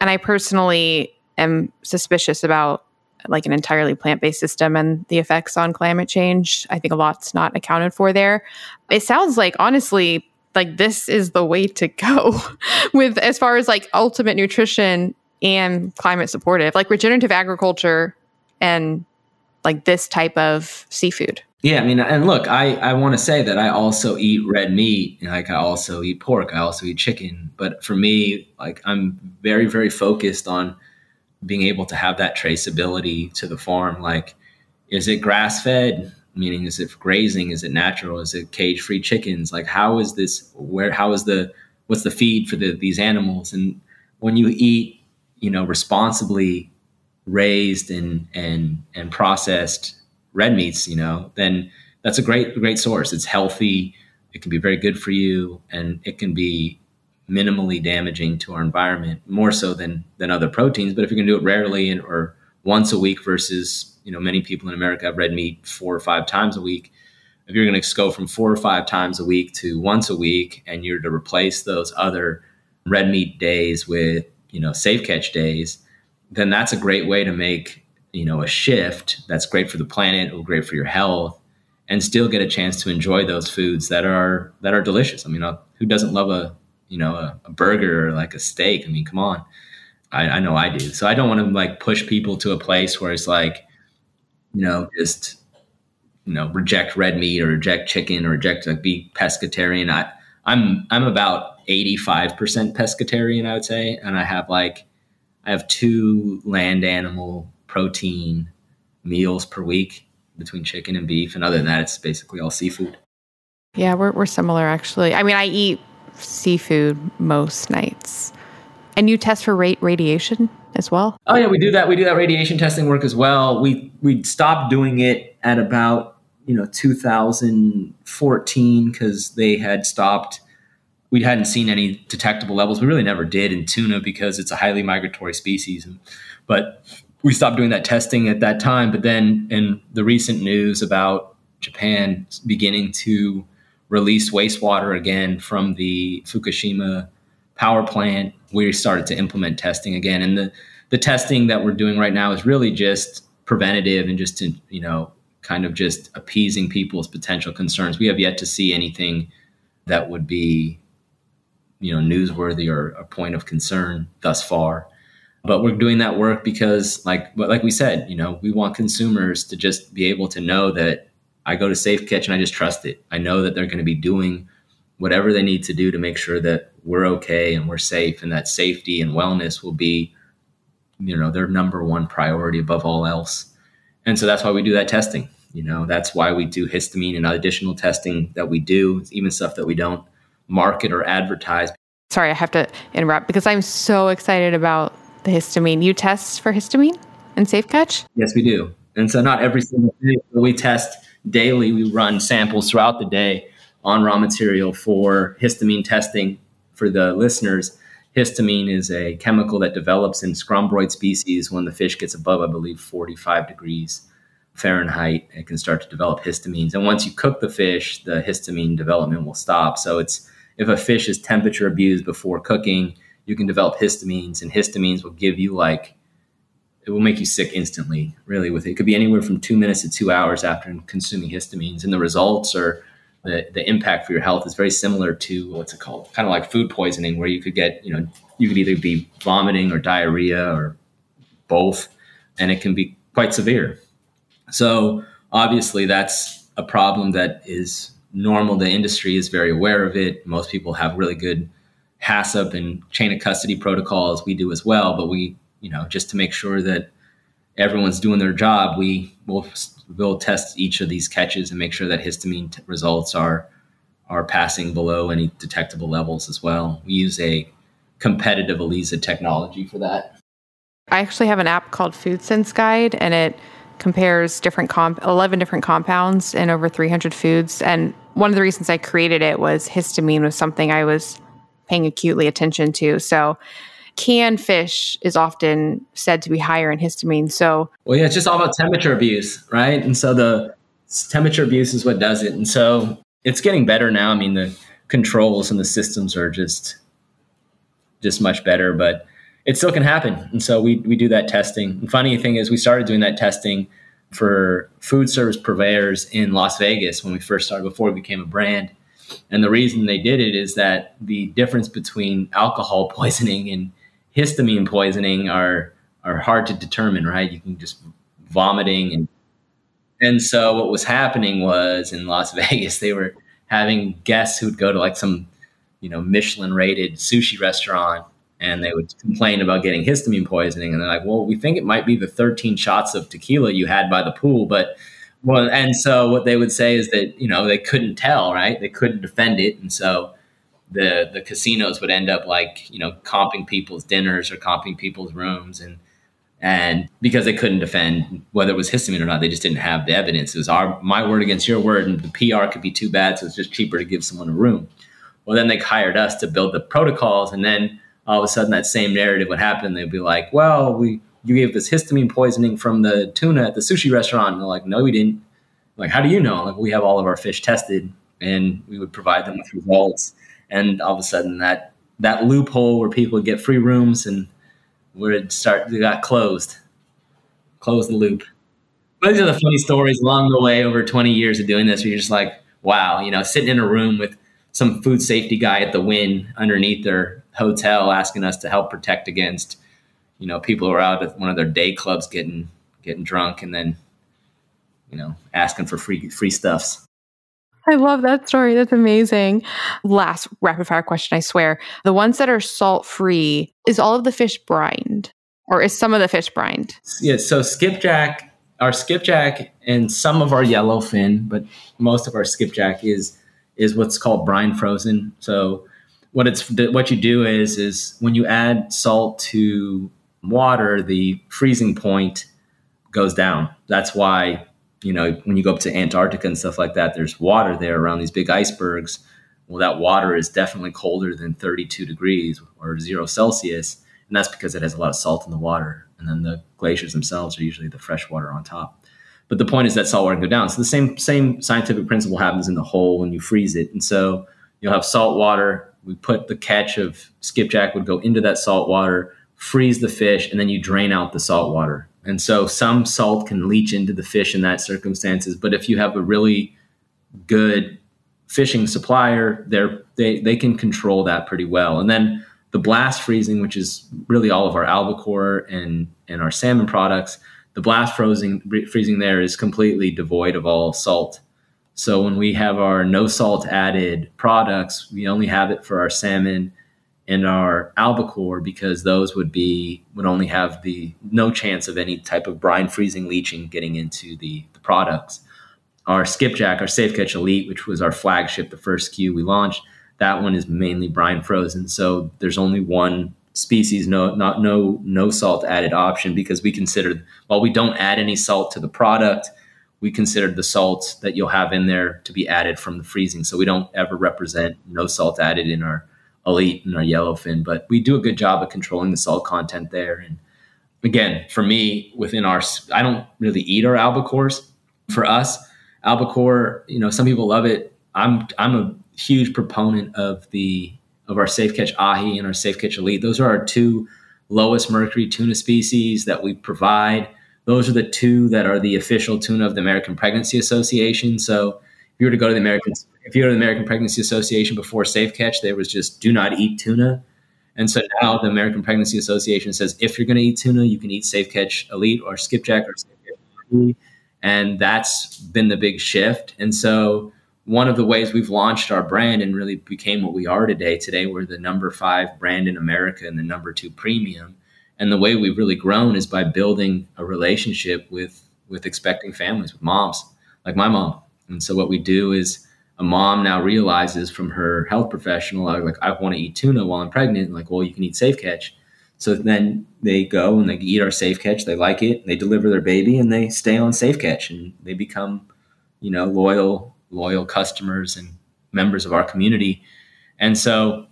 And I personally am suspicious about like an entirely plant based system and the effects on climate change. I think a lot's not accounted for there. It sounds like, honestly, like this is the way to go with as far as like ultimate nutrition and climate supportive, like regenerative agriculture and like this type of seafood. Yeah, I mean, and look, I, I want to say that I also eat red meat. and Like I also eat pork. I also eat chicken. But for me, like I'm very, very focused on being able to have that traceability to the farm. Like, is it grass fed? Meaning is it grazing? Is it natural? Is it cage free chickens? Like how is this where how is the what's the feed for the, these animals? And when you eat you know responsibly raised and and and processed red meats you know then that's a great great source. It's healthy. It can be very good for you and it can be minimally damaging to our environment more so than than other proteins. But if you're going to do it rarely and or once a week versus you know many people in America have red meat four or five times a week. If you're going to go from four or five times a week to once a week, and you're to replace those other red meat days with you know safe catch days, then that's a great way to make you know a shift. That's great for the planet, or great for your health, and still get a chance to enjoy those foods that are that are delicious. I mean, uh, who doesn't love a you know a, a burger or like a steak? I mean, come on. I, I know I do. So I don't want to like push people to a place where it's like, you know, just you know, reject red meat or reject chicken or reject like be pescatarian. I I'm I'm about 85% pescatarian, I would say, and I have like I have two land animal protein meals per week between chicken and beef, and other than that, it's basically all seafood. Yeah, we're we're similar actually. I mean, I eat seafood most nights. And you test for rate radiation as well? Oh yeah, we do that. We do that radiation testing work as well. We we stopped doing it at about you know 2014 because they had stopped. We hadn't seen any detectable levels. We really never did in tuna because it's a highly migratory species. But we stopped doing that testing at that time. But then in the recent news about Japan beginning to release wastewater again from the Fukushima power plant, we started to implement testing again. And the, the testing that we're doing right now is really just preventative and just to, you know, kind of just appeasing people's potential concerns. We have yet to see anything that would be, you know, newsworthy or a point of concern thus far. But we're doing that work because, like, like we said, you know, we want consumers to just be able to know that I go to Safe Catch and I just trust it. I know that they're going to be doing whatever they need to do to make sure that we're okay and we're safe and that safety and wellness will be you know their number one priority above all else. And so that's why we do that testing you know that's why we do histamine and additional testing that we do even stuff that we don't market or advertise. Sorry i have to interrupt because i'm so excited about the histamine. You test for histamine and safe catch? Yes we do. And so not every single day we test daily. We run samples throughout the day on raw material for histamine testing for the listeners. Histamine is a chemical that develops in scrombroid species when the fish gets above, I believe, 45 degrees Fahrenheit. It can start to develop histamines. And once you cook the fish, the histamine development will stop. So it's if a fish is temperature abused before cooking, you can develop histamines, and histamines will give you like it will make you sick instantly, really. With it, it could be anywhere from two minutes to two hours after consuming histamines, and the results are the, the impact for your health is very similar to what's it called? Kind of like food poisoning, where you could get, you know, you could either be vomiting or diarrhea or both, and it can be quite severe. So obviously, that's a problem that is normal. The industry is very aware of it. Most people have really good HACCP and chain of custody protocols. We do as well, but we, you know, just to make sure that everyone's doing their job, we will we'll test each of these catches and make sure that histamine t- results are are passing below any detectable levels as well. We use a competitive ELISA technology for that. I actually have an app called Food Sense Guide, and it compares different comp 11 different compounds in over 300 foods. And one of the reasons I created it was histamine was something I was paying acutely attention to. So canned fish is often said to be higher in histamine. So, well, yeah, it's just all about temperature abuse, right? And so the temperature abuse is what does it. And so it's getting better now. I mean, the controls and the systems are just just much better, but it still can happen. And so we we do that testing. And funny thing is, we started doing that testing for food service purveyors in Las Vegas when we first started before we became a brand. And the reason they did it is that the difference between alcohol poisoning and histamine poisoning are are hard to determine, right? You can just vomiting and and so what was happening was in Las Vegas they were having guests who'd go to like some you know Michelin rated sushi restaurant and they would complain about getting histamine poisoning and they're like well we think it might be the 13 shots of tequila you had by the pool but well and so what they would say is that you know they couldn't tell right they couldn't defend it and so the the casinos would end up like you know comping people's dinners or comping people's rooms. And and because they couldn't defend whether it was histamine or not they just didn't have the evidence. It was our my word against your word and the pr could be too bad so it's just cheaper to give someone a room. Well then they hired us to build the protocols and then all of a sudden that same narrative would happen. They'd be like well we you gave this histamine poisoning from the tuna at the sushi restaurant. And they're like no we didn't. Like how do you know? Like we have all of our fish tested and we would provide them with results and all of a sudden that that loophole where people get free rooms and where it start they got closed, closed the loop. These are the funny stories along the way over 20 years of doing this. Where you're just like, wow, you know, sitting in a room with some food safety guy at the Wynn underneath their hotel asking us to help protect against, you know, people who are out at one of their day clubs getting getting drunk and then, you know, asking for free free stuffs. I love that story. That's amazing. Last rapid fire question, I swear. The ones that are salt free, is all of the fish brined or is some of the fish brined? Yeah, so skipjack, our skipjack and some of our yellowfin, but most of our skipjack is is what's called brine frozen. So what it's what you do is is when you add salt to water, the freezing point goes down. That's why you know, when you go up to Antarctica and stuff like that, there's water there around these big icebergs. Well, that water is definitely colder than 32 degrees or zero Celsius. And that's because it has a lot of salt in the water. And then the glaciers themselves are usually the fresh water on top. But the point is that salt water can go down. So the same same scientific principle happens in the hole when you freeze it. And so you'll have salt water. We put the catch of skipjack would go into that salt water, freeze the fish, and then you drain out the salt water. And so some salt can leach into the fish in that circumstances. But if you have a really good fishing supplier, they they they can control that pretty well. And then the blast freezing, which is really all of our albacore and and our salmon products, the blast freezing freezing there is completely devoid of all salt. So when we have our no salt added products, we only have it for our salmon and our albacore because those would be would only have the no chance of any type of brine freezing leaching getting into the, the products. Our skipjack our safe catch elite which was our flagship the first SKU we launched that one is mainly brine frozen. So there's only one species no not no no salt added option because we consider while we don't add any salt to the product we consider the salt that you'll have in there to be added from the freezing. So we don't ever represent no salt added in our elite and our yellowfin, but we do a good job of controlling the salt content there. And again, for me, within our, I don't really eat our albacores. For us, albacore, you know, some people love it. I'm I'm a huge proponent of the of our Safe Catch Ahi and our Safe Catch Elite. Those are our two lowest mercury tuna species that we provide. Those are the two that are the official tuna of the American Pregnancy Association. So you were to go to the American if you go to the American Pregnancy Association before Safe Catch, there was just do not eat tuna. And so now the American Pregnancy Association says if you're going to eat tuna, you can eat Safe Catch Elite or Skipjack or Safe Catch And that's been the big shift. And so one of the ways we've launched our brand and really became what we are today. Today, we're the number five brand in America and the number two premium. And the way we've really grown is by building a relationship with with expecting families, with moms, like my mom. And so what we do is a mom now realizes from her health professional, like, I want to eat tuna while I'm pregnant. And Like, well, you can eat Safe Catch. So then they go and they eat our Safe Catch. They like it. They deliver their baby and they stay on Safe Catch and they become, you know, loyal loyal customers and members of our community. And so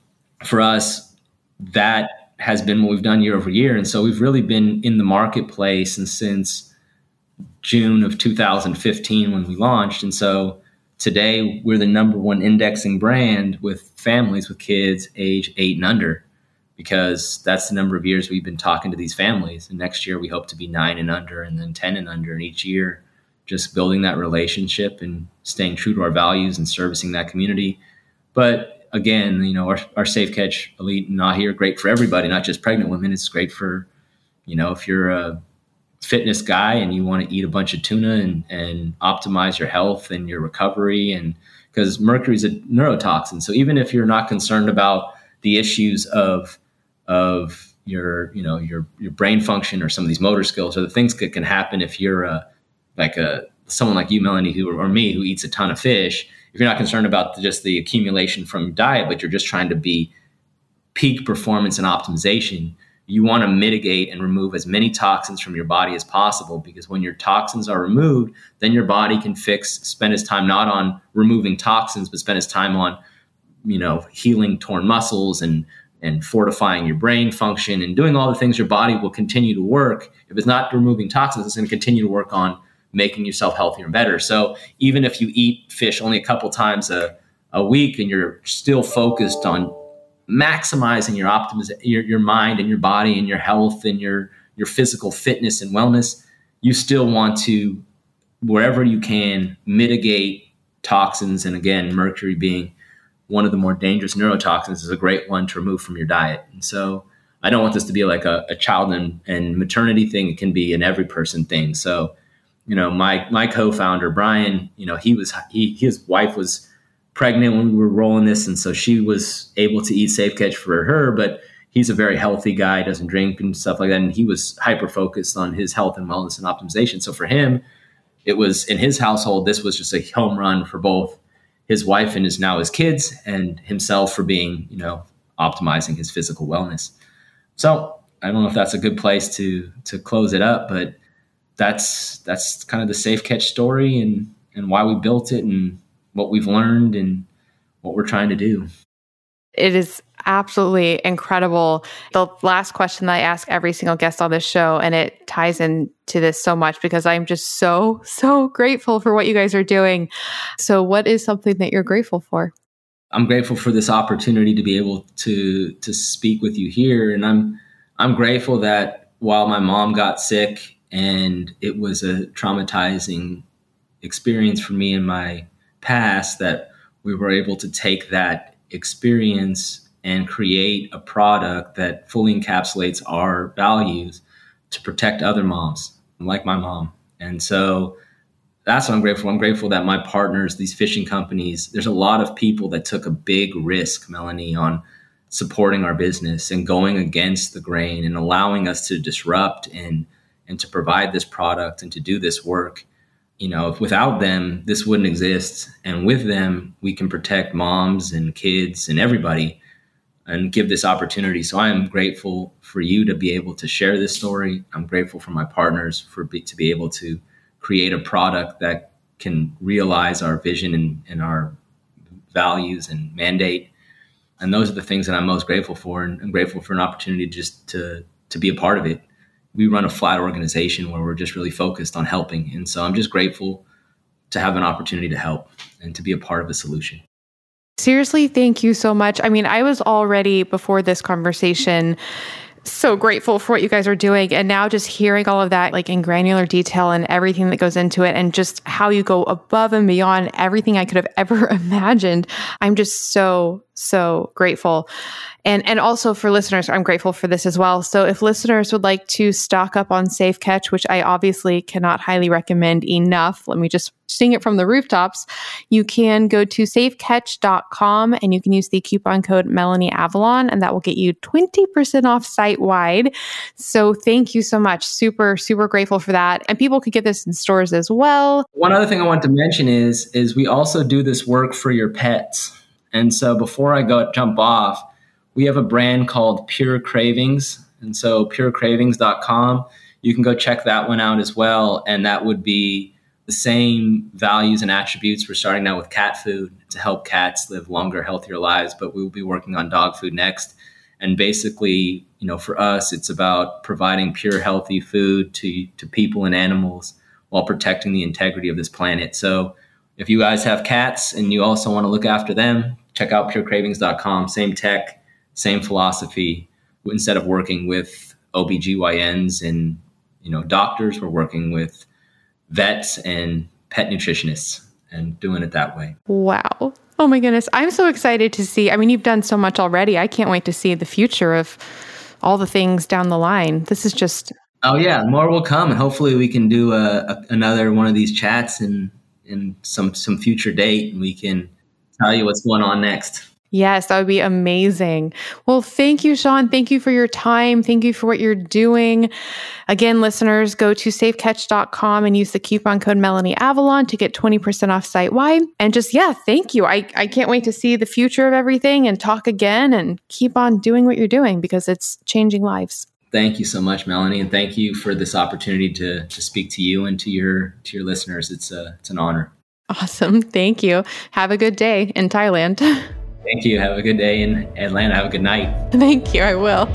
for us, that has been what we've done year over year. And so we've really been in the marketplace and since June of 2015 when we launched. And so today we're the number one indexing brand with families with kids age eight and under because that's the number of years we've been talking to these families. And next year we hope to be nine and under and then 10 and under. And each year just building that relationship and staying true to our values and servicing that community. But again, you know, our, our Safe Catch Elite not here, great for everybody, not just pregnant women. It's great for, you know, if you're a fitness guy and you want to eat a bunch of tuna and, and optimize your health and your recovery and because mercury is a neurotoxin. So even if you're not concerned about the issues of of your you know your your brain function or some of these motor skills or the things that can happen if you're a like a someone like you, Melanie, who or me, who eats a ton of fish, if you're not concerned about just the accumulation from diet, but you're just trying to be peak performance and optimization, you want to mitigate and remove as many toxins from your body as possible because when your toxins are removed, then your body can fix, spend its time not on removing toxins, but spend its time on, you know, healing torn muscles and and fortifying your brain function and doing all the things your body will continue to work. If it's not removing toxins, it's going to continue to work on making yourself healthier and better. So even if you eat fish only a couple times a, a week and you're still focused on maximizing your optimiz- your, your mind and your body and your health and your your physical fitness and wellness, you still want to wherever you can mitigate toxins and again mercury being one of the more dangerous neurotoxins is a great one to remove from your diet. And so I don't want this to be like a, a child and, and maternity thing. It can be an every person thing. So you know, my my co-founder Brian, you know, he was he his wife was pregnant when we were rolling this, and so she was able to eat Safe Catch for her. But he's a very healthy guy, doesn't drink and stuff like that, and he was hyper focused on his health and wellness and optimization. So for him, it was in his household. This was just a home run for both his wife and his now his kids, and himself for being you know optimizing his physical wellness. So I don't know if that's a good place to to close it up, but that's that's kind of the safe catch story and and why we built it and what we've learned and what we're trying to do. It is absolutely incredible. The last question that I ask every single guest on this show, and it ties into this so much because I'm just so, so grateful for what you guys are doing. So, what is something that you're grateful for? I'm grateful for this opportunity to be able to to speak with you here, and I'm I'm grateful that while my mom got sick and it was a traumatizing experience for me and my past that we were able to take that experience and create a product that fully encapsulates our values to protect other moms like my mom. And so that's what I'm grateful. I'm grateful that my partners, these fishing companies, there's a lot of people that took a big risk, Melanie, on supporting our business and going against the grain and allowing us to disrupt and and to provide this product and to do this work you know if without them this wouldn't exist. And with them we can protect moms and kids and everybody and give this opportunity. So i am grateful for you to be able to share this story. I'm grateful for my partners for be, to be able to create a product that can realize our vision and, and our values and mandate. And those are the things that i'm most grateful for. And i'm grateful for an opportunity just to to be a part of it we run a flat organization where we're just really focused on helping. And so I'm just grateful to have an opportunity to help and to be a part of a solution. Seriously, thank you so much. I mean, I was already before this conversation so grateful for what you guys are doing. And now just hearing all of that, like in granular detail and everything that goes into it, and just how you go above and beyond everything I could have ever imagined. I'm just so, so grateful. And, and also for listeners, I'm grateful for this as well. So if listeners would like to stock up on Safe Catch, which I obviously cannot highly recommend enough, let me just sing it from the rooftops. You can go to safecatch.com and you can use the coupon code Melanie Avalon, and that will get you 20% off site wide. So thank you so much. Super, super grateful for that. And people could get this in stores as well. One other thing I want to mention is is we also do this work for your pets. And so before I go jump off, we have a brand called Pure Cravings. And so purecravings.com, you can go check that one out as well. And that would be the same values and attributes. We're starting now with cat food to help cats live longer, healthier lives, but we will be working on dog food next. And basically, you know, for us, it's about providing pure, healthy food to, to people and animals while protecting the integrity of this planet. So if you guys have cats and you also want to look after them, check out purecravings.com. Same tech, same philosophy. Instead of working with OBGYNs and you know doctors, we're working with vets and pet nutritionists and doing it that way. Wow. Oh my goodness. I'm so excited to see. I mean, you've done so much already. I can't wait to see the future of all the things down the line. This is just Oh yeah, more will come and hopefully we can do a, a another one of these chats in in some some future date and we can tell you what's going on next. Yes, that would be amazing. Well, thank you, Sean. Thank you for your time. Thank you for what you're doing. Again, listeners, go to safecatch.com and use the coupon code Melanie Avalon to get 20% off site wide. And just, yeah, thank you. I, I can't wait to see the future of everything and talk again and keep on doing what you're doing because it's changing lives. Thank you so much, Melanie, and thank you for this opportunity to, to speak to you and to your to your listeners. It's a it's an honor. Awesome. Thank you. Have a good day in Thailand. Thank you. Have a good day in Atlanta. Have a good night. Thank you. I will.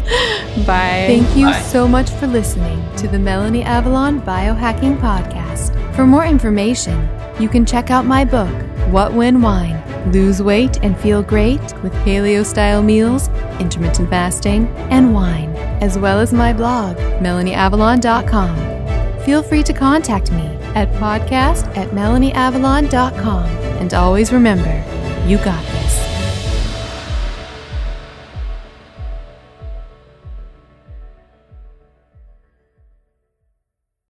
Bye. Thank you Bye. so much for listening to the Melanie Avalon Biohacking Podcast. For more information, you can check out my book, What When Wine Lose Weight and Feel Great with Paleo Style Meals, Intermittent Fasting, and Wine, as well as my blog, MelanieAvalon.com. Feel free to contact me at podcast at MelanieAvalon.com. And always remember, you got this.